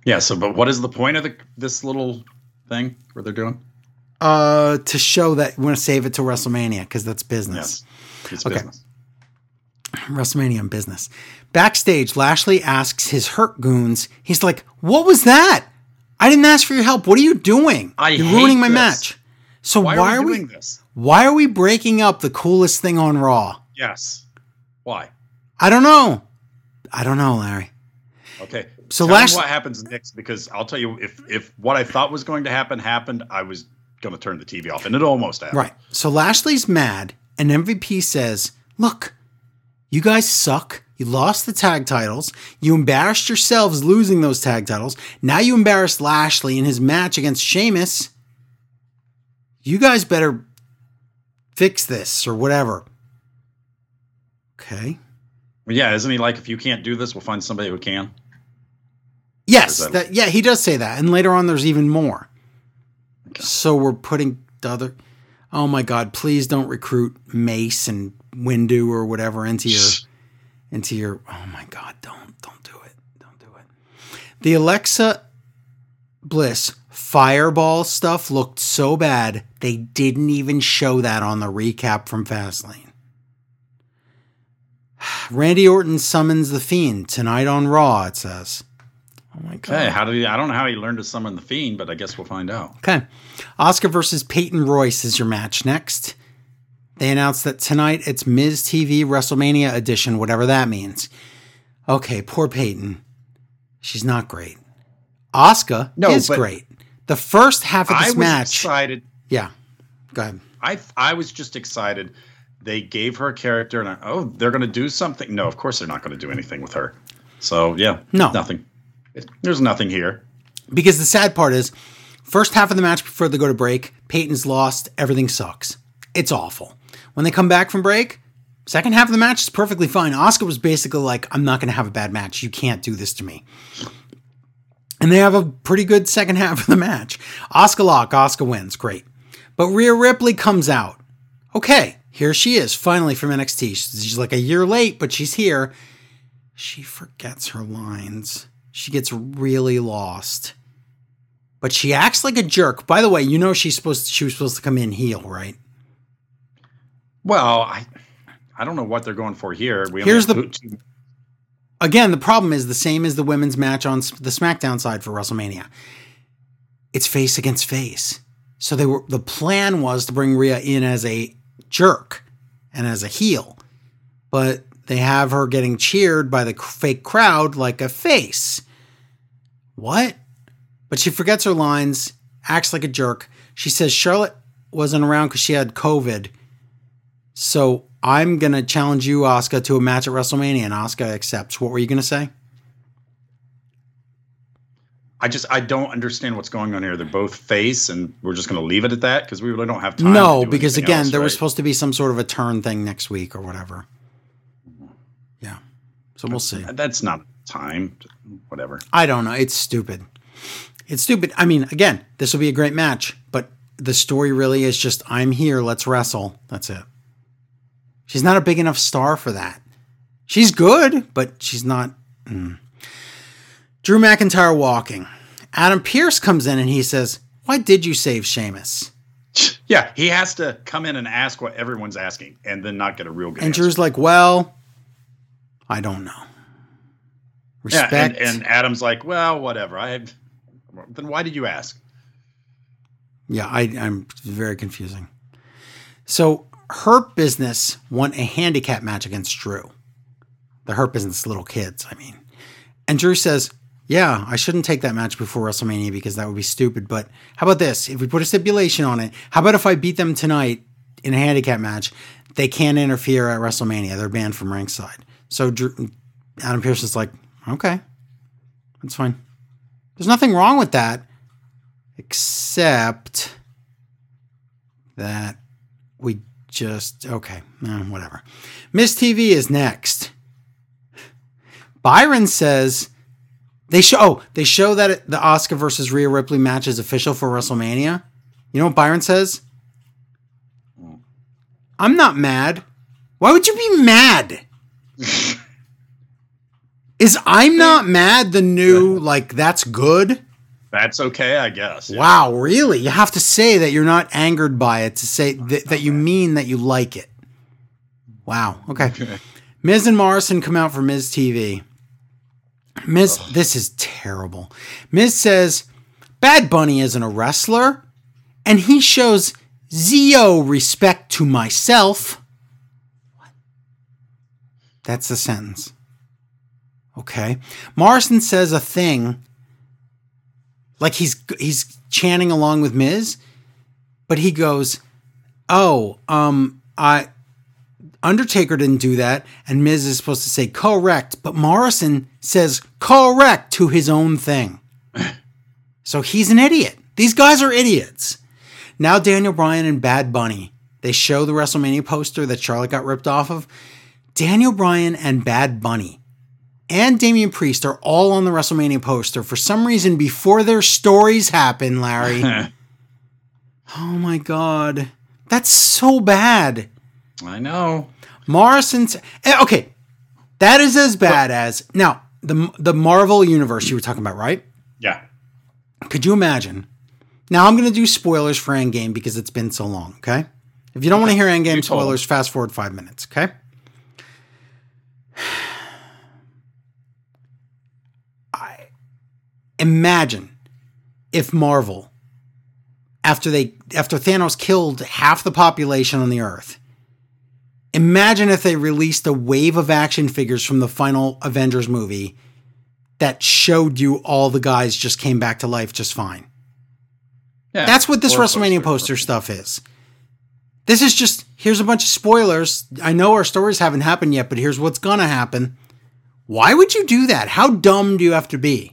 Yeah. So, but what is the point of the, this little thing where they're doing? Uh, to show that we want to save it to WrestleMania because that's business. Yes, it's Okay. business. WrestleMania and business. Backstage, Lashley asks his hurt goons. He's like, "What was that? I didn't ask for your help. What are you doing? I You're ruining my this. match." So Why, why, are we are doing we? this? Why are we breaking up the coolest thing on Raw? Yes. Why? I don't know. I don't know, Larry. Okay. So Tell me what happens next because I'll tell you if if what I thought was going to happen happened, I was going to turn the TV off, and it almost happened. Right. So Lashley's mad, and MVP says, Look, you guys suck. You lost the tag titles. You embarrassed yourselves losing those tag titles. Now you embarrassed Lashley in his match against Sheamus. You guys better fix this or whatever. Okay. Well, yeah, isn't he like if you can't do this, we'll find somebody who can? Yes, that- that, yeah, he does say that. And later on, there's even more. Okay. So we're putting the other. Oh my God! Please don't recruit Mace and Windu or whatever into your into your. Oh my God! Don't don't do it! Don't do it. The Alexa Bliss Fireball stuff looked so bad they didn't even show that on the recap from Fastlane. Randy Orton summons the Fiend tonight on Raw. It says. Oh my God! Okay, how did he? I don't know how he learned to summon the fiend, but I guess we'll find out. Okay. Asuka versus Peyton Royce is your match next. They announced that tonight it's Miz TV WrestleMania edition, whatever that means. Okay, poor Peyton. She's not great. Asuka No, is great. The first half of I this was match. excited. Yeah. Go ahead. I I was just excited. They gave her a character, and I, oh, they're going to do something. No, of course they're not going to do anything with her. So yeah, No. nothing. There's nothing here. Because the sad part is, first half of the match before they go to break, Peyton's lost. Everything sucks. It's awful. When they come back from break, second half of the match is perfectly fine. Asuka was basically like, I'm not going to have a bad match. You can't do this to me. And they have a pretty good second half of the match. Asuka lock, Asuka wins. Great. But Rhea Ripley comes out. Okay, here she is, finally from NXT. She's like a year late, but she's here. She forgets her lines. She gets really lost. But she acts like a jerk. By the way, you know she's supposed to, she was supposed to come in heel, right? Well, I I don't know what they're going for here. We Here's the- two- Again, the problem is the same as the women's match on the SmackDown side for WrestleMania. It's face against face. So they were the plan was to bring Rhea in as a jerk and as a heel. But they have her getting cheered by the fake crowd like a face. What? But she forgets her lines, acts like a jerk. She says Charlotte wasn't around because she had COVID. So I'm going to challenge you, Asuka, to a match at WrestleMania, and Asuka accepts. What were you going to say? I just I don't understand what's going on here. They're both face, and we're just going to leave it at that because we really don't have time. No, because again, else, there right? was supposed to be some sort of a turn thing next week or whatever. Mm-hmm. Yeah, so we'll see. That's not time. Whatever. I don't know. It's stupid. It's stupid. I mean, again, this will be a great match, but the story really is just I'm here. Let's wrestle. That's it. She's not a big enough star for that. She's good, but she's not. Mm. Drew McIntyre walking. Adam Pearce comes in and he says, Why did you save Sheamus? Yeah, he has to come in and ask what everyone's asking and then not get a real good And answer. Drew's like, Well, I don't know. yeah, Respect. and, and Adam's like, well, whatever. I then why did you ask? Yeah, I, I'm very confusing. So Hurt Business won a handicap match against Drew. The Hurt Business little kids, I mean. And Drew says, Yeah, I shouldn't take that match before WrestleMania because that would be stupid. But how about this? If we put a stipulation on it, how about if I beat them tonight in a handicap match? They can't interfere at WrestleMania. They're banned from ringside. So Drew, Adam is like, Okay, that's fine. There's nothing wrong with that, except that we just okay, eh, whatever. Miz TV is next. Byron says they show oh, they show that the Asuka versus Rhea Ripley match is official for WrestleMania. You know what Byron says? I'm not mad. Why would you be mad? is I'm not mad the new like that's good? That's okay, I guess. Yeah. Wow, really? You have to say that you're not angered by it to say that, that you mean that you like it. Wow. Okay. Miz and Morrison come out for Miz TV. Miz, this is terrible. Miz says Bad Bunny isn't a wrestler, and he shows zero respect to myself. What? That's the sentence. Okay. Morrison says a thing like he's he's chanting along with Miz, but he goes, "Oh, um, I Undertaker didn't do that," and Miz is supposed to say correct, but Morrison says correct to his own thing. so he's an idiot. These guys are idiots. Now Daniel Bryan and Bad Bunny. They show the WrestleMania poster that Charlotte got ripped off of. Daniel Bryan and Bad Bunny and Damian Priest are all on the WrestleMania poster for some reason before their stories happen, Larry. oh my god. That's so bad. I know. Morrison's eh, okay. That is as bad as now the the Marvel universe you were talking about, right? Yeah. Could you imagine? Now I'm going to do spoilers for Endgame because it's been so long. Okay, if you don't want to hear Endgame spoilers, fast forward five minutes. Okay. Imagine if Marvel, after they after Thanos killed half the population on the Earth, imagine if they released a wave of action figures from the final Avengers movie that showed you all the guys just came back to life just fine. Yeah. That's what this WrestleMania poster stuff is. This is just here's a bunch of spoilers. I know our stories haven't happened yet, but here's what's gonna happen. Why would you do that? How dumb do you have to be?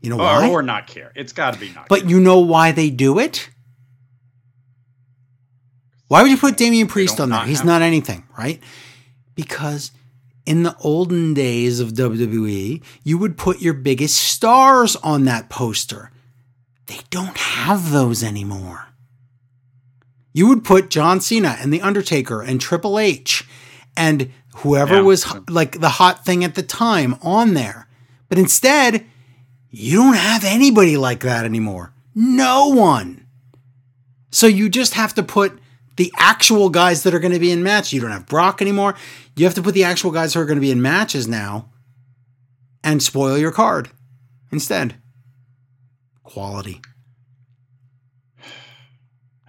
You know Or, why? or not care. It's got to be not. but you know why they do it? Why would you put Damian Priest on there? He's not anything, right? Because in the olden days of WWE, you would put your biggest stars on that poster. They don't have those anymore. You would put John Cena and The Undertaker and Triple H and whoever Yeah. was like the hot thing at the time on there. But instead, you don't have anybody like that anymore. No one. So you just have to put the actual guys that are going to be in match. You don't have Brock anymore. You have to put the actual guys who are going to be in matches now and spoil your card instead. Quality.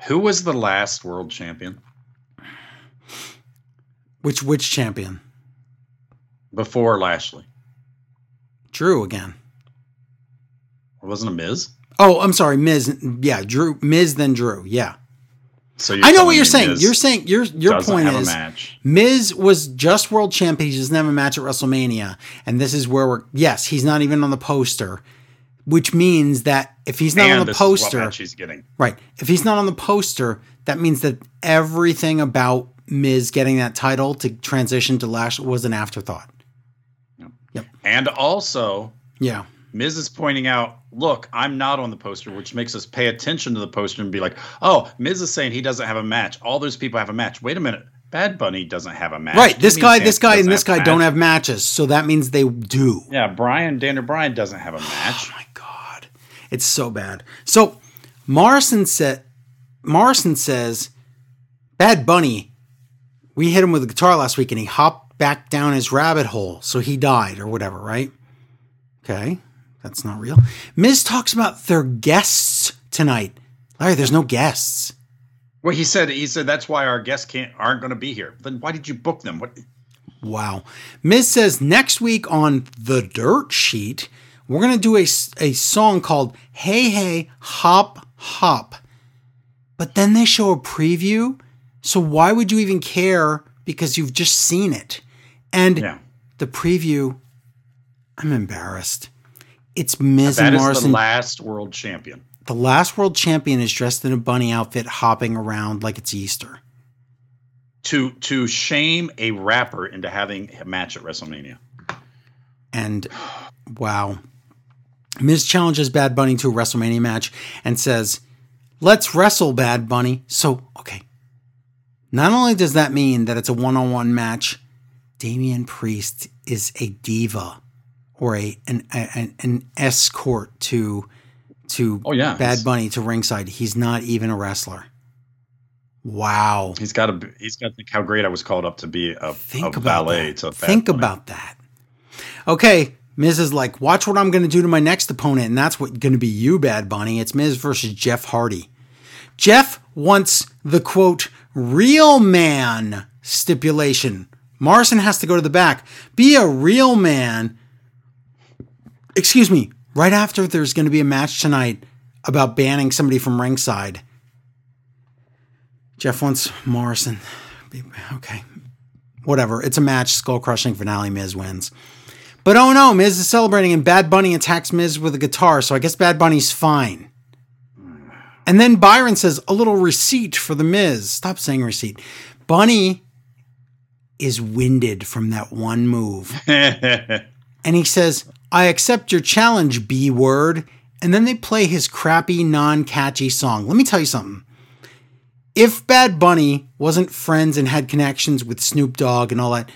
Who was the last world champion? Which which champion? before Lashley. Drew again. It wasn't a Miz. Oh, I'm sorry, Miz. Yeah, Drew. Miz then Drew. Yeah. So I know what you're saying. Miz You're saying your your point is a match. Miz was just world champion. He doesn't have a match at WrestleMania, and this is where we're. Yes, he's not even on the poster, which means that if he's not and on the this is what poster, he's getting. right? If he's not on the poster, that means that everything about Miz getting that title to transition to Lash was an afterthought. Yep. And also, Yeah, Miz is pointing out, look, I'm not on the poster, which makes us pay attention to the poster and be like, oh, Miz is saying he doesn't have a match. All those people have a match. Wait a minute. Bad Bunny doesn't have a match. right. This guy, this guy, and this guy don't have matches, so that means they do. Yeah, Bryan, Daniel Bryan doesn't have a match. Oh my god, it's so bad. So Morrison said, Morrison says, Bad Bunny, we hit him with a guitar last week, and he hopped back down his rabbit hole, so he died or whatever, right? Okay, that's not real. Miz talks about their guests tonight. Larry, there's no guests. Well, he said he said that's why our guests can't aren't going to be here. Then why did you book them? What? Wow. Miz says next week on The Dirt Sheet, we're going to do a, a song called Hey Hey Hop Hop. But then they show a preview. So why would you even care because you've just seen it? And Yeah, the preview, I'm embarrassed. It's Miz that and is the last world champion. the last world champion is dressed in a bunny outfit hopping around like it's Easter. To to shame a rapper into having a match at WrestleMania. And wow. Miz challenges Bad Bunny to a WrestleMania match and says, Let's wrestle, Bad Bunny. So, okay. Not only does that mean that it's a one on one match, Damian Priest is a diva or a an, an, an escort to to Oh, yeah. Bad Bunny to ringside. He's not even a wrestler. Wow. He's got to he's got to think how great I was called up to be a, Think a about valet that. to Think Bunny. about that. Okay, Miz is like, watch what I'm going to do to my next opponent, and that's what going to be you, Bad Bunny. It's Miz versus Jeff Hardy. Jeff wants the quote real man stipulation. Morrison has to go to the back. Be a real man. Excuse me. Right after there's going to be a match tonight about banning somebody from ringside. Jeff wants Morrison. Okay. Whatever. It's a match. Skull crushing finale. Miz wins. But oh no, Miz is celebrating and Bad Bunny attacks Miz with a guitar, so I guess Bad Bunny's fine. And then Byron says, a little receipt for the Miz. Stop saying receipt. Bunny is winded from that one move. And he says, I accept your challenge, B word. And then they play his crappy, non catchy song. Let me tell you something. If Bad Bunny wasn't friends and had connections with Snoop Dogg and all that,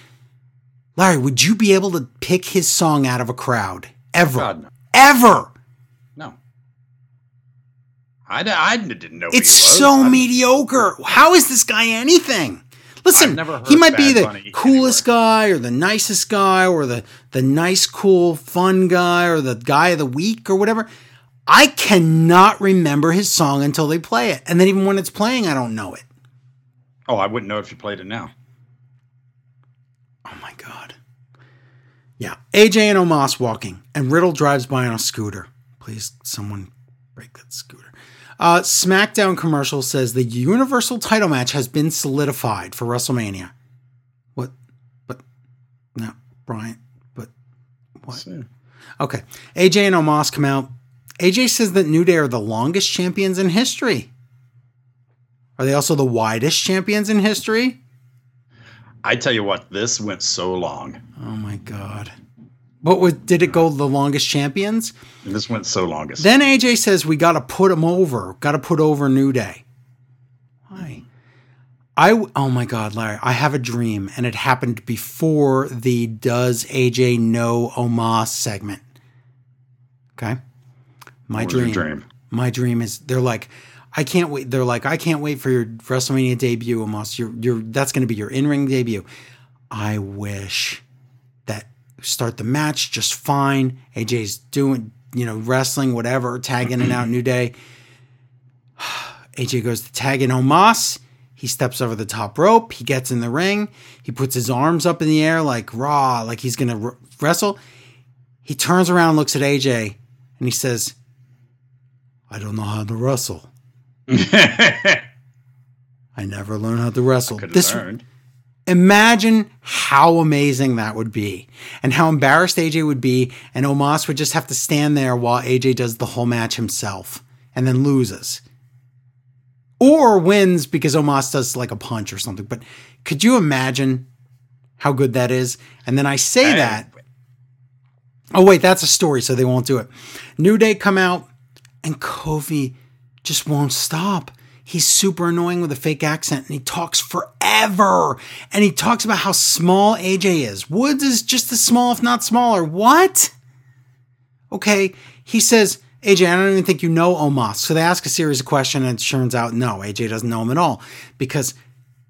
Larry, would you be able to pick his song out of a crowd? Ever? God, no. Ever? no. I, I didn't know. It's so mediocre. How is this guy anything? Listen, I've never heard he might be the Bunny coolest guy or the nicest guy or the the nice, cool, fun guy or the guy of the week or whatever. I cannot remember his song until they play it. And then even when it's playing, I don't know it. Oh, I wouldn't know if you played it now. Oh my god. Yeah. AJ and Omos walking, and Riddle drives by on a scooter. Please, someone break that scooter. Uh, SmackDown commercial says the Universal title match has been solidified for WrestleMania. What? But no, Bryan. But what? So, Okay. AJ and Omos come out. AJ says that New Day are the longest champions in history. Are they also the widest champions in history? I tell you what, this went so long. Oh my god. What was did it go the longest champions? This went so longest. Then AJ says we got to put him over. Got to put over New Day. Why? I oh my god, Larry, I have a dream and it happened before the does AJ know Omos segment. Okay? My What was your dream, dream? My dream is they're like I can't wait. They're like, I can't wait for your WrestleMania debut, Omos. Your, your, that's going to be your in-ring debut. I wish start the match just fine. AJ's doing, you know, wrestling, whatever, tag in and out, mm-hmm. New Day. AJ goes to tag in Omos. He steps over the top rope. He gets in the ring. He puts his arms up in the air like raw, like he's going to r- wrestle. He turns around looks at AJ and he says, I don't know how to wrestle. I never learned how to wrestle. This learned. Imagine how amazing that would be and how embarrassed AJ would be and Omos would just have to stand there while AJ does the whole match himself and then loses. Or wins because Omos does like a punch or something. But could you imagine how good that is? And then I say Hey. that. Oh wait, that's a story, so they won't do it. New Day come out and Kofi just won't stop. He's super annoying with a fake accent and he talks forever. And he talks about how small AJ is. Woods is just as small, if not smaller. What? Okay. He says, AJ, I don't even think you know Omos. So they ask a series of questions and it turns out no, AJ doesn't know him at all because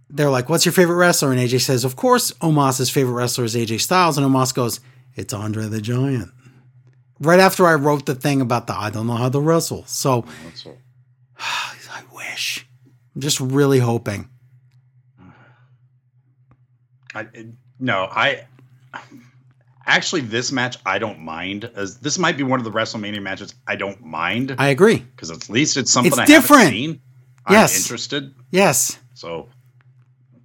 they're like, What's your favorite wrestler? And AJ says, Of course, Omos's favorite wrestler is AJ Styles. And Omos goes, It's Andre the Giant. Right after I wrote the thing about the I don't know how to wrestle. So That's all. I wish. I'm just really hoping. I, no, I actually this match I don't mind. As this might be one of the WrestleMania matches I don't mind I agree. because at least it's something It's I different. haven't seen. Yes. I'm interested, Yes, so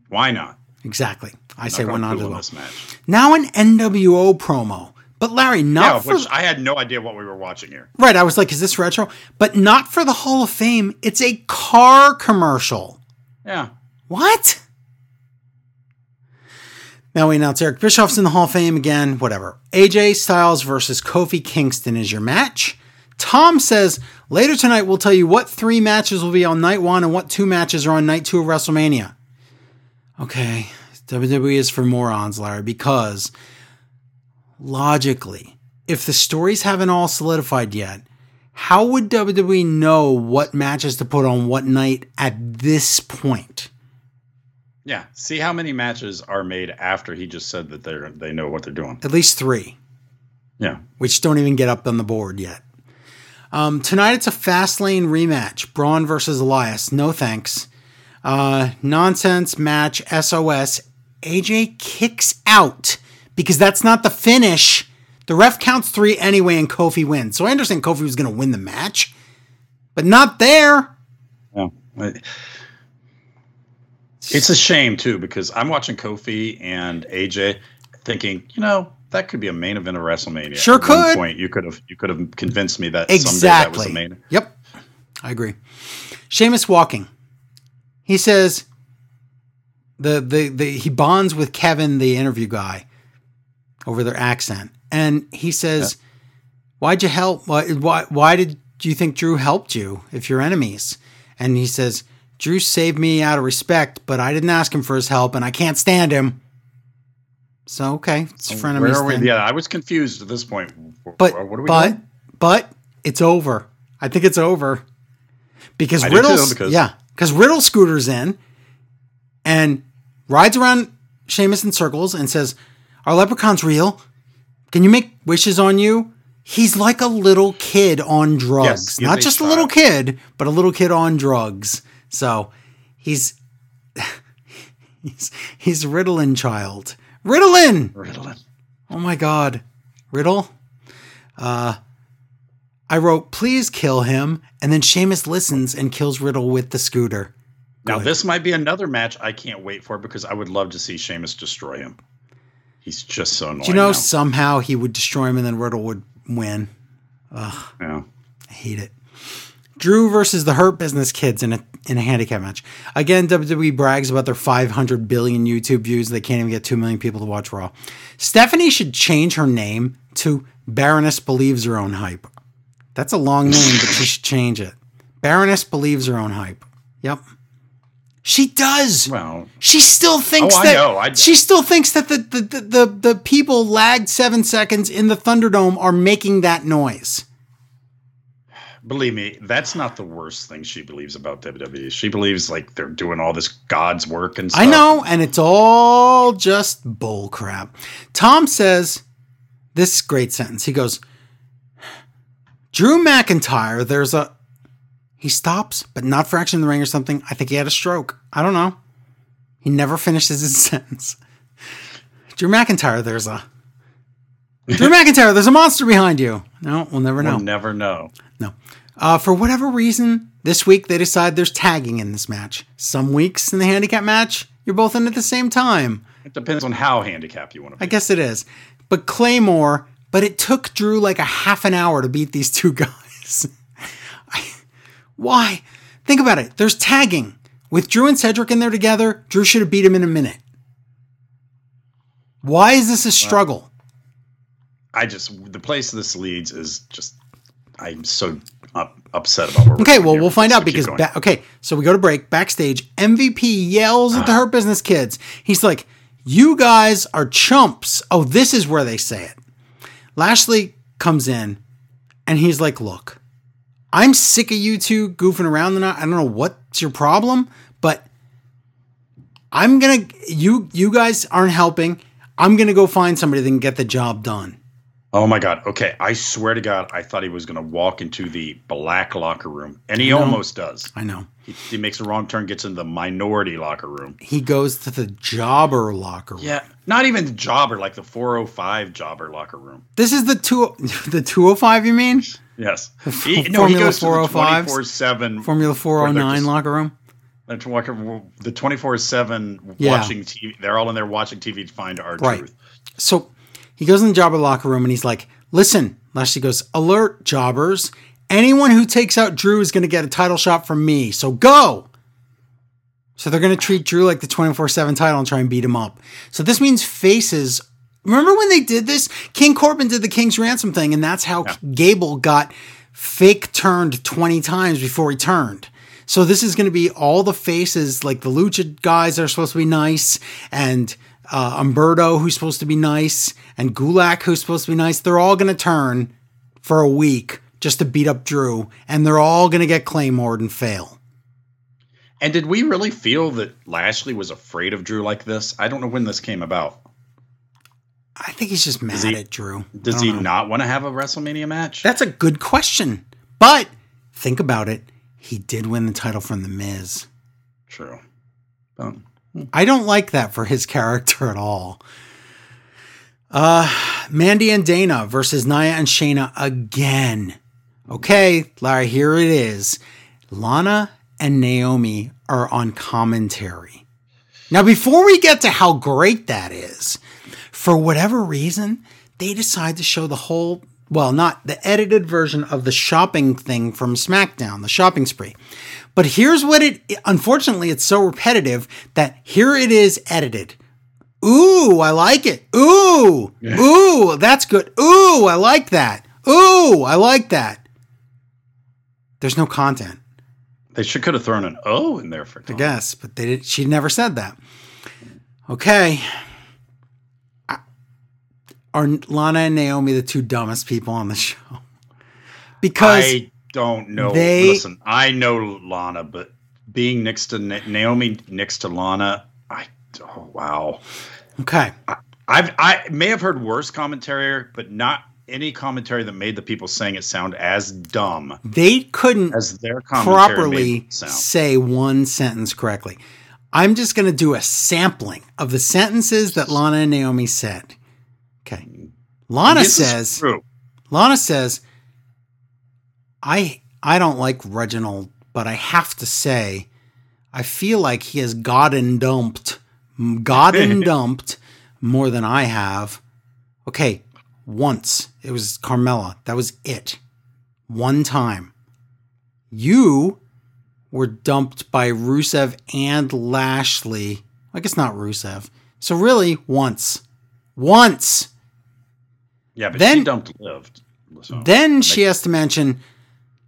why not? exactly. I I'm say one not as well. this match. Now an NWO promo, but Larry, not Yeah, for which I had no idea what we were watching here. right. I was like, is this retro? But not for the Hall of Fame. It's a car commercial. Yeah, What? Now we announce Eric Bischoff's in the Hall of Fame again. Whatever. AJ Styles versus Kofi Kingston is your match. Tom says later tonight we'll tell you what three matches will be on night one and what two matches are on night two of WrestleMania. Okay, WWE is for morons, Larry, because logically, if the stories haven't all solidified yet, how would WWE know what matches to put on what night at this point? yeah. See how many matches are made after he just said that they're they know what they're doing. At least three, Yeah, which don't even get up on the board yet. Um, tonight it's a Fastlane rematch Braun versus Elias. No thanks. Uh, nonsense match SOS. AJ kicks out because that's not the finish. The ref counts three anyway and Kofi wins. So I understand Kofi was going to win the match, but not there. yeah. It's a shame too because I'm watching Kofi and AJ, thinking, you know, that could be a main event of WrestleMania. Sure At could. point, you could have you could have convinced me that someday that was Exactly. a main. Yep. I agree. Sheamus walking. He says the, the the he bonds with Kevin, the interview guy, over their accent. And he says, Why'd you help? Why, why why did you think Drew helped you if you're enemies? And he says, Drew saved me out of respect, but I didn't ask him for his help and I can't stand him. So okay, it's Where frenemies. are we? then. Yeah, I was confused at this point. But what are we but doing? but it's over. I think it's over because I too, because- yeah because Riddle scooters in and rides around Sheamus in circles and says, "Are leprechauns real? Can you make wishes on you?" He's like a little kid on drugs, Yes, not just a little kid, but a little kid on drugs. So he's he's he's Riddlin child. Riddlin. Riddle. Oh my God, Riddle. Uh, I wrote, please kill him, and then Sheamus listens and kills Riddle with the scooter. Now this might be another match I can't wait for because I would love to see Sheamus destroy him. He's just so annoying. Do you know now. somehow he would destroy him and then Riddle would win? Ugh. Yeah. I hate it. Drew versus the Hurt Business Kids in a in a handicap match. Again, WWE brags about their 500 billion YouTube views. They can't even get 2 million people to watch Raw. Stephanie should change her name to Baroness Believes Her Own Hype. That's a long name, but she should change it. Baroness Believes Her Own Hype. Yep. She does. Well, She still thinks Oh, I that know. I- she still thinks that the, the, the, the, the people lagged seven seconds in the Thunderdome are making that noise. believe me, that's not the worst thing she believes about WWE. She believes like they're doing all this God's work and stuff. I know, and it's all just bull crap. Tom says this great sentence. He goes, Drew McIntyre, there's a He stops, but not for action in the ring or something. I think he had a stroke. I don't know. He never finishes his sentence. Drew McIntyre, there's a Drew McIntyre, there's a monster behind you. No, we'll never know. We'll never know. No. Uh, for whatever reason, this week they decide there's tagging in this match. Some weeks in the handicap match, you're both in at the same time. It depends on how handicapped you want to be. I guess it is. But Claymore, but it took Drew like a half an hour to beat these two guys. Why? Think about it. There's tagging. With Drew and Cedric in there together, Drew should have beat him in a minute. Why is this a struggle? I just the place this leads is just I'm so up, upset about where. we're Okay, well, here. we'll find So out because ba- okay, so we go to break backstage. MVP yells at the Hurt Business kids. He's like, "You guys are chumps." Oh, this is where they say it. Lashley comes in, and he's like, "Look, I'm sick of you two goofing around tonight. I don't know what's your problem, but I'm gonna you you guys aren't helping. I'm gonna go find somebody that can get the job done." Oh my god. Okay, I swear to God, I thought he was to walk into the black locker room, and he almost does. I know. He, he makes a wrong turn, gets in the minority locker room. He goes to the jobber locker room. Yeah, not even the jobber, like the 405 jobber locker room. This is the two the 205 you mean? Yes. He, no, he Formula goes to the 24 7 Formula 409 locker room. the 24 7 Yeah. watching TV. They're all in there watching TV to find our Right. truth. So he goes in the jobber locker room and he's like, "Listen," Lashley goes, "Alert jobbers. Anyone who takes out Drew is going to get a title shot from me. So go." So they're going to treat Drew like the 24/7 title and try and beat him up. So this means faces Remember when they did this? King Corbin did the King's Ransom thing and that's how Gable got fake turned 20 times before he turned. So this is going to be all the faces, like the Lucha guys are supposed to be nice, and uh, Humberto, who's supposed to be nice, and Gulak, who's supposed to be nice. They're all going to turn for a week just to beat up Drew, and they're all going to get Claymored and fail. And did we really feel that Lashley was afraid of Drew like this? I don't know when this came about. I think he's just mad he- at Drew. Does he know. not want to have a WrestleMania match? That's a good question. But think about it. He did win the title from The Miz. True. But I don't like that for his character at all. Uh, Mandy and Dana versus Nia and Shayna again. Okay, Larry, here it is. Lana and Naomi are on commentary. Now, before we get to how great that is, for whatever reason, they decide to show the whole, well, not the edited version of the shopping thing from SmackDown, the shopping spree. But here's what it, unfortunately, it's so repetitive that here it is edited. Ooh, I like it. Ooh, ooh, that's good. Ooh, I like that. Ooh, I like that. There's no content. they should could have thrown an O in there for I guess, but they did, she never said that. Okay. I- Are Lana and Naomi the two dumbest people on the show? Because I don't know. they- Listen, I know Lana, but being next to Na- Naomi, next to Lana, I oh wow. okay, I've I may have heard worse commentary, but not any commentary that made the people saying it sound as dumb they couldn't as their properly made it sound. say one sentence correctly. I'm just going to do a sampling of the sentences that Lana and Naomi said. Lana says. Lana says, I I don't like Reginald, but I have to say, I feel like he has gotten dumped, gotten dumped more than I have. Okay, once it was Carmella. That was it. One time. You were dumped by Rusev and Lashley. I guess not Rusev. So really, once. Once. Yeah, but Then- she dumped lived. So, Then she has to mention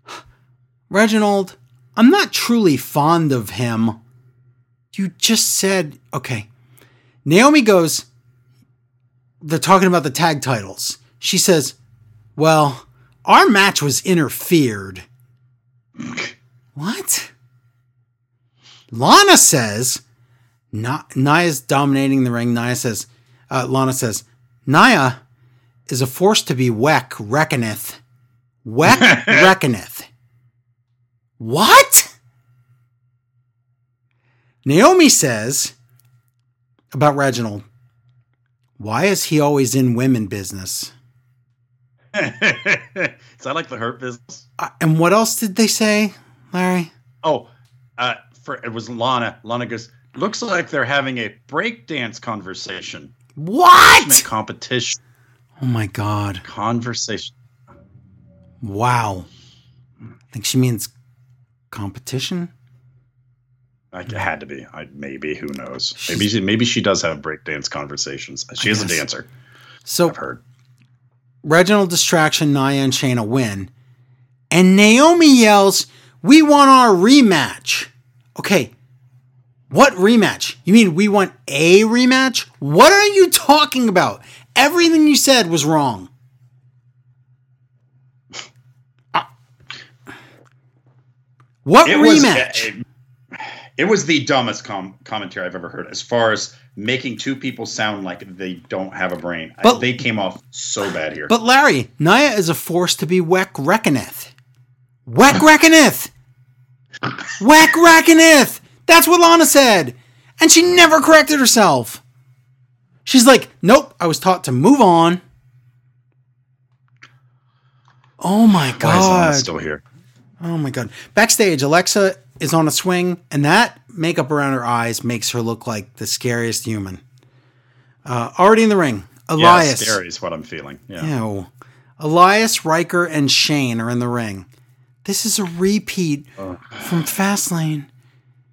Reginald, I'm not truly fond of him. You just said, okay. Naomi goes, they're talking about the tag titles. She says, well, our match was interfered. what? Lana says, Na- Nia's dominating the ring. Nia says, uh, Lana says, Nia is a force to be weck, reckoneth. Weck, reckoneth. What? Naomi says about Reginald, why is he always in women business? Is that like the hurt business? Uh, and what else did they say, Larry? Oh, uh, for it was Lana. Lana goes, looks like they're having a breakdance conversation. What? Competition. Oh my God. Conversation. Wow. I think she means competition. I, it had to be. I, maybe. Who knows? Maybe she, maybe she does have breakdance conversations. She I is a dancer. So I've heard. Reginald distraction, Nia and Shayna win. And Naomi yells, We want our rematch. Okay. What rematch? You mean we want a rematch? What are you talking about? Everything you said was wrong. Uh, What It was, rematch? it, it was the dumbest com- commentary I've ever heard as far as making two people sound like they don't have a brain. I- they came off so bad here. But Larry, Nia is a force to be Weck reckoneth. Weck reckoneth. Weck reckoneth. That's what Lana said. And she never corrected herself. She's like, nope, I was taught to move on. Oh my Why is Lana God. still here? Oh my God. Backstage, Alexa is on a swing, and that makeup around her eyes makes her look like the scariest human. Uh, already in the ring, Yeah, Elias. scary is what I'm feeling. Yeah. Ew. Elias, Ryker, and Shane are in the ring. This is a repeat from Fastlane.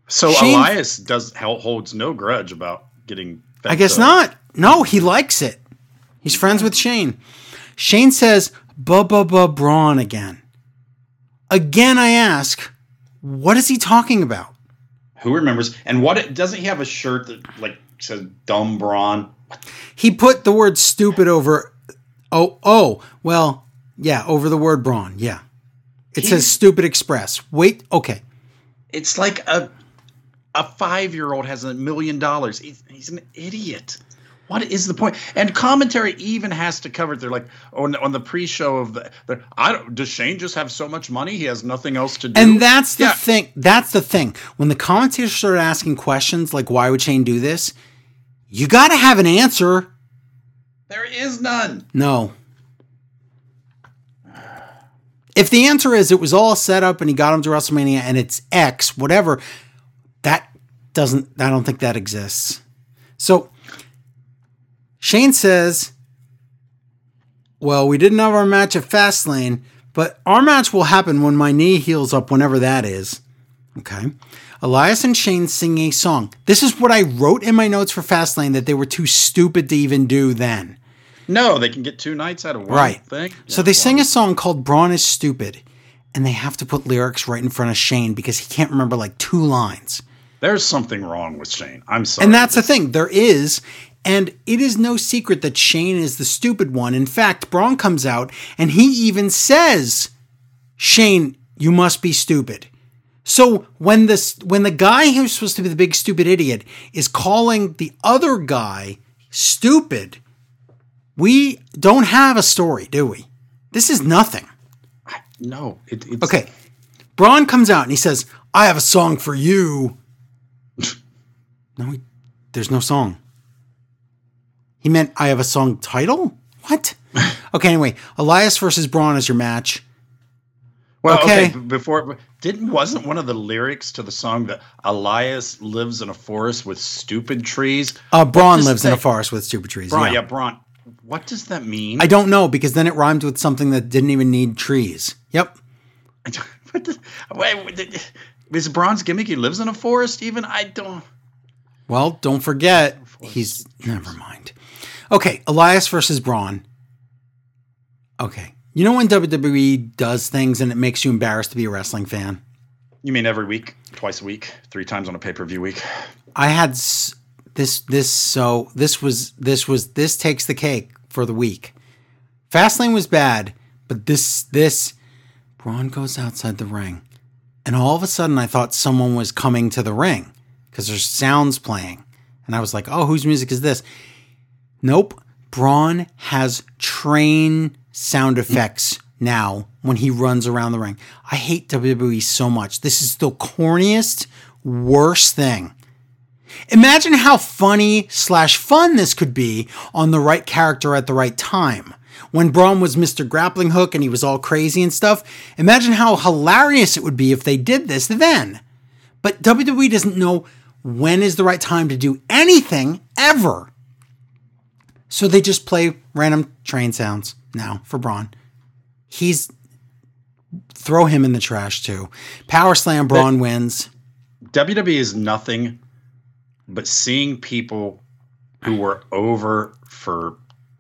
So Shane- Elias does holds no grudge about getting. I guess not. No, he likes it. He's friends with Shane. Shane says, "Buh buh buh Braun again." Again, I ask, what is he talking about? Who remembers? And what doesn't he have a shirt that like says "Dumb Braun"? He put the word "stupid" over. Oh, oh, well, yeah, over the word "Braun." Yeah, it says "Stupid Express." Wait, okay. It's like a a five year old has a million dollars. He's he's an idiot. What is the point? And commentary even has to cover it. They're like on, on the pre-show of the. I don't. Does Shane just have so much money? He has nothing else to do. And that's the Yeah. thing. That's the thing. When the commentators started asking questions like, why would Shane do this? You got to have an answer. there is none. No. If the answer is it was all set up and he got him to WrestleMania and it's X, whatever, doesn't, I don't think that exists. So Shane says, well, we didn't have our match at Fastlane, but our match will happen when my knee heals up, whenever that is. Okay. Elias and Shane sing a song. This is what I wrote in my notes for Fastlane that they were too stupid to even do then. No, they can get two nights out of one Right. thing. So they sing a song called Braun is Stupid, and they have to put lyrics right in front of Shane because he can't remember like two lines. There's something wrong with Shane. I'm sorry. And that's the thing, there is. And it is no secret that Shane is the stupid one. In fact, Braun comes out and he even says, Shane, you must be stupid. So when this when the guy who's supposed to be the big stupid idiot is calling the other guy stupid, we don't have a story, do we? This is nothing. no. It, it's, Okay. Braun comes out and he says, I have a song for you. No, he, there's no song. He meant, I have a song title? What? okay, anyway, Elias versus Braun is your match. Well, Okay. okay. before didn't wasn't one of the lyrics to the song that Elias lives in a forest with stupid trees. Uh, Braun lives in a forest with stupid trees. Braun, yeah. yeah, Braun. What does that mean? I don't know because then it rhymed with something that didn't even need trees. Yep. what the, wait, wait, is Braun's gimmick? He lives in a forest. Even I don't. Well, don't forget, he's. Never mind. Okay, Elias versus Braun. Okay. You know when WWE does things and it makes you embarrassed to be a wrestling fan? You mean every week, twice a week, three times on a pay per view week? I had s- this this so this was this was this takes the cake for the week. Fastlane was bad, but this this Braun goes outside the ring, and all of a sudden I thought someone was coming to the ring because there's sounds playing, and I was like, oh, whose music is this? Nope, Braun has train sound effects now when he runs around the ring. I hate WWE so much. This is the corniest, worst thing. Imagine how funny slash fun this could be on the right character at the right time. When Braun was Mr. Grappling Hook and he was all crazy and stuff, imagine how hilarious it would be if they did this then. But WWE doesn't know when is the right time to do anything ever. So they just play random train sounds now for Braun. He's throw him in the trash too. Power slam, Braun wins. WWE is nothing but seeing people who were over for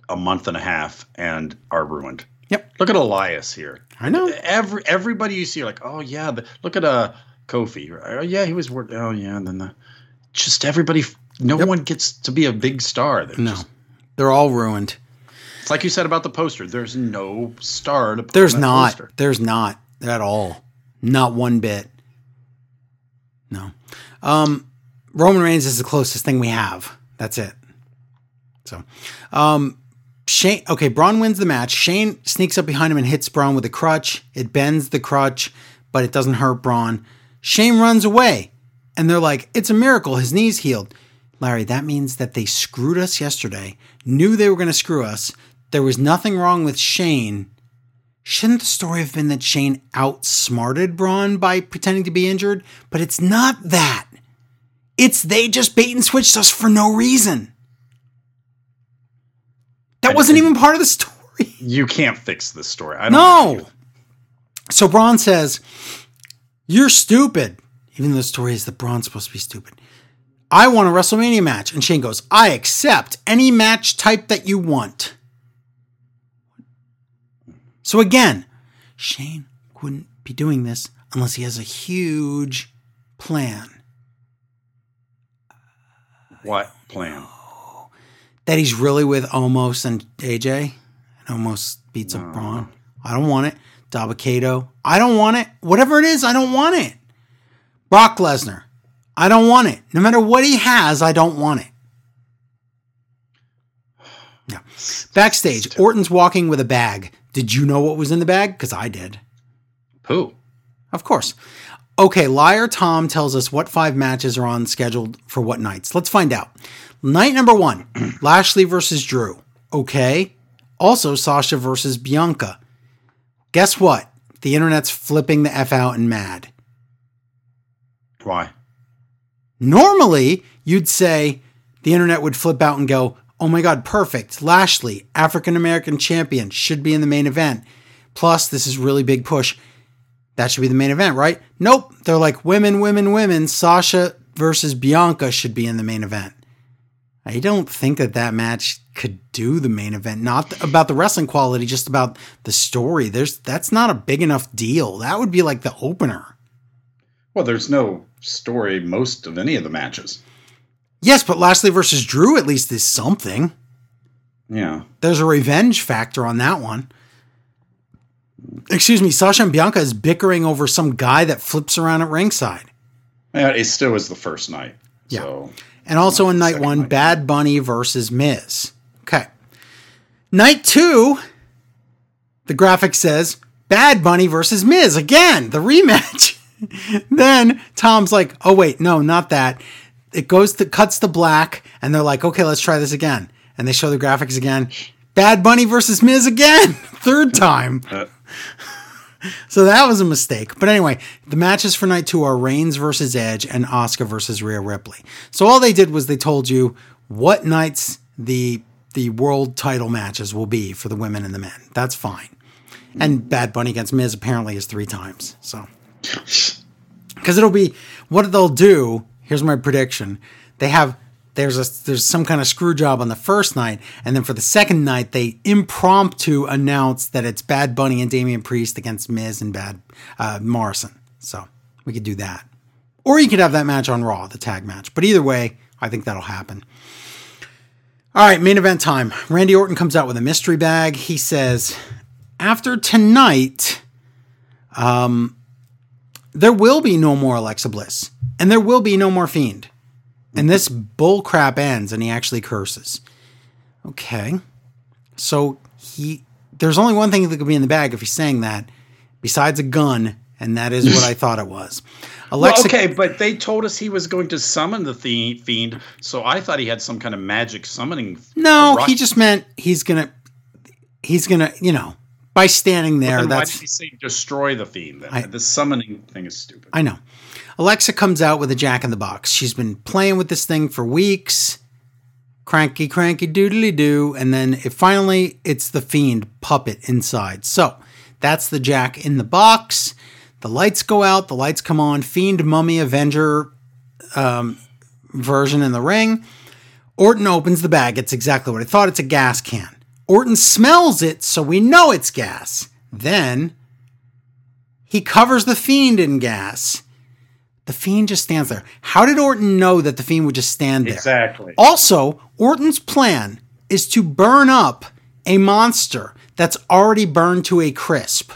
a month and a half and are ruined. Yep. Look at Elias here. I know. Every everybody you see, like, oh yeah, the, look at uh Kofi. Oh yeah, he was working. Oh yeah, and then the just everybody. No Yep. one gets to be a big star. They're No, just- they're all ruined. it's like you said about the poster. There's no star to put There's on not. poster. There's not at all. Not one bit. No. Um, Roman Reigns is the closest thing we have. That's it. So, um, Shane. Okay, Braun wins the match. Shane sneaks up behind him and hits Braun with a crutch. It bends the crutch, but it doesn't hurt Braun. Shane runs away, and they're like, "It's a miracle. His knee's healed." Larry, that means that they screwed us yesterday. Knew they were going to screw us. There was nothing wrong with Shane. Shouldn't the story have been that Shane outsmarted Braun by pretending to be injured? But it's not that. It's they just bait and switched us for no reason. That I- wasn't even part of the story. You can't fix this story. I don't know No. So Braun says, You're stupid. Even though the story is that Braun's supposed to be stupid. I want a WrestleMania match. And Shane goes, I accept any match type that you want. So again, Shane wouldn't be doing this unless he has a huge plan what plan. that he's really with Omos and AJ and Omos beats up Braun. I don't want it. Dabba-Kato. I don't want it. Whatever it is, I don't want it. Brock Lesnar. I don't want it. No matter what he has, I don't want it. No. Backstage, Orton's walking with a bag. Did you know what was in the bag? Because I did. Who? Of course. Okay, Liar Tom tells us what five matches are on scheduled for what nights. Let's find out. Night number one Lashley versus Drew. Okay. Also, Sasha versus Bianca. Guess what? The internet's flipping the F out and mad. Why? Normally, you'd say the internet would flip out and go, oh my God, perfect. Lashley, African American champion, should be in the main event. Plus, this is really big push. That should be the main event, right? Nope. They're like women, women, women. Sasha versus Bianca should be in the main event. I don't think that that match could do the main event. Not about the wrestling quality, just about the story. There's that's not a big enough deal. That would be like the opener. Well, there's no story most of any of the matches. Yes, but Lashley versus Drew at least is something. Yeah. There's a revenge factor on that one. Excuse me, Sasha and Bianca is bickering over some guy that flips around at ringside. Yeah, it still was the first night. Yeah. So And also in night one, night. Bad Bunny versus Miz. Okay. Night two, the graphic says Bad Bunny versus Miz. Again, the rematch. then Tom's like, oh, wait, no, not that. It goes to cuts to black, and they're like, okay, let's try this again. And they show the graphics again. Bad Bunny versus Miz again. Third time. uh, So that was a mistake. But anyway, the matches for night two are Reigns versus Edge and Asuka versus Rhea Ripley. So all they did was they told you what nights the the world title matches will be for the women and the men. That's fine. And Bad Bunny against Miz apparently is three times. So because it'll be what they'll do. Here's my prediction: they have there's a there's some kind of screw job on the first night, and then for the second night they impromptu announce that it's Bad Bunny and Damian Priest against Miz and Bad uh, Morrison. So we could do that, or you could have that match on Raw, the tag match. But either way, I think that'll happen. All right, main event time. Randy Orton comes out with a mystery bag. He says, after tonight, there will be no more Alexa Bliss, and there will be no more Fiend. And this bull crap ends, and he actually curses. Okay, so he there's only one thing that could be in the bag if he's saying that. besides a gun, and that is what I thought it was. Alexa, well, okay, but they told us he was going to summon the fiend, so I thought he had some kind of magic summoning. No, he just meant he's gonna, he's gonna, you know, by standing there. that's why did he say destroy the fiend? Then? I, the summoning thing is stupid. I know. Alexa comes out with a Jack in the Box. She's been playing with this thing for weeks. Cranky, cranky, doodly doo, and then it finally it's the fiend puppet inside. So that's the Jack in the Box. The lights go out, the lights come on. Fiend, Mummy, Avenger um, version in the ring. Orton opens the bag. It's exactly what I thought. It's a gas can. Orton smells it, so we know it's gas. Then he covers the Fiend in gas. The Fiend just stands there. How did Orton know that the Fiend would just stand there? Exactly. Also, Orton's plan is to burn up a monster that's already burned to a crisp.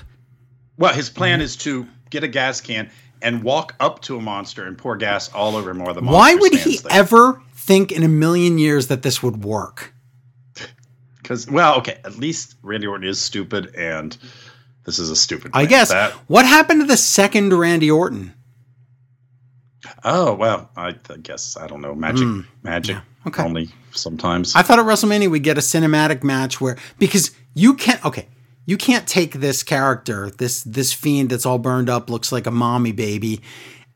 Well, his plan mm-hmm. is to get a gas can and walk up to a monster and pour gas all over him while the monster Why would he there. ever think in a million years that this would work? Because, well, okay, at least Randy Orton is stupid, and this is a stupid. I guess. That, what happened to the second Randy Orton? Oh well, I, I guess I don't know. Magic, mm, magic. Yeah. Okay. Only sometimes. I thought at WrestleMania we'd get a cinematic match where because you can't. Okay, you can't take this character, this this fiend that's all burned up, looks like a mommy baby,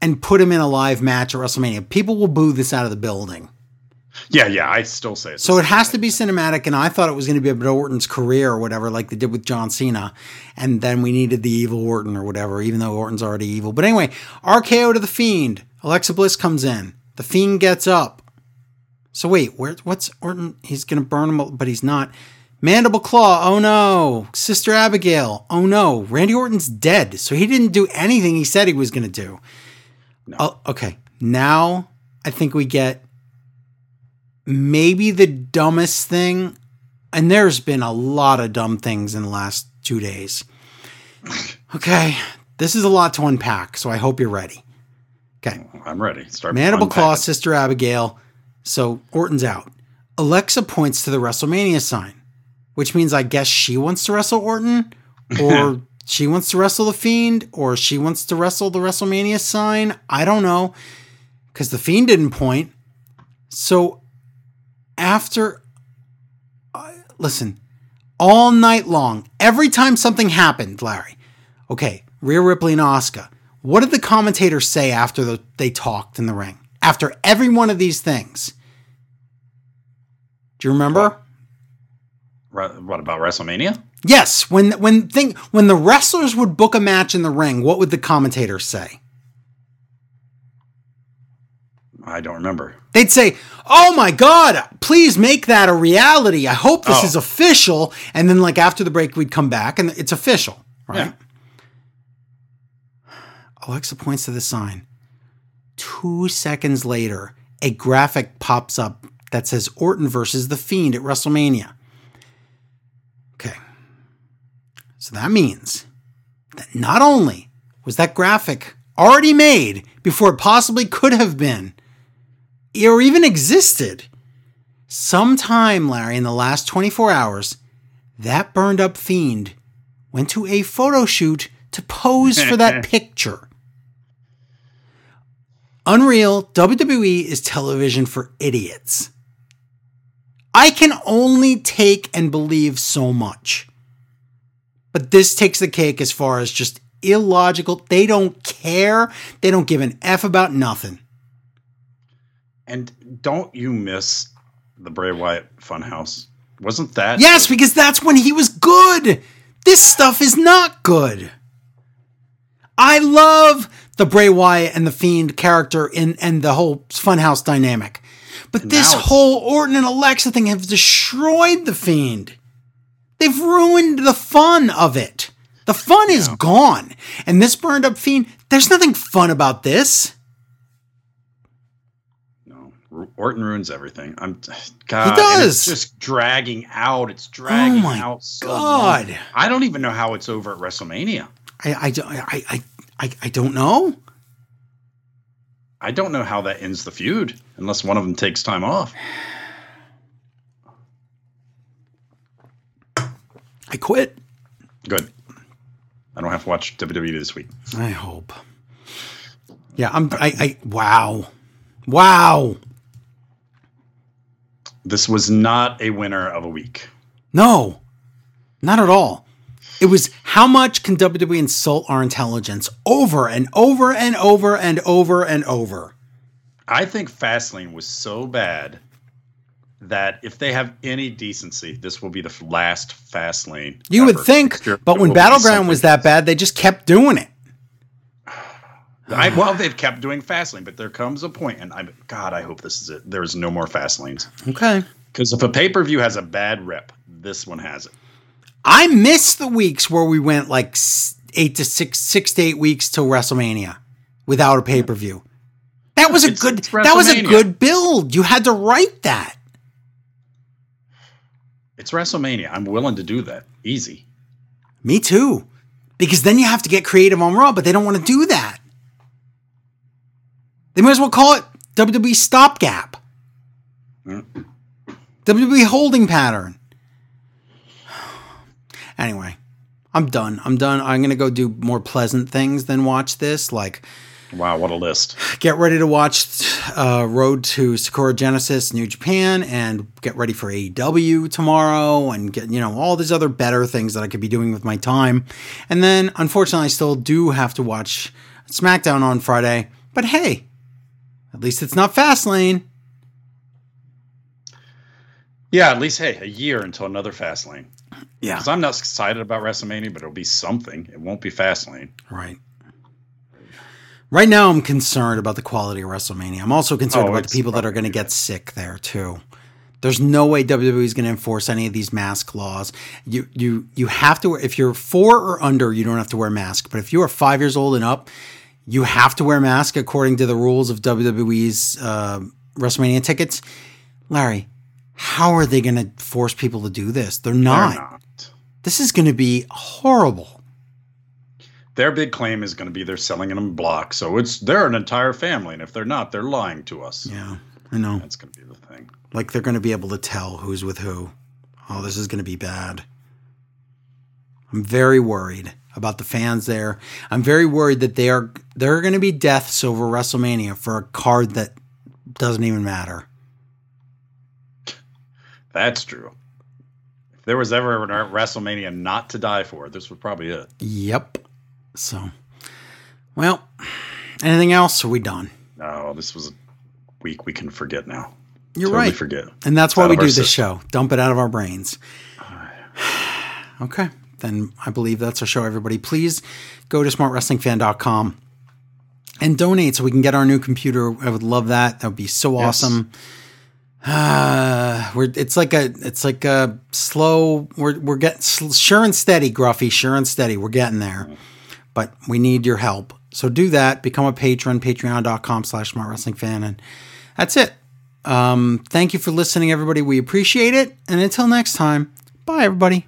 and put him in a live match at WrestleMania. People will boo this out of the building. Yeah, yeah, I still say it. So it has to be cinematic, and I thought it was going to be about Orton's career or whatever, like they did with John Cena, and then we needed the evil Orton or whatever, even though Orton's already evil. But anyway, RKO to the Fiend. Alexa Bliss comes in. The Fiend gets up. So wait, where? What's Orton? He's going to burn him, but he's not. Mandible Claw, oh no. Sister Abigail, oh no. Randy Orton's dead, so he didn't do anything he said he was going to do. No. Oh, okay, now I think we get maybe the dumbest thing, and there's been a lot of dumb things in the last two days. Okay, this is a lot to unpack, so I hope you're ready. Okay. I'm ready. Start Mandible Claw, Sister Abigail. So Orton's out. Alexa points to the WrestleMania sign which means I guess she wants to wrestle Orton, or she wants to wrestle the Fiend, or she wants to wrestle the WrestleMania sign. I don't know, because the Fiend didn't point. So after, uh, listen, all night long, every time something happened, Larry. Okay, Rhea Ripley and Asuka. What did the commentators say after the, they talked in the ring? After every one of these things. Do you remember? What about WrestleMania? Yes, when when thing when the wrestlers would book a match in the ring, what would the commentators say? I don't remember. They'd say, "Oh my god, please make that a reality. I hope this oh. is official." And then like after the break we'd come back and it's official, right? Yeah. Alexa points to the sign. 2 seconds later, a graphic pops up that says Orton versus the Fiend at WrestleMania. Okay, so that means that not only was that graphic already made before it possibly could have been, or even existed, sometime, Larry, in the last 24 hours, that burned up fiend went to a photo shoot to pose for that picture. Unreal, WWE is television for idiots. I can only take and believe so much. But this takes the cake as far as just illogical. They don't care. They don't give an F about nothing. And don't you miss the Bray Wyatt Funhouse? Wasn't that? Yes, because that's when he was good. This stuff is not good. I love the Bray Wyatt and the Fiend character in and the whole Funhouse dynamic. But and this whole Orton and Alexa thing have destroyed the Fiend. They've ruined the fun of it. The fun yeah. is gone. And this burned up fiend, there's nothing fun about this. Orton ruins everything. I'm God. He does. It's just dragging out. It's dragging oh my out. So God. Long. I don't even know how it's over at WrestleMania. I I, I I I don't know. I don't know how that ends the feud unless one of them takes time off. I quit. Good. I don't have to watch WWE this week. I hope. Yeah, I'm. I. I wow, wow. This was not a winner of a week. No, not at all. It was how much can WWE insult our intelligence over and over and over and over and over. I think Fastlane was so bad that if they have any decency, this will be the last Fastlane. You would think, but when Battleground was that bad, they just kept doing it. I, well, they've kept doing Fastlane, but there comes a point, and I, God, I hope this is it. There's no more Fastlanes. Okay. Because if a pay per view has a bad rep, this one has it. I miss the weeks where we went like eight to six, six to eight weeks till WrestleMania without a pay per view. That was a it's, good. It's that was a good build. You had to write that. It's WrestleMania. I'm willing to do that. Easy. Me too. Because then you have to get creative on Raw, but they don't want to do that. They might as well call it WWE stopgap. Mm. WWE holding pattern. Anyway, I'm done. I'm done. I'm going to go do more pleasant things than watch this. Like, wow, what a list. Get ready to watch uh, Road to Sakura Genesis New Japan and get ready for AEW tomorrow and get, you know, all these other better things that I could be doing with my time. And then, unfortunately, I still do have to watch SmackDown on Friday. But hey, at least it's not Fastlane. Yeah, at least hey, a year until another Fastlane. Yeah, because I'm not excited about WrestleMania, but it'll be something. It won't be Fastlane. Right. Right now, I'm concerned about the quality of WrestleMania. I'm also concerned oh, about the people that are going to get sick there too. There's no way WWE is going to enforce any of these mask laws. You you you have to if you're four or under, you don't have to wear a mask. But if you are five years old and up, you have to wear a mask according to the rules of WWE's uh, WrestleMania tickets. Larry, how are they going to force people to do this? They're not. They're not. This is going to be horrible. Their big claim is going to be they're selling them in blocks, so it's they're an entire family, and if they're not, they're lying to us. Yeah, I know. That's going to be the thing. Like they're going to be able to tell who's with who. Oh, this is going to be bad. I'm very worried about the fans there. I'm very worried that they are there are going to be deaths over WrestleMania for a card that doesn't even matter. That's true. If there was ever a WrestleMania not to die for, this was probably it. Yep. So, well, anything else? Are we done? No, this was a week we can forget now. You're totally right. Forget, and that's why we do this show. Dump it out of our brains. okay then I believe that's our show, everybody. Please go to smartwrestlingfan.com and donate so we can get our new computer. I would love that. That would be so yes. awesome. Uh, we're it's like a it's like a slow. We're we're getting sure and steady, Gruffy. Sure and steady. We're getting there, but we need your help. So do that. Become a patron. Patreon.com slash Smart Wrestling Fan, and that's it. Um, thank you for listening, everybody. We appreciate it. And until next time, bye, everybody.